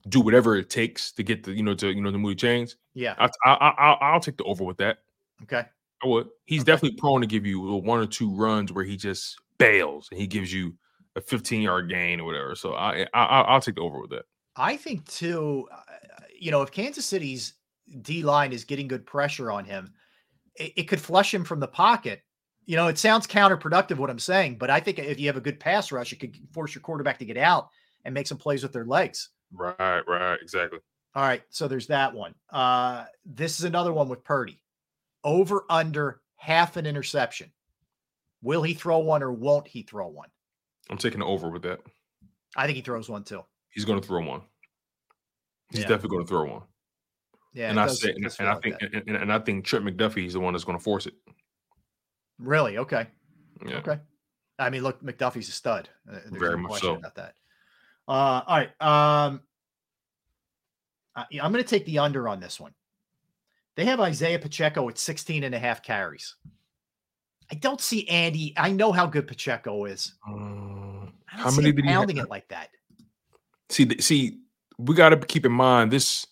do whatever it takes to get the you know to you know the moody chains. Yeah. I, I, I I'll, take the over with that. Okay. I would. He's definitely prone to give you one or two runs where he just bails and he gives you a 15 yard gain or whatever. So I, I I'll take the over with that. I think too, uh, you know, if Kansas City's D line is getting good pressure on him, it, it could flush him from the pocket. You know, it sounds counterproductive what I'm saying, but I think if you have a good pass rush, it could force your quarterback to get out and make some plays with their legs. Right, right, exactly. All right, so there's that one. Uh, this is another one with Purdy. Over under half an interception. Will he throw one or won't he throw one? I'm taking over with that. I think he throws one too. He's going to throw one. He's Yeah. definitely going to throw one. Yeah, and I does- say, and, and I like think, and, and- I think Trent McDuffie is the one that's going to force it. Really? Okay. Yeah. Okay. I mean, look, McDuffie's a stud. Uh, There's Very no much question so. about that. Uh, all right. Um, I, I'm going to take the under on this one. They have Isaiah Pacheco at 16 and a half carries. I don't see Andy. I know how good Pacheco is. Don't how many did he have? it like that? See, see, we got to keep in mind this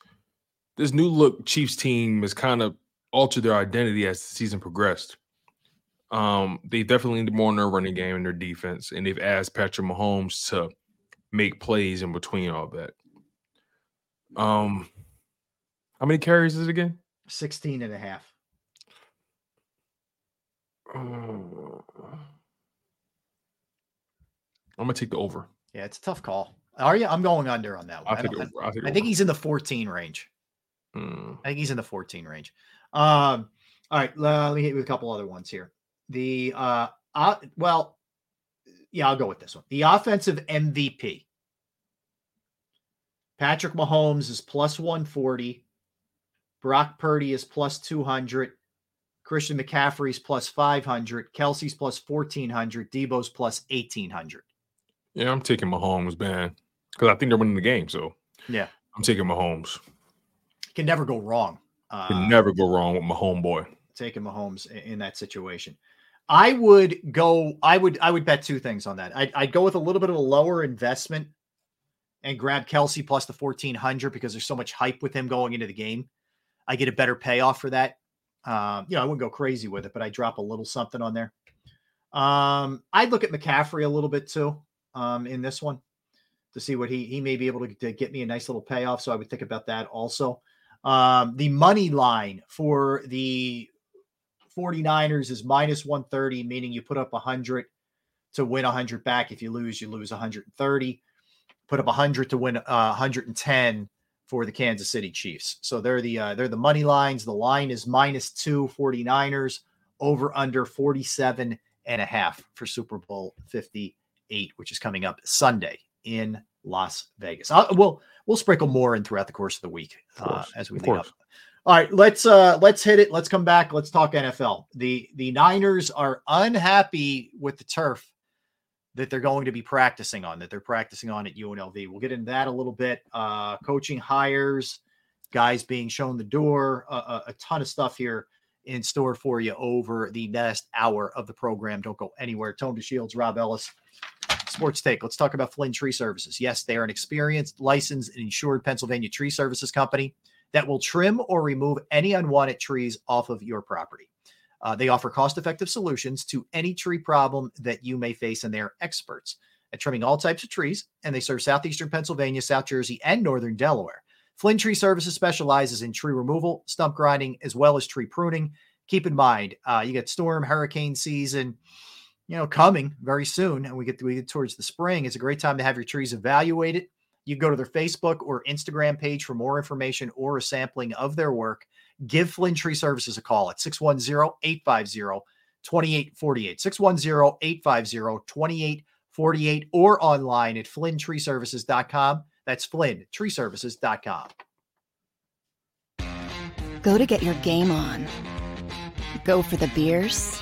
this new look Chiefs team has kind of altered their identity as the season progressed. Um, they definitely need more in their running game and their defense, and they've asked Patrick Mahomes to make plays in between all that. Um, how many carries is it again? 16 and a half. I'm gonna take the over. Yeah, it's a tough call. Are you? I'm going under on that one. I, take don't- over. I'll take I think he's in the 14 range. Hmm. I think he's in the 14 range. Um, all right, let me hit you with a couple other ones here. The uh, uh well, yeah, I'll go with this one. The offensive MVP. Patrick Mahomes is plus 140. Brock Purdy is plus 200. Christian McCaffrey's plus 500. Kelce's plus 1400. Deebo's plus 1800. Yeah, I'm taking Mahomes, man, because I think they're winning the game. So Yeah. I'm taking Mahomes. Can never go wrong. Uh, Can never go wrong with my homeboy. taking Mahomes i- in that situation. I would go. I would. I would bet two things on that. I'd, I'd go with a little bit of a lower investment and grab Kelce plus the fourteen hundred because there's so much hype with him going into the game. I get a better payoff for that. Um, you know, I wouldn't go crazy with it, but I drop a little something on there. Um, I'd look at McCaffrey a little bit too um, in this one to see what he he may be able to, to get me a nice little payoff. So I would think about that also. Um, the money line for the 49ers is minus 130, meaning you put up 100 to win 100 back. If you lose, you lose 130. Put up 100 to win uh, 110 for the Kansas City Chiefs. So they're the uh, they're the money lines. The line is minus two 49ers over under 47 and a half for Super Bowl 58, which is coming up Sunday in Las Vegas. Uh, we'll we'll sprinkle more in throughout the course of the week uh, as we lead up. All right, let's uh let's hit it. Let's come back. Let's talk NFL. The the Niners are unhappy with the turf that they're going to be practicing on, that they're practicing on at UNLV. We'll get into that a little bit. Uh coaching hires, guys being shown the door, a, a, a ton of stuff here in store for you over the next hour of the program. Don't go anywhere. Tone DeShields, Rob Ellis. Sports Take. Let's talk about Flynn Tree Services. Yes, they are an experienced, licensed, and insured Pennsylvania tree services company that will trim or remove any unwanted trees off of your property. Uh, they offer cost effective solutions to any tree problem that you may face, and they're experts at trimming all types of trees. And they serve southeastern Pennsylvania, South Jersey, and northern Delaware. Flynn Tree Services specializes in tree removal, stump grinding, as well as tree pruning. Keep in mind, uh, you get storm, hurricane season, you know, coming very soon, and we get we get towards the spring. It's a great time to have your trees evaluated. You go to their Facebook or Instagram page for more information or a sampling of their work. Give Flynn Tree Services a call at 610 850 2848. 610 850 2848 or online at flynntreeservices.com. That's flynntreeservices.com. Go to get your game on. Go for the beers.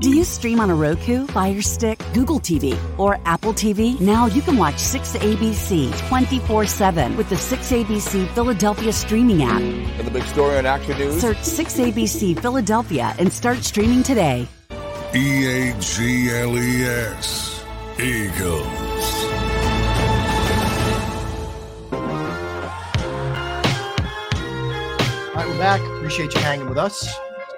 Do you stream on a Roku, Fire Stick, Google TV, or Apple TV? Now you can watch 6ABC 24 7 with the 6ABC Philadelphia streaming app. And the big story on Action News. Search 6ABC Philadelphia and start streaming today. E A G L E S. Eagles. All right, we're back. Appreciate you hanging with us.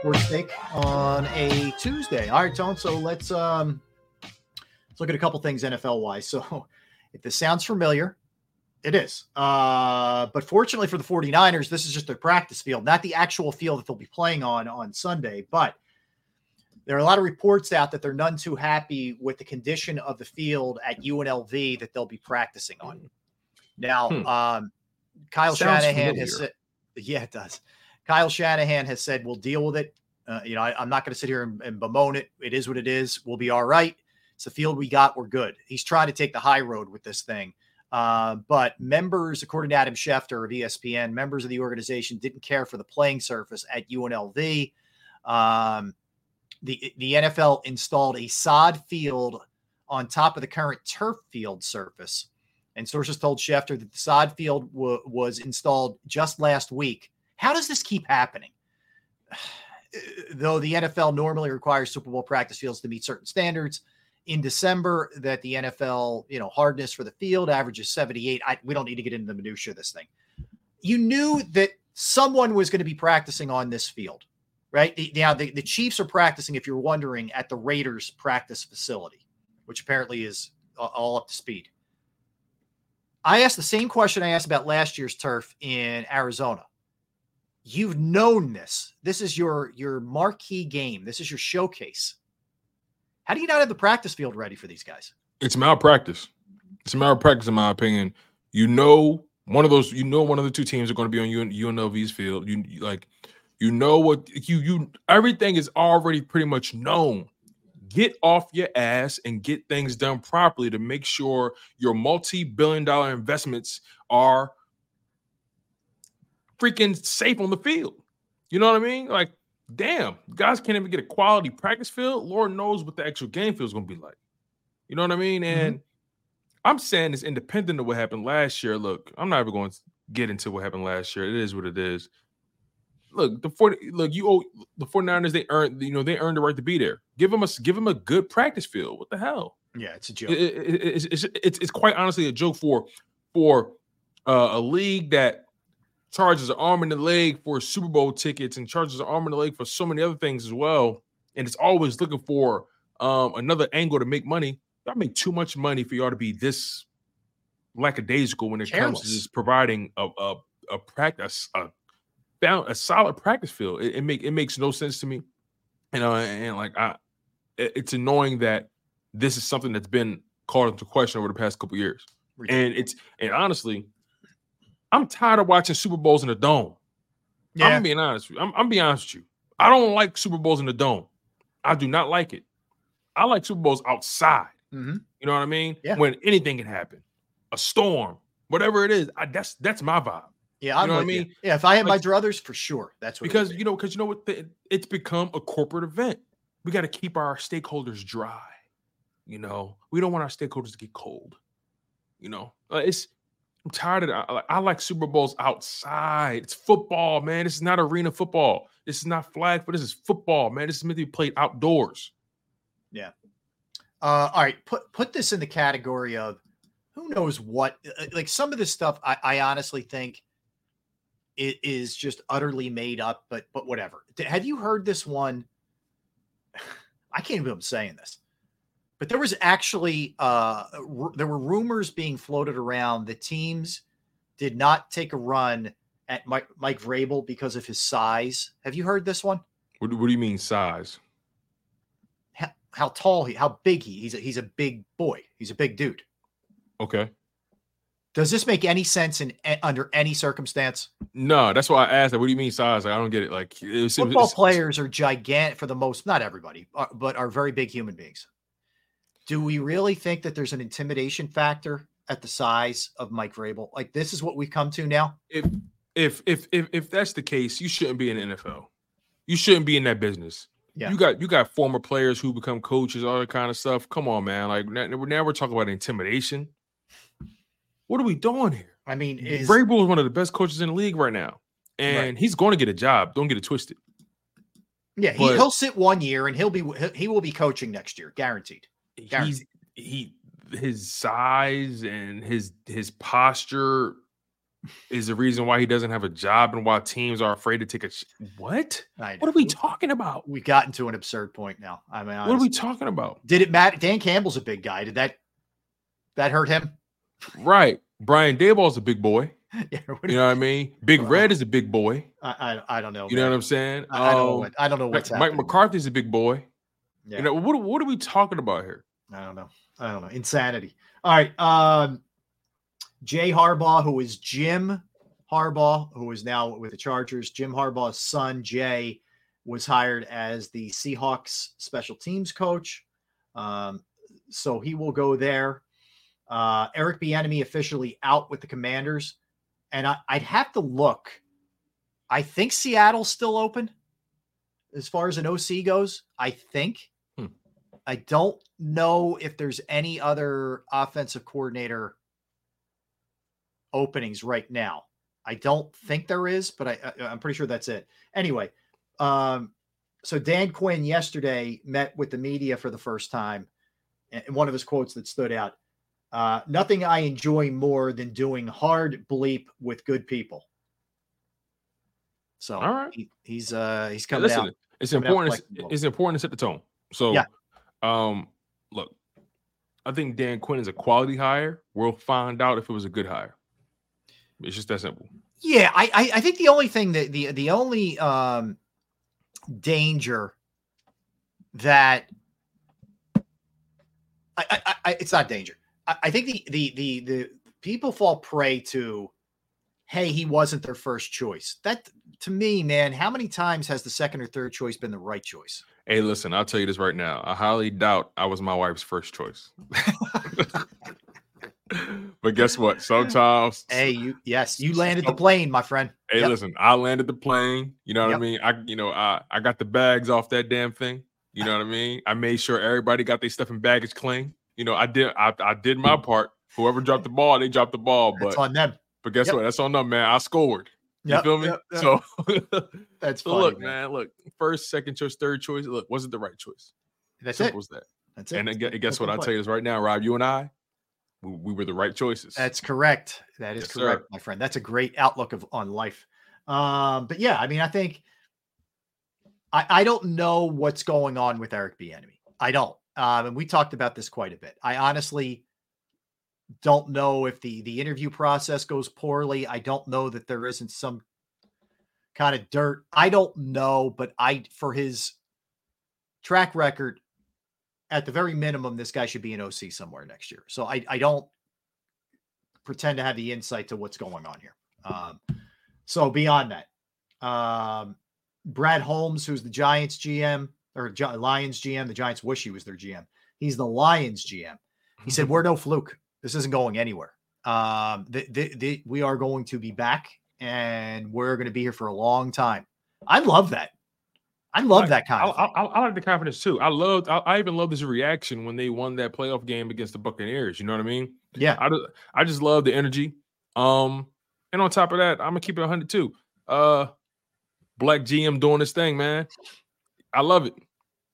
Sports Take on a Tuesday. All right, Tone. So let's um let's look at a couple things NFL wise. So if this sounds familiar, it is. Uh, but fortunately for the 49ers, this is just their practice field, not the actual field that they'll be playing on on Sunday. But there are a lot of reports out that they're none too happy with the condition of the field at UNLV that they'll be practicing on. Now, Hmm. um, Kyle Sounds Shanahan has familiar. said, yeah, it does. Kyle Shanahan has said, we'll deal with it. Uh, you know, I, I'm not going to sit here and, and bemoan it. It is what it is. We'll be all right. It's the field we got. We're good. He's trying to take the high road with this thing. Uh, but members, according to Adam Schefter of ESPN, members of the organization didn't care for the playing surface at UNLV. Um, the the NFL installed a sod field on top of the current turf field surface, and sources told Schefter that the sod field wa- was installed just last week. How does this keep happening? Though the NFL normally requires Super Bowl practice fields to meet certain standards, in December that the NFL, you know, hardness for the field averages 78. I, we don't need to get into the minutia of this thing. You knew that someone was going to be practicing on this field, right? The, now the, the Chiefs are practicing, if you're wondering, at the Raiders practice facility, which apparently is all up to speed. I asked the same question I asked about last year's turf in Arizona. You've known this. This is your your marquee game. This is your showcase. How do you not have the practice field ready for these guys? It's malpractice. It's malpractice, in my opinion. You know, one of those, you know, one of the two teams are going to be on UN, UNLV's field. You you- like, you know what you you everything is already pretty much known. Get off your ass and get things done properly to make sure your multi-billion dollar investments are freaking safe on the field. You know what I mean? Like, damn, guys can't even get a quality practice field. Lord knows what the actual game field is going to be like. You know what I mean? And I'm saying it's independent of what happened last year. Look, I'm not even going to get into what happened last year. It is what it is. Look, the 40, look, you owe the 49ers, they earned, you know, they earned the right to be there. Give them a give them a good practice field. What the hell? Yeah, it's a joke. It- it- it- it's, it's, it's, it's quite honestly a joke for for uh, a league that charges an arm and a leg for Super Bowl tickets and charges an arm and a leg for so many other things as well. And it's always looking for um, another angle to make money. Y'all make too much money for y'all to be this lackadaisical when it comes to just providing a a, a practice a, found a solid practice field. It, it make it makes no sense to me. You know, and, and like I, it- it's annoying that this is something that's been called into question over the past couple years. And it's and honestly, I'm tired of watching Super Bowls in the dome. Yeah. I'm being honest with you. I'm, I'm being honest with you. I don't like Super Bowls in the dome. I do not like it. I like Super Bowls outside. Mm-hmm. You know what I mean? Yeah. When anything can happen, a storm, whatever it is. I, that's that's my vibe. Yeah, I'm you know what I with you. mean? Yeah, if I had my druthers, for sure, that's what. because be. you know because you know what the, it's become a corporate event. We got to keep our stakeholders dry. You know, we don't want our stakeholders to get cold. You know, Uh, it's I'm tired of that. I, I like Super Bowls outside. It's football, man. This is not arena football. This is not flag, but this is football, man. This is meant to be played outdoors. Yeah. Uh, all right. Put put this in the category of who knows what. uh, Like some of this stuff, I, I honestly think it is just utterly made up. But but whatever. Have you heard this one? I can't believe I'm saying this, but there was actually uh, ru- there were rumors being floated around that teams did not take a run at Mike, Mike Vrabel because of his size. Have you heard this one? What, do- what do you mean size? How, how tall he, how big he? He's a, he's a big boy. He's a big dude. Okay. Does this make any sense in under any circumstance? No, that's why I asked. Like, what do you mean size? Like, I don't get it. Like, it was, Football it's- players are gigantic for the most, not everybody, uh, but are very big human beings. Do we really think that there's an intimidation factor at the size of Mike Vrabel? Like this is what we've come to now. if if if if if that's the case, you shouldn't be in the NFL. You shouldn't be in that business. Yeah. You got you got former players who become coaches, all that kind of stuff. Come on, man. Like now, now we're talking about intimidation. What are we doing here? I mean, is Vrabel is one of the best coaches in the league right now, and Right. he's going to get a job. Don't get it twisted. yeah, but- he'll sit one year and he'll be he will be coaching next year, guaranteed. He's he his size and his his posture is the reason why he doesn't have a job and why teams are afraid to take a sh- what? What are we talking about? We got into an absurd point now. I mean, What are we talking about? Did it matter? Dan Campbell's a big guy. Did that that hurt him? Right. Brian Daboll's a big boy. Yeah, what You know what I mean? Big Red is a big boy. I, I I don't know. You know what I'm saying? I, I don't know Um, what I don't know what's Mike, happening. Mike McCarthy's a big boy. Yeah. You know what? What are we talking about here? I don't know. I don't know. Insanity. All right. Um, Jay Harbaugh, who is Jim Harbaugh, who is now with the Chargers. Jim Harbaugh's son, Jay, was hired as the Seahawks special teams coach. Um, so he will go there. Uh, Eric Bieniemy officially out with the Commanders, and I, I'd have to look. I think Seattle's still open as far as an OC goes. I think. I don't know if there's any other offensive coordinator openings right now. I don't think there is, but I, I I'm pretty sure that's it. Anyway, um, so Dan Quinn yesterday met with the media for the first time, and one of his quotes that stood out: uh, "Nothing I enjoy more than doing hard bleep with good people." So, All right. he, he's uh he's coming listen, out. it's coming out important. It's important to set the tone. So, Yeah. Um, look, I think Dan Quinn is a quality hire. We'll find out if it was a good hire. It's just that simple. Yeah, I, I I think the only thing that the the only um danger that I, I, I it's not danger. I, I think the the the the people fall prey to, hey, he wasn't their first choice. That to me, man, how many times has the second or third choice been the right choice? Hey, listen, I'll tell you this right now. I highly doubt I was my wife's first choice. but guess what? Sometimes, Hey, you yes, you landed the plane, my friend. hey, Yep. listen, I landed the plane. You know what Yep. I mean? I, you know, I, I got the bags off that damn thing. You know what I mean? I made sure everybody got their stuff in baggage claim. You know, I did, I, I did my mm. part. Whoever dropped the ball, they dropped the ball. But That's on them. But guess Yep. what? That's on them, man. I scored. You feel me? So That's funny, look, man. man. Look, first, second choice, third choice. Look, was it the right choice? That's Simple it. that. That's it. And guess Simple what? I'll tell you this right now, Rob. You and I, we, we were the right choices. That's correct. That is Yes, sir. correct, my friend. That's a great outlook of on life. Um, but yeah, I mean, I think I, I don't know what's going on with Eric Bieniemy. I don't. Um, and we talked about this quite a bit. I honestly don't know if the the interview process goes poorly. I don't know that there isn't some kind of dirt. I don't know, but I for his track record, at the very minimum, this guy should be an OC somewhere next year. So I I don't pretend to have the insight to what's going on here. Um, so beyond that, um, Brad Holmes, who's the Giants GM, or Gi- Lions GM. The Giants wish he was their GM. He's the Lions GM. He said, "We're no fluke. This isn't going anywhere. Um, the, the, the, we are going to be back, and we're going to be here for a long time." I love that. I love that kind I. I, I, I like the confidence too. I loved. I, I even love this reaction when they won that playoff game against the Buccaneers. You know what I mean? Yeah. I just, I just love the energy. Um, and on top of that, I'm gonna keep it 100 too. Uh, Black GM doing this thing, man. I love it.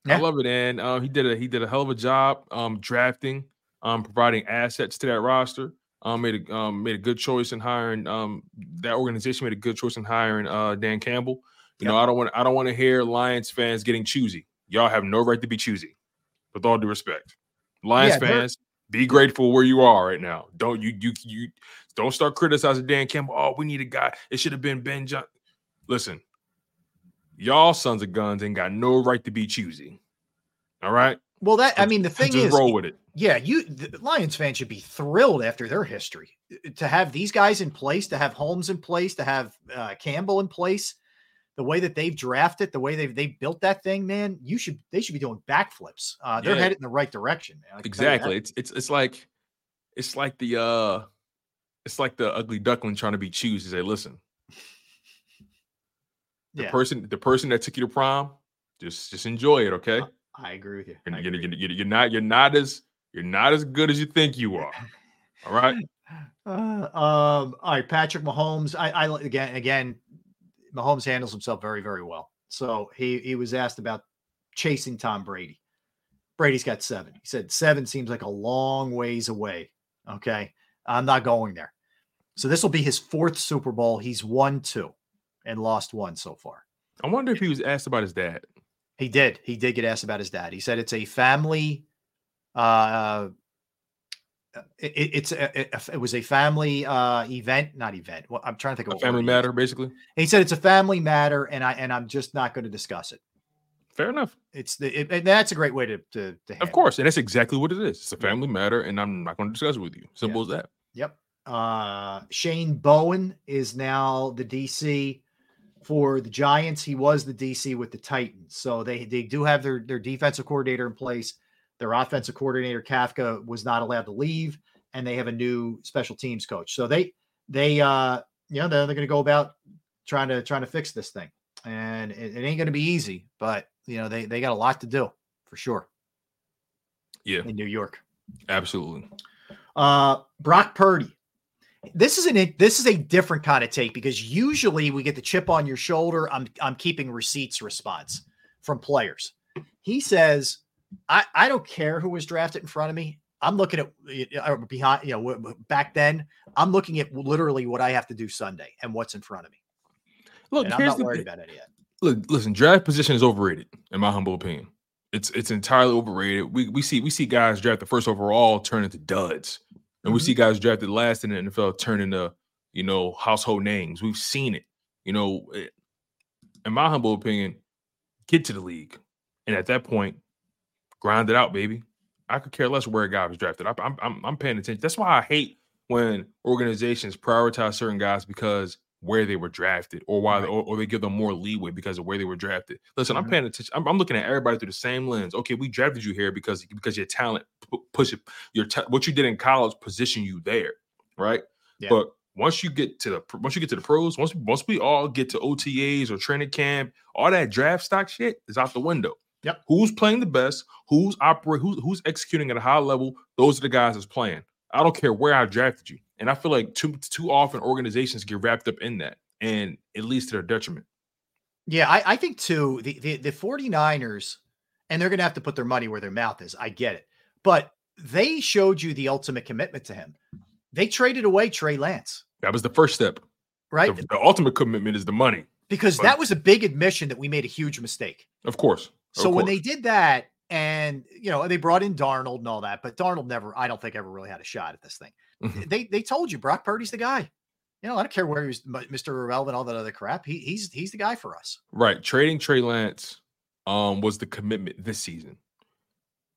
I love it, and uh, he did a he did a hell of a job um, drafting, um, providing assets to that roster. Um, made a um, made a good choice in hiring. Um, that organization made a good choice in hiring uh, Dan Campbell. You know, I don't want I don't want to hear Lions fans getting choosy. Y'all have no right to be choosy. With all due respect, Lions Yeah, fans, be grateful where you are right now. Don't you you you don't start criticizing Dan Campbell. Oh, we need a guy. It should have been Ben John. Listen, y'all sons of guns ain't got no right to be choosy. All right. Well, that I mean, the thing is, roll with it. Yeah, you the Lions fans should be thrilled after their history to have these guys in place, to have Holmes in place, to have uh, Campbell in place. The way that they've drafted, the way they've they built that thing, man, you should they should be doing backflips. Uh, they're Yeah. headed in the right direction, man. I can tell you that. Exactly. It's it's it's like it's like the uh it's like the ugly duckling trying to be choosy. Say, listen, the Yeah. person the person that took you to prom, just just enjoy it, okay? I agree with you. You're, you're, you're, you're- you're not you're not as you're not as good as you think you are. All right. Uh, um, all right, Patrick Mahomes. I, I again, again, Mahomes handles himself very, very well. So he he was asked about chasing Tom Brady. Brady's got seven. He said seven seems like a long ways away. Okay, I'm not going there. So this will be his fourth Super Bowl. He's won two and lost one so far. I wonder if he was asked about his dad. He did. He did get asked about his dad. He said it's a family. Uh, it, it- it's a, it, it was a family uh event, not event. Well, I'm trying to think of A what family matter, basically. used. He said it's a family matter, and I and I'm just not going to discuss it. Fair enough. It's the it, and that's a great way to to, to Of course, and that's exactly what it is. It's a family matter, and I'm not going to discuss it with you. Simple as that. Yep. Uh, Shane Bowen is now the DC for the Giants. He was the DC with the Titans. So they they do have their their defensive coordinator in place. Their offensive coordinator Kafka was not allowed to leave, and they have a new special teams coach. So they they uh you know they're, they're going to go about trying to trying to fix this thing, and it, it ain't going to be easy. But you know they they got a lot to do for sure Yeah, in New York. absolutely. Uh, Brock Purdy. This is an this is a different kind of take because usually we get the chip on your shoulder. I'm I'm keeping receipts response from players. He says, I I don't care who was drafted in front of me. I'm looking at uh, behind you know back then. I'm looking at literally what I have to do Sunday and what's in front of me. Look, and I'm not the worried about any yet. Look, listen, draft position is overrated, in my humble opinion. It's it's entirely overrated. We we see we see guys draft the first overall turn into duds, and we mm-hmm. see guys drafted last in the NFL turn into you know household names. We've seen it. You know, it- in my humble opinion, get to the league, and at that point, grind it out, baby. I could care less where a guy was drafted. I, I'm, I'm I'm paying attention. That's why I hate when organizations prioritize certain guys because where they were drafted, or why, or, or they give them more leeway because of where they were drafted. Listen, I'm Mhm. paying attention. I'm, I'm looking at everybody through the same lens. Okay, we drafted you here because because your talent pu- push it. Your ta- what you did in college position you there, right? Yeah. But once you get to the once you get to the pros, once once we all get to OTAs or training camp, all that draft stock shit is out the window. Yep. Who's playing the best? Who's operate? Who's who's executing at a high level? Those are the guys that's playing. I don't care where I drafted you, and I feel like too too often organizations get wrapped up in that, and it leads to their detriment. Yeah, I, I think too, the, the the 49ers, and they're gonna have to put their money where their mouth is. I get it. But they showed you the ultimate commitment to him. They traded away Trey Lance, That was the first step. right? The, the ultimate commitment is the money, because but- that was a big admission that we made a huge mistake. of course. of So when they did that, and you know, they brought in Darnold and all that, but Darnold never, I don't think ever really had a shot at this thing. Mhm. They they told you Brock Purdy's the guy. You know, I don't care where he was Mr. Irrelevant, all that other crap. He he's he's the guy for us. Right. Trading Trey Lance um was the commitment this season.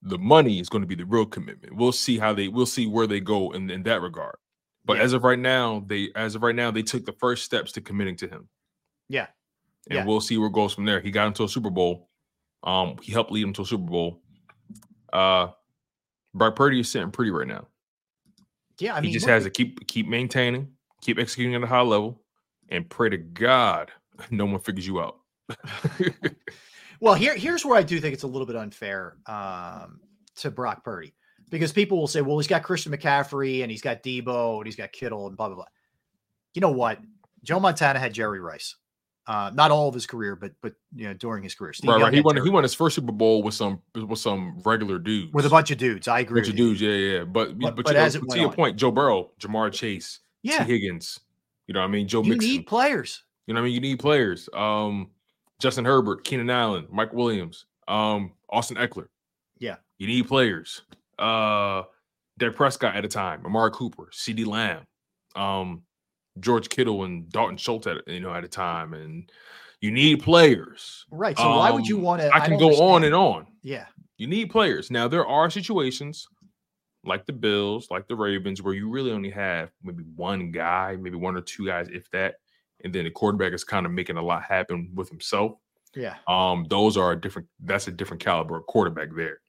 The money is going to be the real commitment. We'll see how they we'll see where they go in, in that regard. But Yeah. as of right now, they as of right now, they took the first steps to committing to him. Yeah. And Yeah. we'll see where it goes from there. He got into a Super Bowl. Um, he helped lead him to a Super Bowl. Uh, Brock Purdy is sitting pretty right now. Yeah, I he mean, just look, has to keep keep maintaining, keep executing at a high level, and pray to God no one figures you out. Well, here here's where I do think it's a little bit unfair um, to Brock Purdy because people will say, "Well, he's got Christian McCaffrey and he's got Deebo and he's got Kittle and blah blah blah." You know what? Joe Montana had Jerry Rice. Uh, not all of his career, but but you know during his career, Steve right, Young right. He won. He won his first Super Bowl with some with some regular dudes, with a bunch of dudes. I agree. bunch of dudes. Yeah, yeah. But But- but, but know, to your on. point, Joe Burrow, Ja'Marr Chase, Tee Yeah. Higgins. You know what I mean? Joe Mixon. You Mixon. need players. You know what I mean? You need players. Um, Justin Herbert, Keenan Allen, Mike Williams, um, Austin Ekeler. Yeah. You need players. Uh, Dak Prescott at a time, Amari Cooper, CeeDee Lamb, um, George Kittle, and Dalton Schultz at you know at a time, and you need players. Right. So why would you Um, want to? I can go on and on. Yeah. You need players. Now there are situations like the Bills, like the Ravens, where you really only have maybe one guy, maybe one or two guys, if that, and then the quarterback is kind of making a lot happen with himself. Yeah. Um, those are a different. That's a different caliber of quarterback there.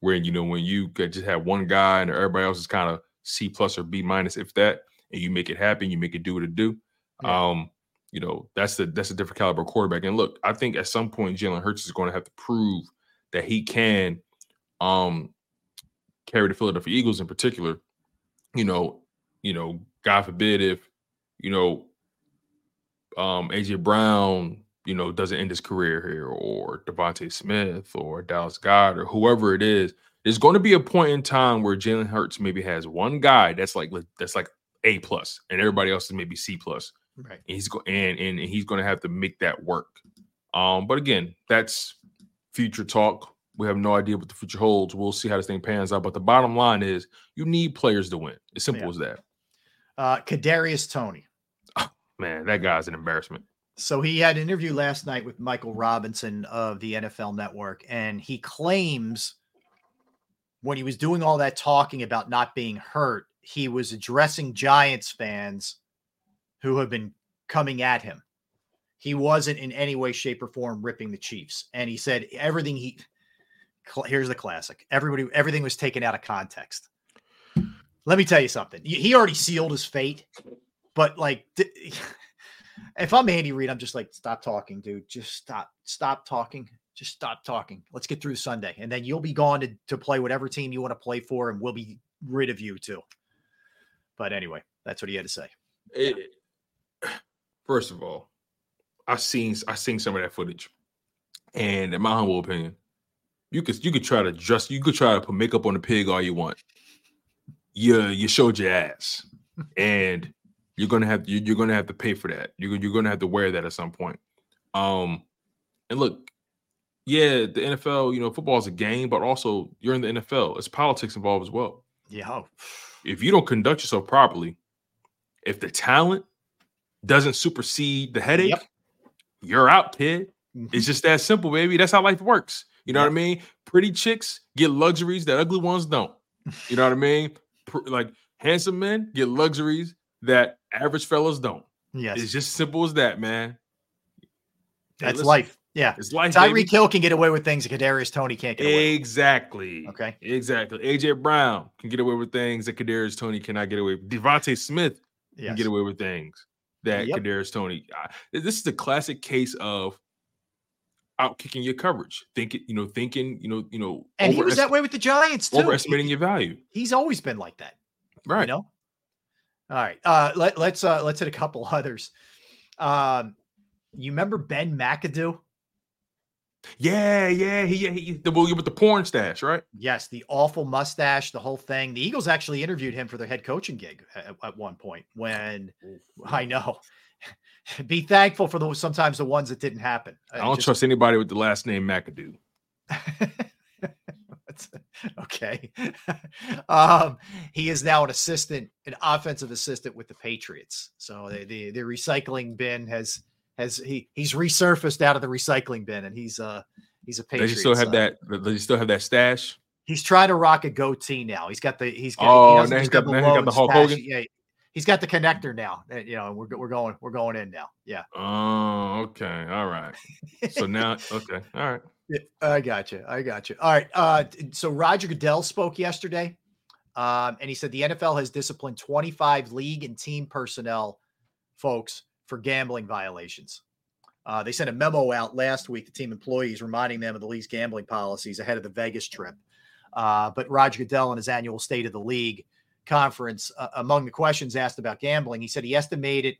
Where you know when you could just have one guy and everybody else is kind of C plus or B minus, if that, and you make it happen, you make it do what it do. Um, you know that's the that's a different caliber quarterback. And look, I think at some point Jalen Hurts is going to have to prove that he can, um, carry the Philadelphia Eagles in particular. You know, you know, God forbid if you know um AJ Brown, you know, doesn't end his career here, or DeVonta Smith, or Dallas Goedert, or whoever it is, there's going to be a point in time where Jalen Hurts maybe has one guy that's like that's like A plus, and everybody else is maybe C plus. Right. And he's go and, and and he's going to have to make that work. Um, but again, that's future talk. We have no idea what the future holds. We'll see how this thing pans out. But the bottom line is, you need players to win. As simple Yeah. as that. Uh, Kadarius Toney. Oh, Man, that guy's an embarrassment. So he had an interview last night with Michael Robinson of the NFL Network, and he claims when he was doing all that talking about not being hurt, he was addressing Giants fans who have been coming at him. He wasn't in any way, shape, or form ripping the Chiefs. And he said everything he here's the classic. Everybody, everything was taken out of context. Let me tell you something. He already sealed his fate, but like if I'm Andy Reid, I'm just like, stop talking, dude. Just stop, stop talking. Just stop talking. Let's get through Sunday. And then you'll be gone to, to play whatever team you want to play for, and we'll be rid of you too. But anyway, that's what he had to say. It- first of all, I seen I seen some of that footage, and in my humble opinion, you could you could try to dress you could try to put makeup on the pig all you want. You you showed your ass, and you're gonna have you, you're gonna have to pay for that. You're you're gonna have to wear that at some point. Um, and look, yeah, the NFL, you know, football is a game, but also you're in the NFL. It's politics involved as well Yeah. If you don't conduct yourself properly, if the talent doesn't supersede the headache, you're out, kid. Mm-hmm. It's just that simple, baby. That's how life works. You know what I mean? Pretty chicks get luxuries that ugly ones don't. You know what I mean? Like handsome men get luxuries that average fellas don't. Yes. It's just simple as that, man. Hey, That's listen, life. Yeah. It's life. Tyreek. Hill can get away with things that Kadarius Toney can't get away. with. Exactly. Okay. Exactly. AJ Brown can get away with things that Kadarius Toney cannot get away with. DeVonta Smith can get away with things that Yep. Kadarius Toney. I- this is the classic case of out kicking your coverage. Thinking, you know, thinking, you know, you know, And he was that way with the Giants too. overestimating your value. He's always been like that. Right. You know? All right. Uh let, let's uh let's hit a couple others. Um you remember Ben McAdoo? Yeah, yeah, he, he the with the porn stash, right? Yes, the awful mustache, the whole thing. The Eagles actually interviewed him for their head coaching gig at, at one point. When I know, be thankful for the sometimes the ones that didn't happen. I don't trust anybody with the last name McAdoo. okay. um, he is now an assistant, an offensive assistant with the Patriots. So the the, the recycling bin has has he he's resurfaced out of the recycling bin, and he's uh he's a Does Patriot. he still have that? Does he still have that stash? He's trying to rock a goatee now. He's got the he's got Oh, he now he's got- now he's got the Hulk stash. Hogan? Yeah, he's got the connector now. uh, You know, we're we're going we're going in now. Yeah. Oh, okay, all right. So now, okay, all right. Yeah, I got you. I got you. All right. Uh, so Roger Goodell spoke yesterday, um, and he said the NFL has disciplined 25 league and team personnel, folks, for gambling violations. Uh, they sent a memo out last week to team employees reminding them of the league's gambling policies ahead of the Vegas trip. Uh, but Roger Goodell, in his annual State of the League conference, uh, among the questions asked about gambling, he said he estimated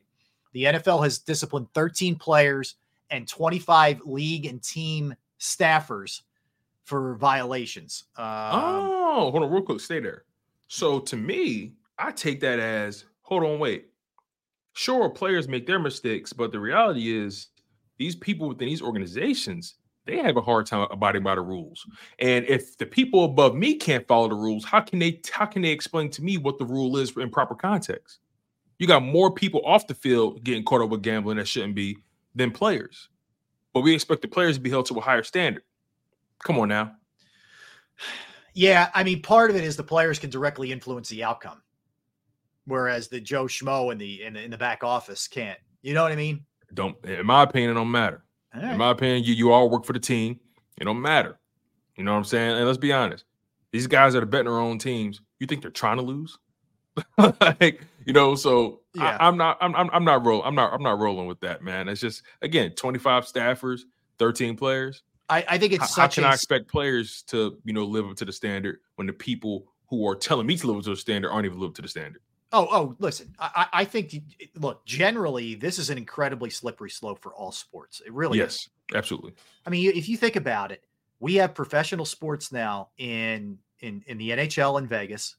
the NFL has disciplined 13 players and 25 league and team staffers for violations. Um, oh, hold on, real quick. Stay there. So to me, I take that as hold on, wait. Sure, players make their mistakes, but the reality is these people within these organizations they have a hard time abiding by the rules. And if the people above me can't follow the rules, how can they how can they explain to me what the rule is in proper context? You got more people off the field getting caught up with gambling that shouldn't be than players. But we expect the players to be held to a higher standard. Come on now. Yeah, I mean, part of it is the players can directly influence the outcome, whereas the Joe Schmo in the in in the back office can't. You know what I mean? Don't, in my opinion, it don't matter. Right. In my opinion, you you all work for the team. It don't matter. You know what I'm saying? And let's be honest, these guys that are betting their own teams, you think they're trying to lose? like, you know, so yeah. I, am not I'm, I'm I'm not rolling. I'm not I'm not rolling with that, man. It's just again 25 staffers, 13 players. I, I think it's how, how can a... I expect players to you know live up to the standard when the people who are telling me to live up to the standard aren't even live up to the standard? Oh, oh, listen, I, I think, look, generally, this is an incredibly slippery slope for all sports. It really yes, is. absolutely. I mean, if you think about it, we have professional sports now in in in the NHL in Vegas,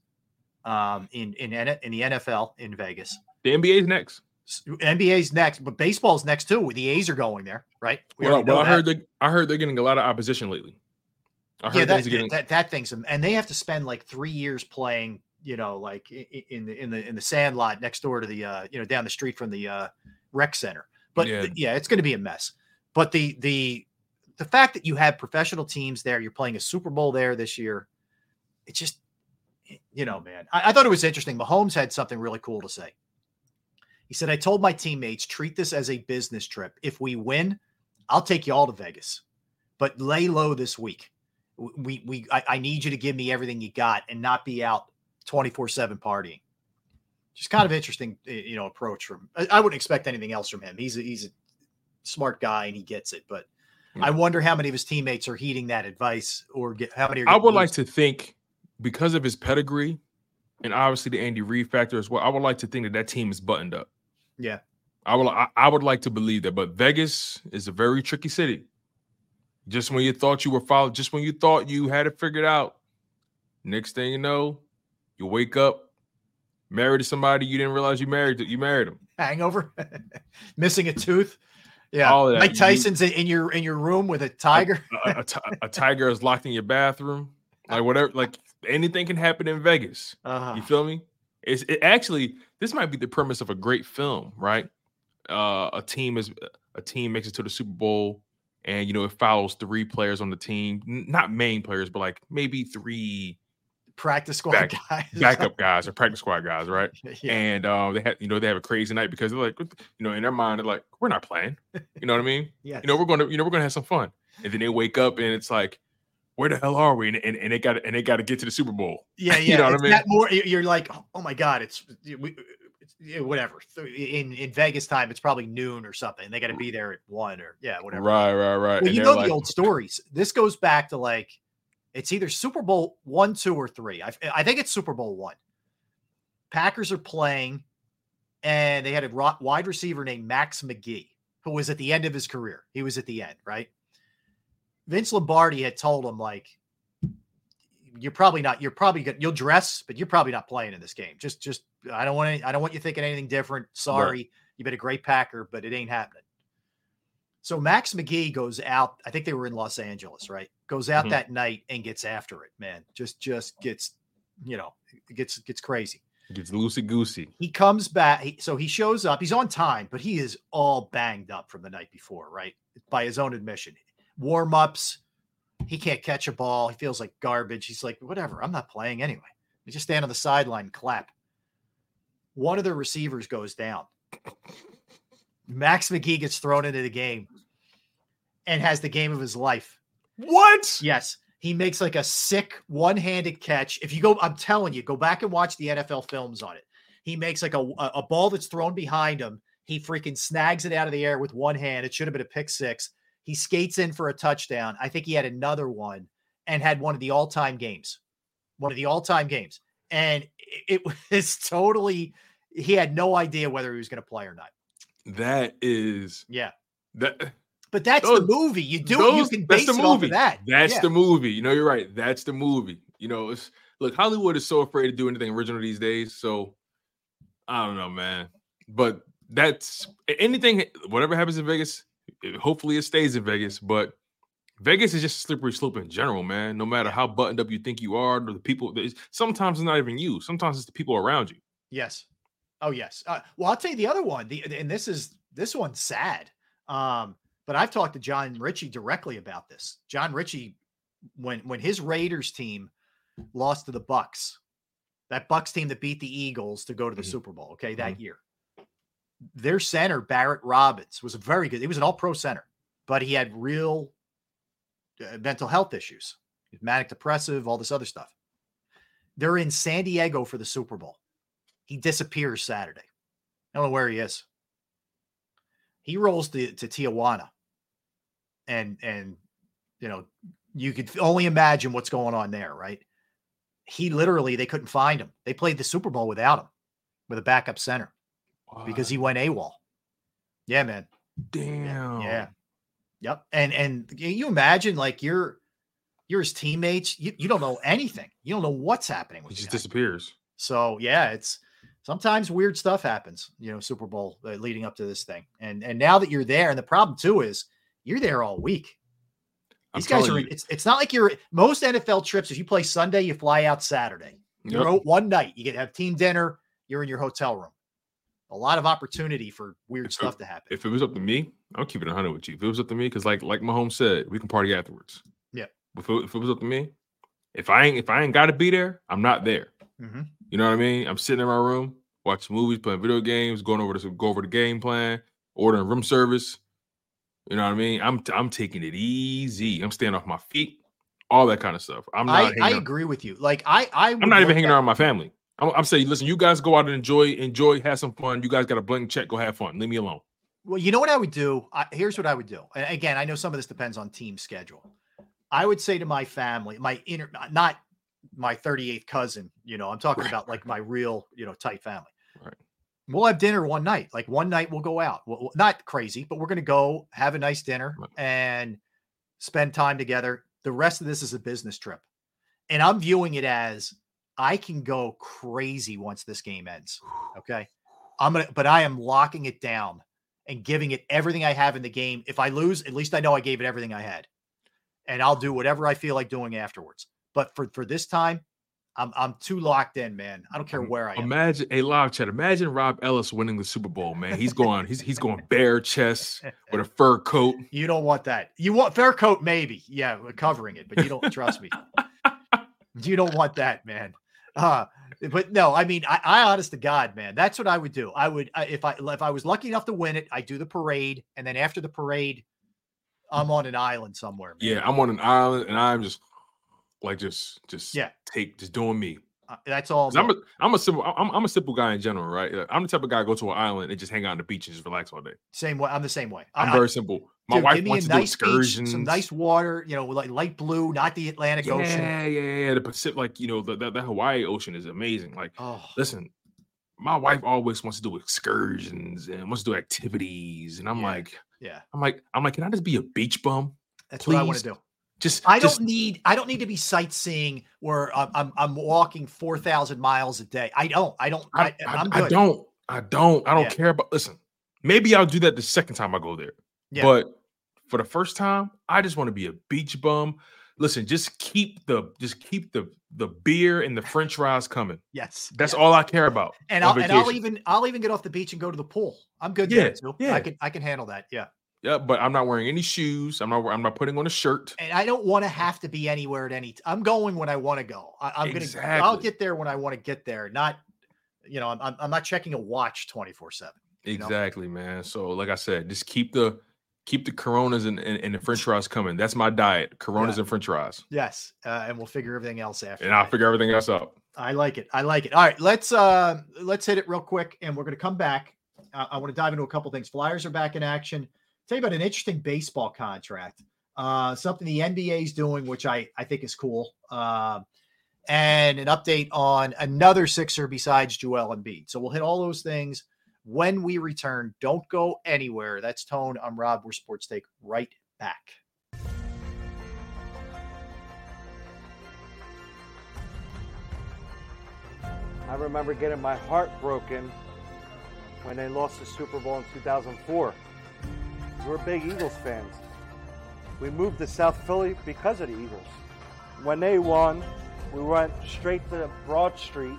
um, in in in the NFL in Vegas. The NBA's next. NBA's next, but baseball's next too. The A's are going there, right? We well, well I heard they, I heard they're getting a lot of opposition lately. I heard yeah, that, getting... that, that thing's and they have to spend like three years playing you know, like in the in the in the sand lot next door to the uh, you know, down the street from the uh rec center. But yeah, th- yeah it's going to be a mess. But the the the fact that you have professional teams there, you're playing a Super Bowl there this year, it's just you know, man. I, I thought it was interesting. Mahomes had something really cool to say. He said, I told my teammates, treat this as a business trip. If we win, I'll take you all to Vegas, but lay low this week. We, we, I, I need you to give me everything you got and not be out 24 7 partying. Just kind of interesting, you know, approach from. I, I, wouldn't expect anything else from him. He's a, he's a smart guy and he gets it. But yeah. I wonder how many of his teammates are heeding that advice or get how many. I would like to think because of his pedigree and obviously the Andy Reid factor as well. I would like to think that that team is buttoned up. Yeah, I would. I, I would like to believe that. But Vegas is a very tricky city. Just when you thought you were followed, just when you thought you had it figured out, next thing you know, you wake up married to somebody you didn't realize you married. You married them. Hangover, missing a tooth. Yeah, All Mike Tyson's you, in your in your room with a tiger. a, a, a, a, tiger is locked in your bathroom. Like whatever, like anything can happen in Vegas. Uh-huh. You feel me? It's it actually this might be the premise of a great film, right? Uh, a team is a team makes it to the Super Bowl, and you know it follows three players on the team, not main players, but like maybe three practice squad back, guys, backup guys, or practice squad guys, right? Yeah. And um, they had, you know, they have a crazy night because they're like, you know, in their mind, they're like, we're not playing. You know what I mean? yeah. You know, we're going to, you know, we're going to have some fun. And then they wake up and it's like, where the hell are we? And, and, and they got and they got to get to the Super Bowl. Yeah, yeah. you know what I mean? more, you're like, oh my god, it's, it's whatever. In in Vegas time, it's probably noon or something. They got to be there at one or yeah, whatever. Right, right, right. Well, you know like, the old stories. This goes back to like it's either Super Bowl one, two, or three. I, I think it's Super Bowl one. Packers are playing, and they had a wide receiver named Max McGee, who was at the end of his career. He was at the end, right? Vince Lombardi had told him, like, you're probably not, you're probably good, you'll dress, but you're probably not playing in this game. Just, just, I don't want any, I don't want you thinking anything different. Sorry. Right. You've been a great Packer, but it ain't happening. So Max McGee goes out. I think they were in Los Angeles, right? Goes out mm-hmm. that night and gets after it, man. Just just gets, you know, gets gets crazy. Gets loosey goosey. He comes back. He, so he shows up. He's on time, but he is all banged up from the night before, right? By his own admission. Warm ups. He can't catch a ball. He feels like garbage. He's like, whatever. I'm not playing anyway. Just stand on the sideline and clap. One of the receivers goes down. Max McGee gets thrown into the game and has the game of his life. What? Yes. He makes like a sick one-handed catch. If you go, I'm telling you, go back and watch the NFL films on it. He makes like a, a ball that's thrown behind him. He freaking snags it out of the air with one hand. It should have been a pick six. He skates in for a touchdown. I think he had another one and had one of the all-time games. One of the all-time games. And it, it was totally he had no idea whether he was going to play or not. That is Yeah. that But that's Those- the movie. You do you those- can that's base the it off movie. of that. That's Yeah. the movie. You know, you're right. That's the movie. You know, it's look, Hollywood is so afraid to do anything original these days. So I don't know, man. But that's anything, whatever happens in Vegas, it- hopefully it stays in Vegas. But Vegas is just a slippery slope in general, man. No matter how buttoned up you think you are, or the people, sometimes it's not even you. Sometimes it's the people around you. Yes. Oh yes. Uh, well, I'll tell you the other one. The and this is this one's sad. Um, but I've talked to Jon Ritchie directly about this. Jon Ritchie, when when his Raiders team lost to the Bucs, that Bucs team that beat the Eagles to go to the Super Bowl, okay, that year. Their center, Barrett Robbins, was a very good. He was an all-pro center, but he had real uh, mental health issues, manic depressive, all this other stuff. They're in San Diego for the Super Bowl. He disappears Saturday. I don't know where he is. He rolls to, to Tijuana. And and you know, you could only imagine what's going on there, right? He literally they couldn't find him. They played the Super Bowl without him, with a backup center because he went AWOL. Yeah, man. Damn. Yeah. Yep. And and can you imagine like you're you're his teammates. You, you don't know anything. You don't know what's happening He just disappears. So yeah, it's sometimes weird stuff happens. You know, Super Bowl uh, leading up to this thing, and and now that you're there, and the problem too is you're there all week. I'm These guys are. you. It's it's not like you're most NFL trips. If you play Sunday, you fly out Saturday. You're Yep. out one night. You get to have team dinner. You're in your hotel room. A lot of opportunity for weird stuff to happen. If it was up to me, I'll keep it 100 with you. If it was up to me, because like like Mahomes said, we can party afterwards. Yeah. If it, if it was up to me, if I ain't if I ain't got to be there, I'm not there. Mhm. You know what I mean? I'm sitting in my room watching movies, playing video games, going over to go over the game plan, ordering room service. You know what I mean? I'm I'm taking it easy. I'm staying off my feet, all that kind of stuff. I'm not. I, I agree with you. Like I I I'm not even hanging at- around my family. I'm, I'm saying, listen, you guys go out and enjoy, enjoy, have some fun. You guys got a blank check, go have fun. Leave me alone. Well, you know what I would do? I, here's what I would do. And again, I know some of this depends on team schedule. I would say to my family, my inner, not my 38th cousin, you know, I'm talking about like my real, you know, tight family. We'll have dinner one night. Like one night we'll go out. Well, not crazy, but we're going to go have a nice dinner and spend time together. The rest of this is a business trip. And I'm viewing it as I can go crazy once this game ends. Okay. I'm going to, but I am locking it down and giving it everything I have in the game. If I lose, at least I know I gave it everything I had. And I'll do whatever I feel like doing afterwards. But for, for this time, I'm, I'm too locked in, man. I don't care where I am. Imagine a live chat. Imagine Rob Ellis winning the Super Bowl, man. He's going, he's he's going bare chest with a fur coat. You don't want that. You want fur coat, maybe. Yeah, we're covering it, but you don't trust me. You don't want that, man. Uh, but no, I mean, I, I honest to God, man, that's what I would do. I would if I if I was lucky enough to win it, I do the parade, and then after the parade, I'm on an island somewhere. Man. Yeah, I'm on an island and I'm just like just just Yeah. take just doing me. Uh, that's all I'm a I'm a simple I'm, I'm a simple guy in general, right? I'm the type of guy to go to an island and just hang out on the beach and just relax all day. Same way. I'm the same way. I'm I- very simple. My Dude, wife wants to do nice beach, excursions. some nice water, you know, like light blue, not the Atlantic yeah, Ocean. yeah, yeah, yeah. The Pacific, like you know, the, the, the Hawaii Ocean is amazing. Like, Oh, listen, my wife always wants to do excursions and wants to do activities, and I'm like, yeah, I'm like, I'm like, can I just be a beach bum? That's what I want to do. Just, I just don't need. I don't need to be sightseeing where I'm. I'm, I'm walking four thousand miles a day. I don't. I don't. I, I, I don't. I don't. I don't Yeah. care about. Listen, maybe I'll do that the second time I go there. Yeah. But for the first time, I just want to be a beach bum. Listen, just keep the just keep the the beer and the French fries coming. Yes, That's yes. all I care about. And I'll, and I'll even I'll even get off the beach and go to the pool. I'm good Yeah, there too. yeah. I can I can handle that. Yeah. Yeah, but I'm not wearing any shoes. I'm not. I'm not putting on a shirt. And I don't want to have to be anywhere at any. T- I'm going when I want to go. I, I'm gonna. I'll get there when I want to get there. Not, you know, I'm I'm, not checking a watch 24 seven. Exactly, man. So, like I said, just keep the Keep the Coronas and, and, and the French fries coming. That's my diet: Coronas Yeah. and French fries, Yes, uh, and we'll figure everything else after. and I'll figure everything else out. I like it. I like it. All right, let's uh let's hit it real quick, and we're going to come back. Uh, I want to dive into a couple things. Flyers are back in action. Tell you about an interesting baseball contract. Uh, something the NBA is doing, which I I think is cool. Um, and an update on another Sixer besides Joel Embiid. So we'll hit all those things when we return. Don't go anywhere. That's Tone. I'm Rob. We're Sports Take. Right back. I remember getting my heart broken when they lost the Super Bowl in 2004. We're big Eagles fans. We moved to South Philly because of the Eagles. When they won, we went straight to Broad Street,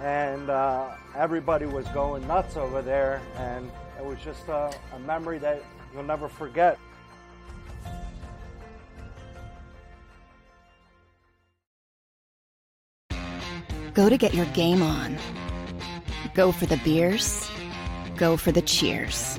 and uh, everybody was going nuts over there, and it was just a, a memory that you'll never forget. Go to get your game on. Go for the beers. Go for the cheers.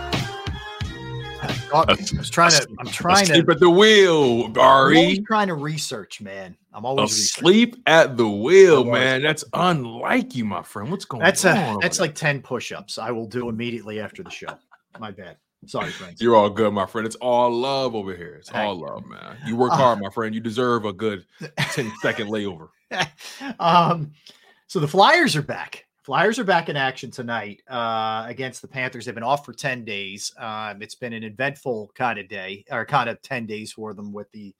I was trying to. I'm trying to. Asleep at the wheel, Gary. I'm always trying to research, man. I'm always. Asleep at the wheel, man. That's unlike you, my friend. What's going That's on? a over that's like 10 push-ups. I will do immediately after the show. My bad. Sorry, friends. You're all good, my friend. It's all love over here. It's all love, man. You work Uh, hard, my friend. You deserve a good 10 second layover. um, so the Flyers are back. Flyers are back in action tonight uh, against the Panthers. They've been off for 10 days. Um, it's been an eventful kind of day or kind of 10 days for them with the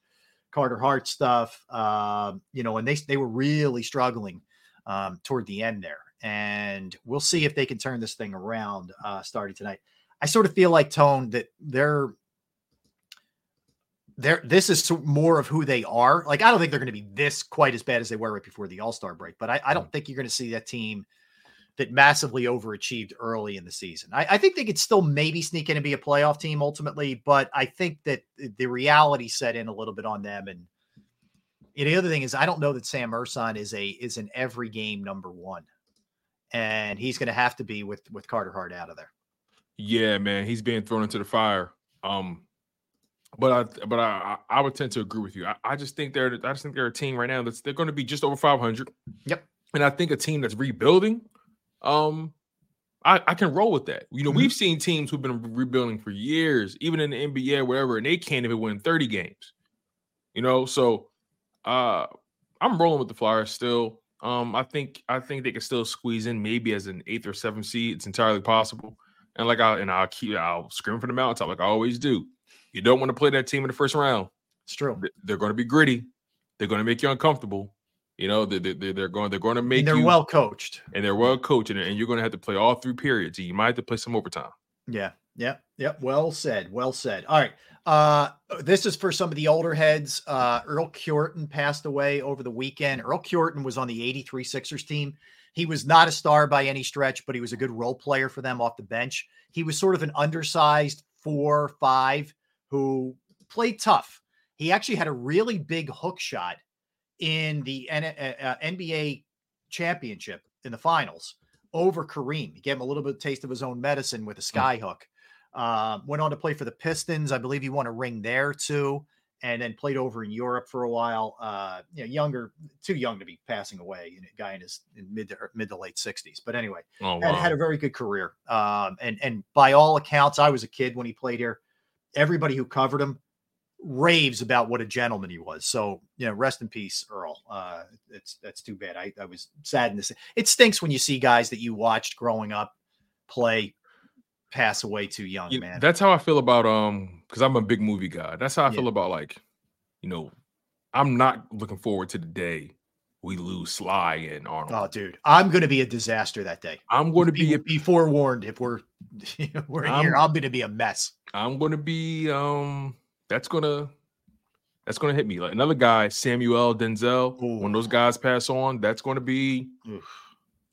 Carter Hart stuff. Uh, you know, and they, they were really struggling um, toward the end there. And we'll see if they can turn this thing around uh, starting tonight. I sort of feel like, Tone, that they're they're this is more of who they are. Like I don't think they're going to be this quite as bad as they were right before the All Star break, but I, I, don't think you're going to see that team that massively overachieved early in the season. I, I, think they could still maybe sneak in and be a playoff team ultimately, but I think that the reality set in a little bit on them. And, and the other thing is, I don't know that Sam Ersson is a is an every game number one, and he's going to have to be with with Carter Hart out of there. Yeah, man, he's being thrown into the fire. Um, but I but I I would tend to agree with you. I, I just think they're I just think they're a team right now that's they're going to be just over 500. Yep. And I think a team that's rebuilding, um, I, I can roll with that. You know, mm-hmm. we've seen teams who've been rebuilding for years, even in the NBA or whatever, and they can't even win 30 games. You know, so uh I'm rolling with the Flyers still. Um, I think I think they can still squeeze in maybe as an eighth or seventh seed. It's entirely possible. And like I and I'll keep I'll scream for the mountaintop like I always do. You don't want to play that team in the first round. It's true. They're going to be gritty. They're going to make you uncomfortable. You know, they, they, they're going. They're going to make. And they're you, well coached. And they're well coached, and, and you're going to have to play all three periods. And you might have to play some overtime. Yeah. Yep. Yep. Well said. Well said. All right. Uh, this is for some of the older heads. Uh, Earl Cureton passed away over the weekend. Earl Cureton was on the 83 Sixers team. He was not a star by any stretch, but he was a good role player for them off the bench. He was sort of an undersized four, five who played tough. He actually had a really big hook shot in the NBA uh, uh, championship in the finals over Kareem. He gave him a little bit of taste of his own medicine with a skyhook. sky. Uh, went on to play for the Pistons. I believe he won a ring there too, and then played over in Europe for a while. Uh, you know, younger, too young to be passing away. You know, guy in his in mid to mid to late sixties. But anyway, oh, wow. had, had a very good career. Um, and and by all accounts, I was a kid when he played here. Everybody who covered him raves about what a gentleman he was. So, you know, rest in peace, Earl. Uh, it's that's too bad. I, I was saddened to. It stinks when you see guys that you watched growing up play pass away too young, yeah, man. That's how I feel about um because I'm a big movie guy. That's how I yeah. feel about like, you know, I'm not looking forward to the day we lose Sly and Arnold. Oh, dude, I'm going to be a disaster that day. I'm going to be, be, be forewarned if we're we're I'm, here. I'm going to be a mess. I'm going to be um that's gonna that's gonna hit me. Like another guy, Samuel Denzel. Ooh. When those guys pass on, that's gonna be Oof.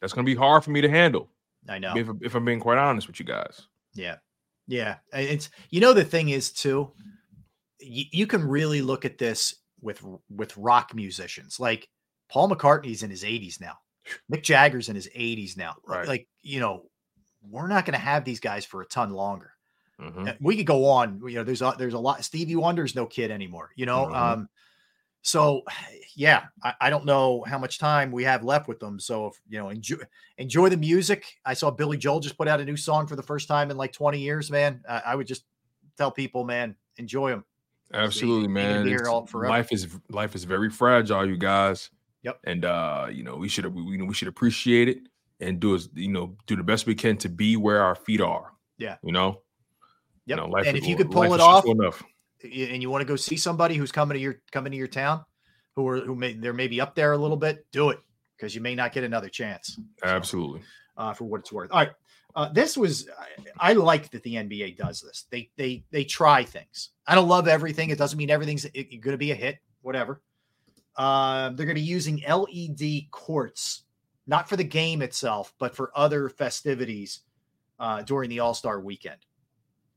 that's gonna be hard for me to handle. I know. If, if I'm being quite honest with you guys. Yeah, yeah. It's you know the thing is too, you, you can really look at this with with rock musicians like Paul McCartney's in his 80s now. Mick Jagger's in his 80s now. Right. Like, you know, we're not going to have these guys for a ton longer. Mm-hmm. We could go on. You know, there's a there's a lot. Stevie Wonder's no kid anymore. You know, mm-hmm. um, so yeah, I, I, don't know how much time we have left with them. So if you know, enjoy enjoy the music. I saw Billy Joel just put out a new song for the first time in like 20 years. Man, I, I would just tell people, man, enjoy them. Absolutely, man. Life is life is very fragile, you guys. Yep. And uh, you know, we should we, you know we should appreciate it and do as you know do the best we can to be where our feet are. Yeah. You know. Yep. You know, and if you could pull it off, enough. and you want to go see somebody who's coming to your coming to your town, who are who may they're maybe up there a little bit, do it because you may not get another chance. So, Absolutely. Uh, for what it's worth. All right. Uh, this was I, I, like that the NBA does this. They they they try things. I don't love everything. It doesn't mean everything's going to be a hit. Whatever. Uh, they're going to be using LED courts, not for the game itself, but for other festivities uh, during the All Star weekend.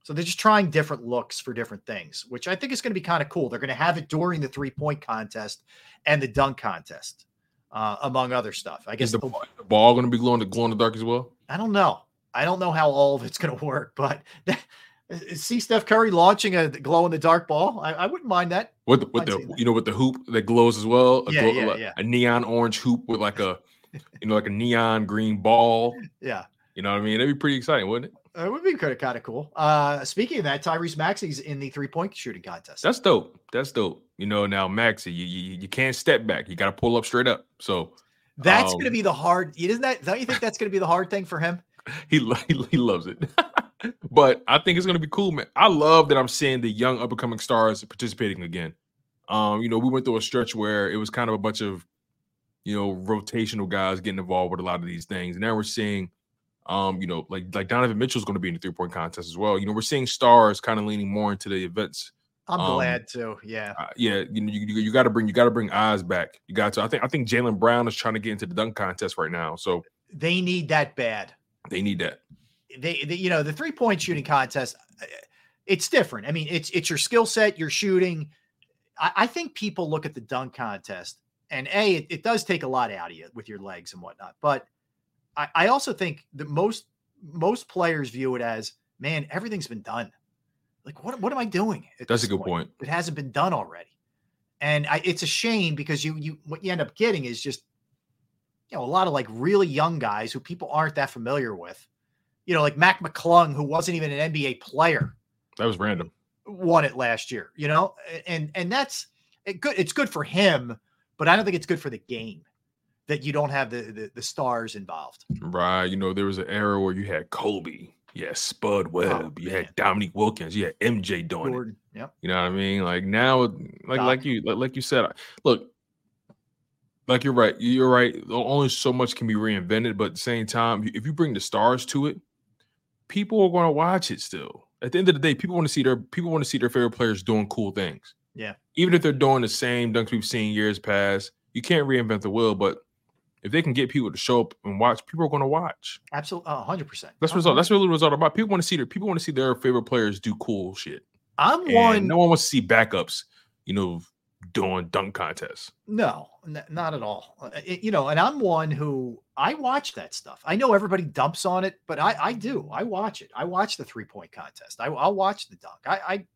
So they're just trying different looks for different things, which I think is going to be kind of cool. They're going to have it during the three point contest and the dunk contest, uh, among other stuff. I guess is the, the, the ball going to be glowing the glow in the dark as well. I don't know. I don't know how all of it's going to work, but see Steph Curry launching a glow in the dark ball. I, I, wouldn't mind that. With the, with the you know with the hoop that glows as well. A, yeah, glow, yeah, like, yeah. a neon orange hoop with like a you know like a neon green ball. Yeah. You know what I mean? That'd be pretty exciting, wouldn't it? It would be kind of kind of cool. Uh, speaking of that, Tyrese Maxey's in the three point shooting contest. That's dope. That's dope. You know, now Maxey, you, you you can't step back. You got to pull up straight up. So That's Um, going to be the hard. Isn't that? Don't you think that's going to be the hard thing for him? he lo- he, loves it. but I think it's gonna be cool, man. I love that I'm seeing the young up and coming stars participating again. Um, you know, we went through a stretch where it was kind of a bunch of you know rotational guys getting involved with a lot of these things. And now we're seeing um, you know, like like Donovan Mitchell's gonna be in the three point contest as well. You know, we're seeing stars kind of leaning more into the events. I'm Um, glad to. Yeah. uh, yeah, you know, you, you, you got to bring you got to bring eyes back. You got to. I think I think Jaylen Brown is trying to get into the dunk contest right now, so They need that bad. they need that. They, they you know, the three point shooting contest, uh, it's different. I mean, it's it's your skill set, your shooting. I, I think people look at the dunk contest, and a it, it does take a lot out of you with your legs and whatnot. But I, I also think that most most players view it as, man, everything's been done. Like, what what am I doing? That's a good point. It hasn't been done already, and I, it's a shame because you you what you end up getting is just you know a lot of like really young guys who people aren't that familiar with. You know, like Mac McClung, who wasn't even an NBA player, That was random. won it last year. You know, and and that's it good. It's good for him, but I don't think it's good for the game that you don't have the the, the stars involved. Right. You know, there was an era where you had Kobe, you had Spud oh, Webb, you had Dominique Wilkins, you had MJ doing it. Jordan, yep. You know what I mean? Like now, like like you like, like you said, look, like you're right. You're right. Only so much can be reinvented, but at the same time, if you bring the stars to it, people are going to watch it still. At the end of the day, people want to see their people want to see their favorite players doing cool things. Yeah. Even if they're doing the same dunks we've seen years past, you can't reinvent the wheel. But if they can get people to show up and watch, people are going to watch. Absolutely, hundred percent. That's all, that's really it's all about. People want to see their people want to see their favorite players do cool shit. I'm And one. No one wants to see backups, you know, doing dunk contests. No, n- not at all. Uh, it- you know, and I'm one who I watch that stuff. I know everybody dumps on it, but I, I do. I watch it. I watch the three point contest. I, I'll watch the dunk. I, I,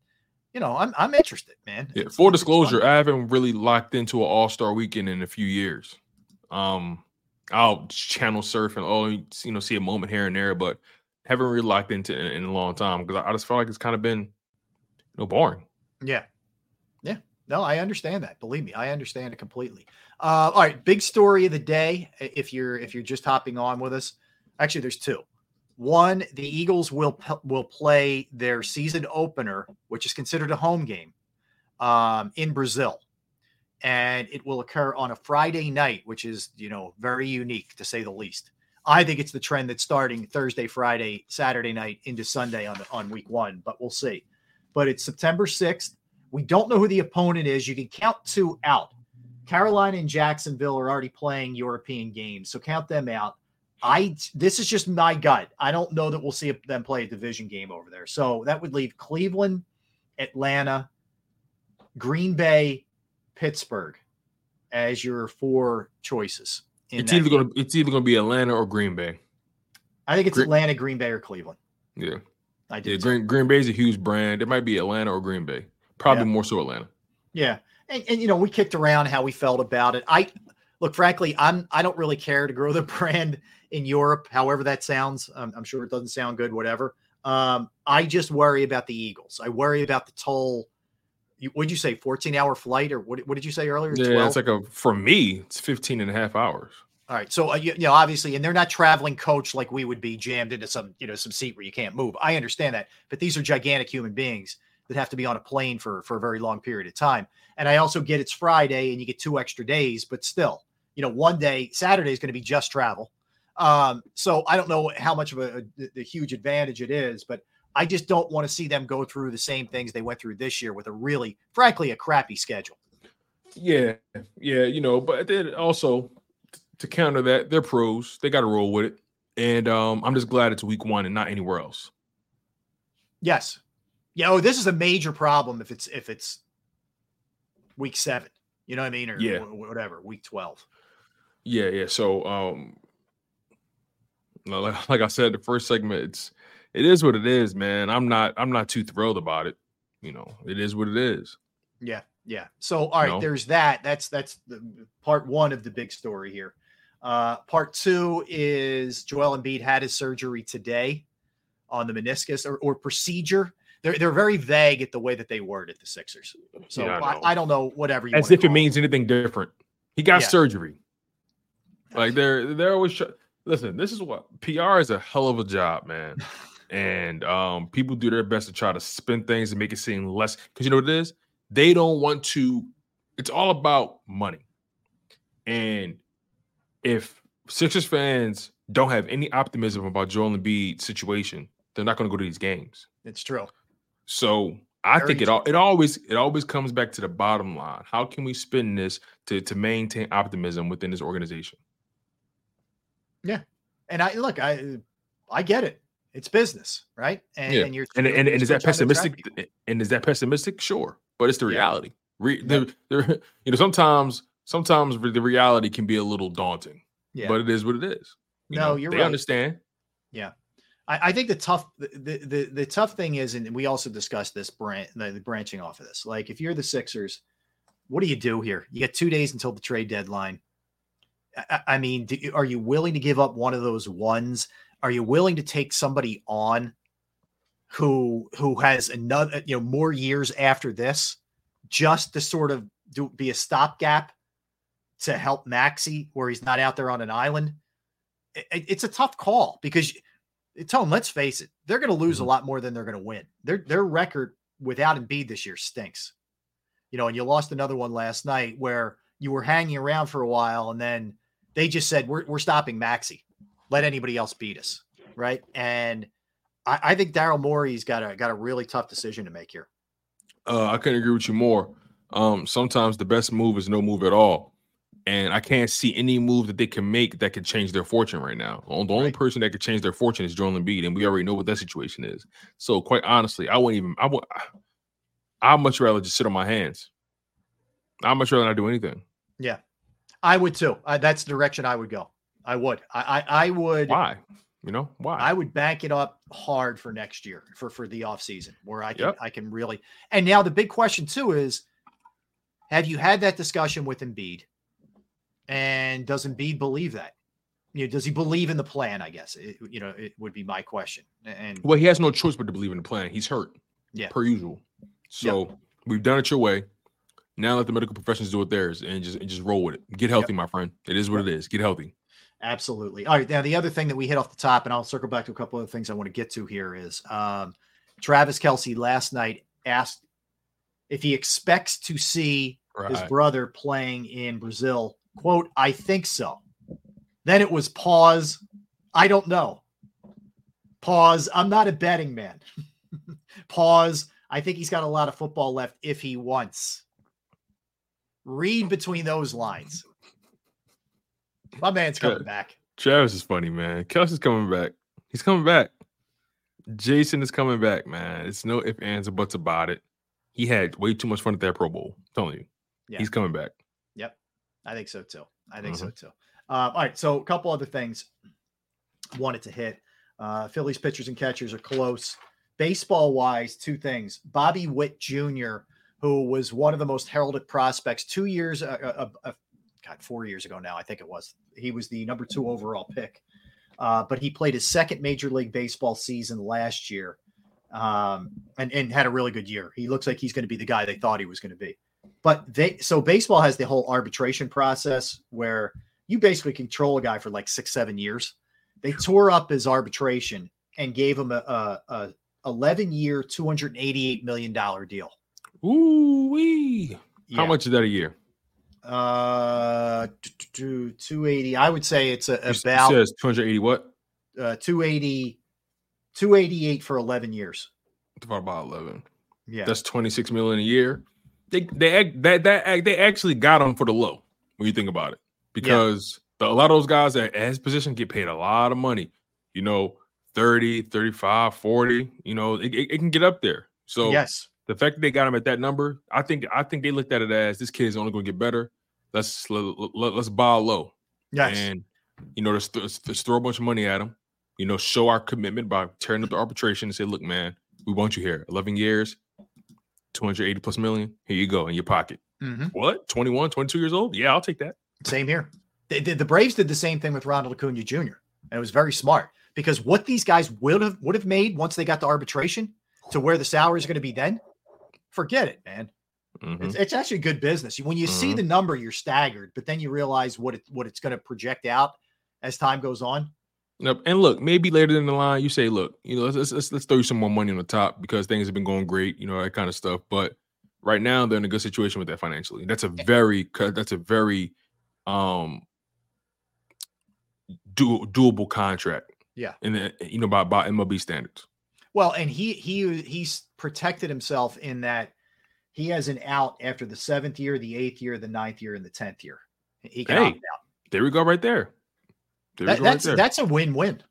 you know, I'm I'm interested, man. Yeah, full disclosure, I haven't really locked into an All Star weekend in a few years. Um, I'll channel surf and oh, you know, see a moment here and there, but haven't really locked into it in a long time because I, I just feel like it's kind of been, you know, boring. Yeah. Yeah. No, I understand that. Believe me, I understand it completely. Uh, all right, big story of the day. If you're if you're just hopping on with us, actually, there's two. One, the Eagles will will play their season opener, which is considered a home game, um, in Brazil, and it will occur on a Friday night, which is you know very unique to say the least. I think it's the trend that's starting Thursday, Friday, Saturday night into Sunday on on week one, but we'll see. But it's September 6th. We don't know who the opponent is. You can count two out. Carolina and Jacksonville are already playing European games, so count them out. I this is just my gut. I don't know that we'll see them play a division game over there. So that would leave Cleveland, Atlanta, Green Bay, Pittsburgh as your four choices. It's either gonna it's either gonna be Atlanta or Green Bay. I think it's Gre- Atlanta, Green Bay, or Cleveland. Yeah, I do. yeah. too. Green Bay is a huge brand. It might be Atlanta or Green Bay. Probably Yeah. more so Atlanta. Yeah. And, and you know, we kicked around how we felt about it. I look, frankly, I'm I don't really care to grow the brand in Europe, however that sounds. Um, I'm sure it doesn't sound good, whatever. Um, I just worry about the Eagles. I worry about the toll. You, what'd you say, 14 hour flight, or what, what did you say earlier? Yeah, 12? it's like a for me, it's 15 and a half hours. All right. So, uh, you, you know, obviously, and they're not traveling coach like we would be jammed into some, you know, some seat where you can't move. I understand that. But these are gigantic human beings that have to be on a plane for, for a very long period of time. And I also get it's Friday and you get two extra days, but still, you know, one day, Saturday is going to be just travel. Um, so I don't know how much of a, a, the huge advantage it is, but I just don't want to see them go through the same things they went through this year with a really, frankly, a crappy schedule. Yeah, yeah, you know, but then also to counter that, they're pros. They got to roll with it, and um, I'm just glad it's week one and not anywhere else. Yes. Yeah. Oh, this is a major problem if it's if it's week seven. You know what I mean, or Yeah. wh- whatever week twelve. Yeah, yeah. So, um, like, like I said, the first segment, it's it is what it is, man. I'm not I'm not too thrilled about it. You know, it is what it is. Yeah. Yeah. So all right, No. there's that. That's that's the part one of the big story here. Uh, part two is Joel Embiid had his surgery today on the meniscus or, or procedure. They're they're very vague at the way that they word it, the Sixers. So Yeah, I I. I, don't know whatever you As if it means anything different. He got Yeah. surgery. Like they're they're always try- listen. This is what PR is a hell of a job, man. and um, people do their best to try to spin things and make it seem less because you know what it is. They don't want to. It's all about money, and if Sixers fans don't have any optimism about Joel Embiid's situation, they're not going to go to these games. It's true. So I Very think it all it always it always comes back to the bottom line. How can we spin this to to maintain optimism within this organization? Yeah. And I look, I I get it. It's business, right? And, yeah. and you're and, and, and is that trying to attract pessimistic? And is that pessimistic? Sure, but it's the reality. Re, the, the, you know, sometimes sometimes the reality can be a little daunting. Yeah. But it is what it is. You No, know, you're they right. understand. Yeah. I, I think the tough the, the the tough thing is, and we also discussed this branch the, the branching off of this. Like if you're the Sixers, what do you do here? You got two days until the trade deadline. I- I, I mean, do, are you willing to give up one of those ones? Are you willing to take somebody on who who has another you know more years after this just to sort of do be a stopgap to help Maxey where he's not out there on an island? It- it- it's a tough call because Tone, let's face it, they're going to lose a mm-hmm. lot more than they're going to win. Their their record without Embiid this year stinks. You know, and you lost another one last night where you were hanging around for a while, and then they just said we're we're stopping Maxey. Let anybody else beat us, right? And I, I think Daryl Morey's got a got a really tough decision to make here. Uh, I couldn't agree with you more. Um, sometimes the best move is no move at all. And I can't see any move that they can make that could change their fortune right now. The only person that could change their fortune is Joel Embiid, and we already know what that situation is. So, quite honestly, I wouldn't even. I would. I'd much rather just sit on my hands. I'd much rather not do anything. Yeah, I would too. I, that's the direction I would go. I would. I I, I would. Why? You know why? I would bank it up hard for next year for for the offseason where I can Yep. I can really and now the big question too is have you had that discussion with Embiid? And does Embiid believe that? You know, does he believe in the plan? I guess it, you know it would be my question. And Well, he has no choice but to believe in the plan. He's hurt. Yeah. Per usual. So we've done it your way. Now let the medical professionals do it theirs and just and just roll with it. Get healthy, my friend. It is what it is. Get healthy. Absolutely. All right. Now, the other thing that we hit off the top, and I'll circle back to a couple of things I want to get to here is um, Travis Kelce last night asked if he expects to see his brother playing in Brazil. Quote, I think so. Then it was pause. I don't know. Pause. I'm not a betting man. pause. I think he's got a lot of football left if he wants. Read between those lines. My man's coming back. Travis is funny, man. Kelce's coming back. He's coming back. Jason is coming back, man. It's no ifs, ands, or buts about it. He had way too much fun at that Pro Bowl. I'm telling you. Yeah. He's coming back. Yep. I think so too. I think Mm-hmm. so too. Uh, all right. So a couple other things wanted to hit. Uh, Phillies pitchers and catchers are close. Baseball wise, two things. Bobby Witt Jr., who was one of the most heralded prospects two years, uh, uh, God, four years ago now, I think it was. He was the number two overall pick. Uh, but he played his second Major League Baseball season last year um, and, and had a really good year. He looks like he's going to be the guy they thought he was going to be. But they so baseball has the whole arbitration process where you basically control a guy for like six, seven years. They tore up his arbitration and gave him a, a, a 11 year, $288 million deal. Ooh wee. How much is that a year? Uh, t- t- t- 280. I would say it's a, You s- it about says 280 what? uh, 280, 288 for 11 years. About about 11. Yeah. That's 26 million a year. They they that that they actually got him for the low when you think about it. Because the, a lot of those guys at, at his position get paid a lot of money. You know, 30, 35, 40, you know, it, it, it can get up there. So Yes. the fact that they got him at that number, I think I think they looked at it as this kid is only going to get better. Let's let, let, let's buy low. Yes. And you know, let's, let's, let's throw a bunch of money at him. You know, show our commitment by tearing up the arbitration and say, look, man, we want you here. 11 years, 280 plus million. Here you go in your pocket. Mhm. What? 21, 22 years old? Yeah, I'll take that. Same here. The, the, the Braves did the same thing with Ronald Acuna Jr. and it was very smart because what these guys would have would have made once they got the arbitration to where the salary is going to be then, forget it, man. Mhm. It's, it's actually good business. When you see Mhm. the number, you're staggered, but then you realize what it what it's going to project out as time goes on. Nope. And look, maybe later in the line, you say, look, you know, let's, let's let's throw you some more money on the top because things have been going great, you know, that kind of stuff. But right now, they're in a good situation with that financially. That's a very that's a very um do, doable contract. Yeah. And you know by by MLB standards. Well, and he he he's protected himself in that he has an out after the seventh year, the eighth year, the ninth year, and the tenth year. He can Hey, opt out. there we go, right there. There That- go, right that's there. that's a win-win.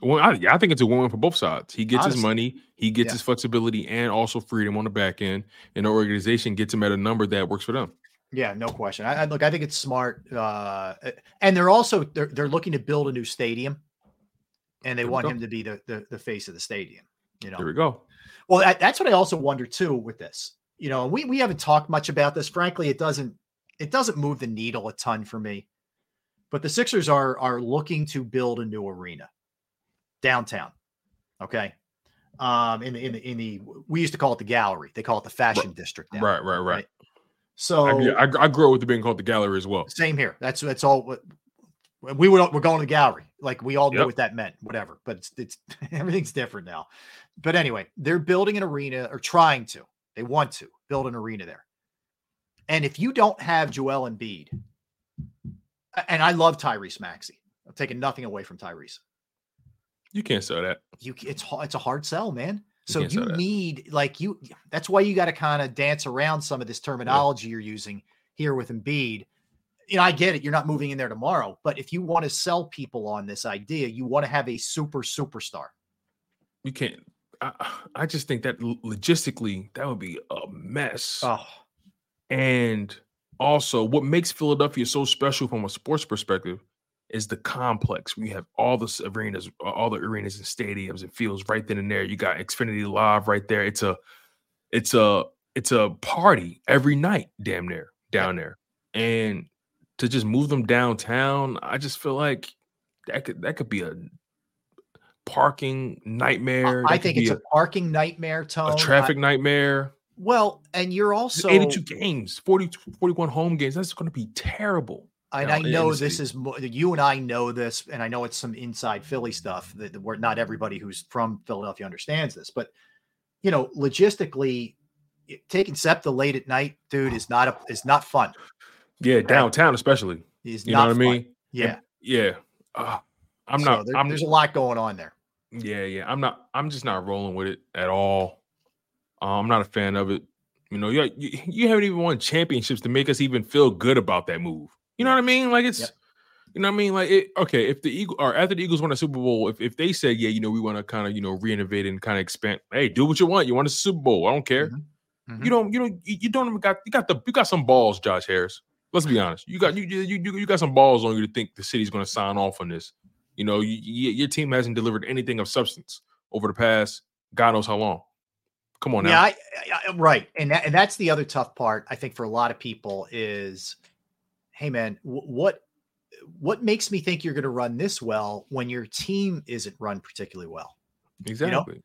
Well, I, I think it's a win for both sides. He gets his money, he gets Yeah. his flexibility, and also freedom on the back end. And the organization gets him at a number that works for them. Yeah, no question. I, I look. I think it's smart, uh, and they're also they're they're looking to build a new stadium, and they There want him to be the, the the face of the stadium. You know, There we go. Well, that, that's what I also wonder too with this. You know, we we haven't talked much about this. Frankly, it doesn't it doesn't move the needle a ton for me. But the Sixers are are looking to build a new arena downtown. Okay. Um in the in the in the we used to call it the gallery. They call it the fashion district now. Right, right, right. So I, I, I grew up with it being called the gallery as well. same here. That's that's all. what- We would we're going to the gallery. Like we all knew Yep. what that meant. Whatever. But it's it's everything's different now. But anyway, they're building an arena or trying to. They want to build an arena there. And if you don't have Joel Embiid, and I love Tyrese Maxey. I'm taking nothing away from Tyrese. You can't sell that. You it's it's a hard sell, man. So can't you need like you. That's why you got to kind of dance around some of this terminology you're using here with Embiid. You know, I get it. You're not moving in there tomorrow, but if you want to sell people on this idea, you want to have a super superstar. You can't. I, I just think that logistically, that would be a mess. Oh, And also, what makes Philadelphia so special from a sports perspective is the complex. We have all the arenas, all the arenas and stadiums and fields right then and there. You got Xfinity Live right there. It's a, it's a, it's a party every night, damn near down there. And to just move them downtown, I just feel like that could that could be a parking nightmare. I that could think it's a, parking nightmare tone. a I- traffic nightmare. well, and you're also 82 games, 40, 41 home games. That's going to be terrible. And down I know the this is you and I know this, and I know it's some inside Philly stuff that, that we're not everybody who's from Philadelphia understands this, but you know, logistically, i- taking SEPTA late at night, dude, is not a is not fun. Yeah, downtown especially. Is You know not what I mean? Yeah, And- yeah. Uh, I'm So not. there- I'm there's a lot going on there. Yeah, yeah. I'm not. I'm just not rolling with it at all. Uh, I'm not a fan of it. You know, you, you you haven't even won championships to make us even feel good about that move. You know what I mean? Like it's. You know what I mean? Like, it, okay, if the Eagle or after the Eagles won a Super Bowl, if, if they said, yeah, you know, we want to kind of, you know, reinnovate and kind of expand, hey, do what you want. You want a Super Bowl. I don't care. Mm-hmm. You don't, you don't, you, you don't even got, you got the, you got some balls, Josh Harris. Let's be honest. You got, you, you, you, you got some balls on you to think the city's going to sign off on this. You know, you, you, your team hasn't delivered anything of substance over the past, God knows how long. Come on now. Yeah, I, I, I- right, and that, and that's the other tough part. I think for a lot of people is, hey man, wh- what what makes me think you're going to run this well when your team isn't run particularly well? exactly.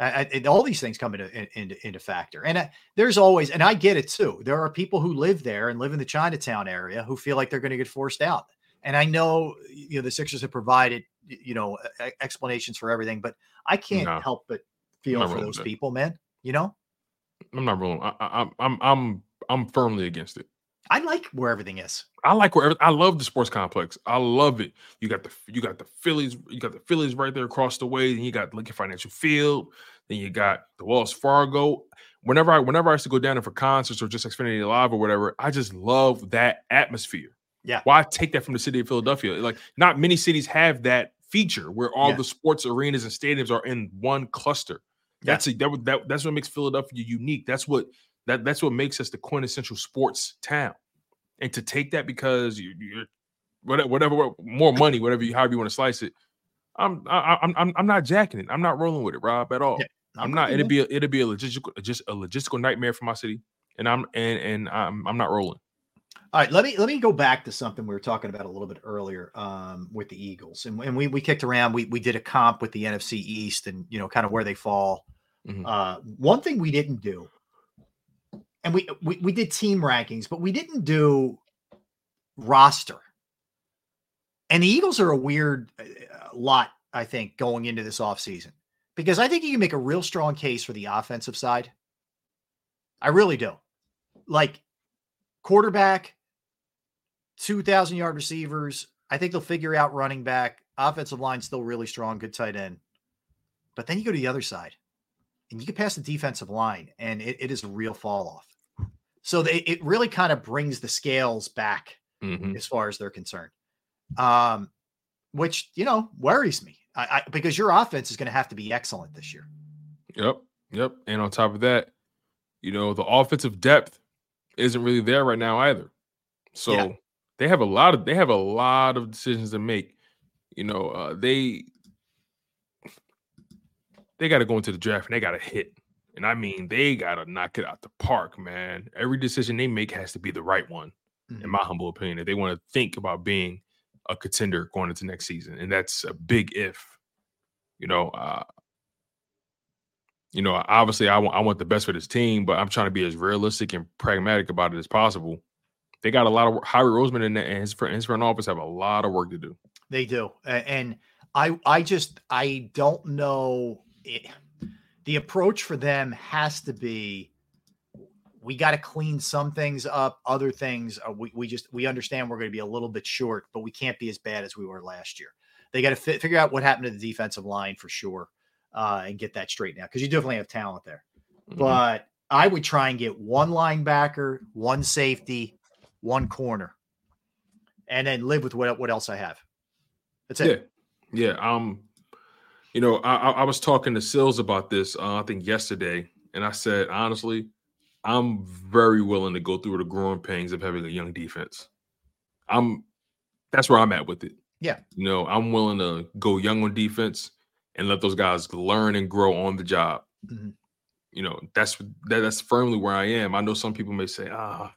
I, I- all these things come into into, into factor. And uh, there's always, and I get it too. There are people who live there and live in the Chinatown area who feel like they're going to get forced out. And I know, you know, the Sixers have provided, you know, explanations for everything, but I can't No. help but feel for those people, man. You know, I'm not I, I'm, I'm, I'm, I'm firmly against it. I like where everything is. I like where I love the sports complex. I love it. You got the you got the Phillies, you got the Phillies right there across the way. Then you got Lincoln Financial Field. Then you got the Wells Fargo. Whenever I whenever I used to go down there for concerts or just Xfinity Live or whatever, I just love that atmosphere. Yeah. Why take that from the city of Philadelphia? Like not many cities have that feature where all Yeah. the sports arenas and stadiums are in one cluster. That's a, that, that that's what makes Philadelphia unique. That's what that that's what makes us the quintessential sports town. And to take that because you, you're whatever, whatever more money, whatever you however you want to slice it, I'm I, I'm I'm I'm not jacking it. I'm not rolling with it, Rob, at all. I'm I'm not. It'd be a, it'd be a logistical just a logistical nightmare for my city, and I'm and and I'm I'm not rolling. All right, let me let me go back to something we were talking about a little bit earlier um, with the Eagles, and, and we we kicked around. We we did a comp with the NFC East, and you know, kind of where they fall. Mhm. Uh, one thing we didn't do, and we, we we did team rankings, but we didn't do roster. And the Eagles are a weird uh, lot, I think, going into this offseason because I think you can make a real strong case for the offensive side. I really do. Like quarterback, 2,000 yard receivers. I think they'll figure out running back. Offensive line still really strong, good tight end. But then you go to the other side and you get past the defensive line, and it, it is a real fall off. So they, it really kind of brings the scales back Mhm. as far as they're concerned, um, which you know worries me I, I, because your offense is going to have to be excellent this year. Yep. Yep. And on top of that, you know, the offensive depth isn't really there right now either. So Yeah. They have a lot of they have a lot of decisions to make. You know, uh, they they got to go into the draft and they got to hit. And I mean, they got to knock it out the park, man. Every decision they make has to be the right one, in my humble opinion. If they want to think about being a contender going into next season, and that's a big if. You know, uh, you know, obviously I want I want the best for this team, but I'm trying to be as realistic and pragmatic about it as possible. They got a lot of work. Howie Roseman and his front, his front office have a lot of work to do. They do, and I I just I don't know. It, the approach for them has to be we got to clean some things up other things uh, we, we just we understand we're going to be a little bit short but we can't be as bad as we were last year they got to fi- figure out what happened to the defensive line for sure uh, and get that straight now because you definitely have talent there but i would try and get one linebacker one safety one corner and then live with what, what else i have that's it Yeah, yeah. Um, you know, I, I I was talking to Sills about this. Uh, I think yesterday, and I said honestly, I'm very willing to go through the growing pains of having a young defense. I'm that's where I'm at with it. Yeah. You know, I'm willing to go young on defense and let those guys learn and grow on the job. Mhm. You know, that's that, that's firmly where I am. I know some people may say, ah,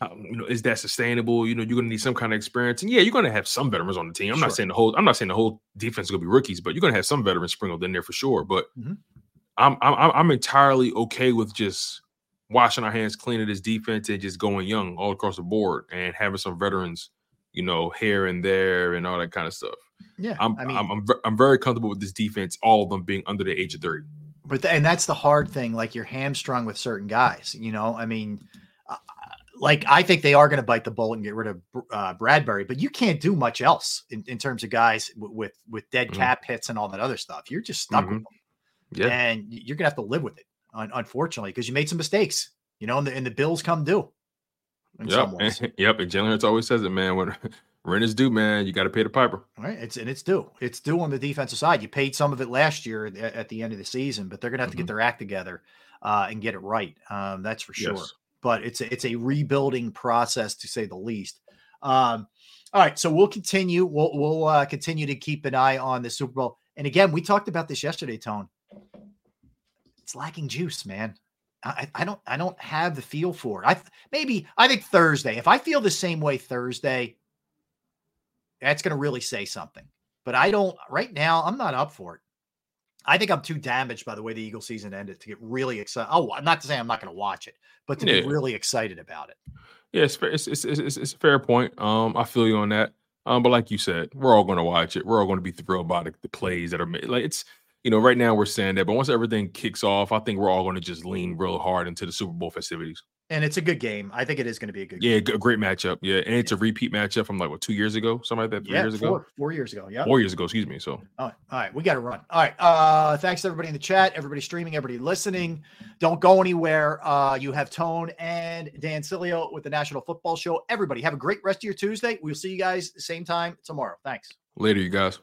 how- you know, is that sustainable? You know, you're gonna need some kind of experience. And yeah, you're gonna have some veterans on the team. I'm Sure. not saying the whole I'm not saying the whole defense is gonna be rookies, but you're gonna have some veterans sprinkled in there for sure. But Mhm. I'm I'm I'm- entirely okay with just washing our hands clean of this defense and just going young all across the board and having some veterans, you know, here and there and all that kind of stuff. Yeah, I'm I mean- I'm I'm, I'm very comfortable with this defense, all of them being under the age of 30. But th- and that's the hard thing. Like you're hamstrung with certain guys. You know, I mean, like I think they are going to bite the bullet and get rid of uh, Bradberry, but you can't do much else in, in terms of guys w- with with dead Mhm. cap hits and all that other stuff. You're just stuck with Mhm. them, Yeah. and you're going to have to live with it. Un- unfortunately, because you made some mistakes. You know, and the, and the bills come due. In some Yep. ways. yep. And Jalen Hurts always says it, man. When rent is due, man, you got to pay the piper. Right. It's and it's due. It's due on the defensive side. You paid some of it last year at, at the end of the season, but they're gonna have to get their act together uh, and get it right. Um, that's for sure. Yes. But it's a, it's a rebuilding process to say the least. Um, all right, so we'll continue. We'll we'll uh, continue to keep an eye on the Super Bowl. And again, we talked about this yesterday, Tone. It's lacking juice, man. I, I don't I don't have the feel for it. I maybe I think Thursday. If I feel the same way Thursday, that's going to really say something. But I don't right now. I'm not up for it. I think I'm too damaged by the way the Eagle season ended to get really excited. Oh, I'm not to say I'm not going to watch it, but to Yeah. be really excited about it. Yeah, it's, it's, it's, it's it's a fair point. Um, I feel you on that. Um, but like you said, we're all going to watch it. We're all going to be thrilled by the, the plays that are made. Like it's, you know, right now we're saying that, but once everything kicks off, I think we're all going to just lean real hard into the Super Bowl festivities. And it's a good game. I think it is going to be a good. Yeah, g- great matchup. Yeah, and it's a repeat matchup from like what two years ago, something like that. Three yeah, years four, ago, four years ago. Yeah, four years ago. Excuse me. So All right, all right, we got to run. All right, uh, thanks to everybody in the chat, everybody streaming, everybody listening. Don't go anywhere. Uh, you have Tone and Dan Sileo with the National Football Show. Everybody, have a great rest of your Tuesday. We'll see you guys the same time tomorrow. Thanks. later, you guys.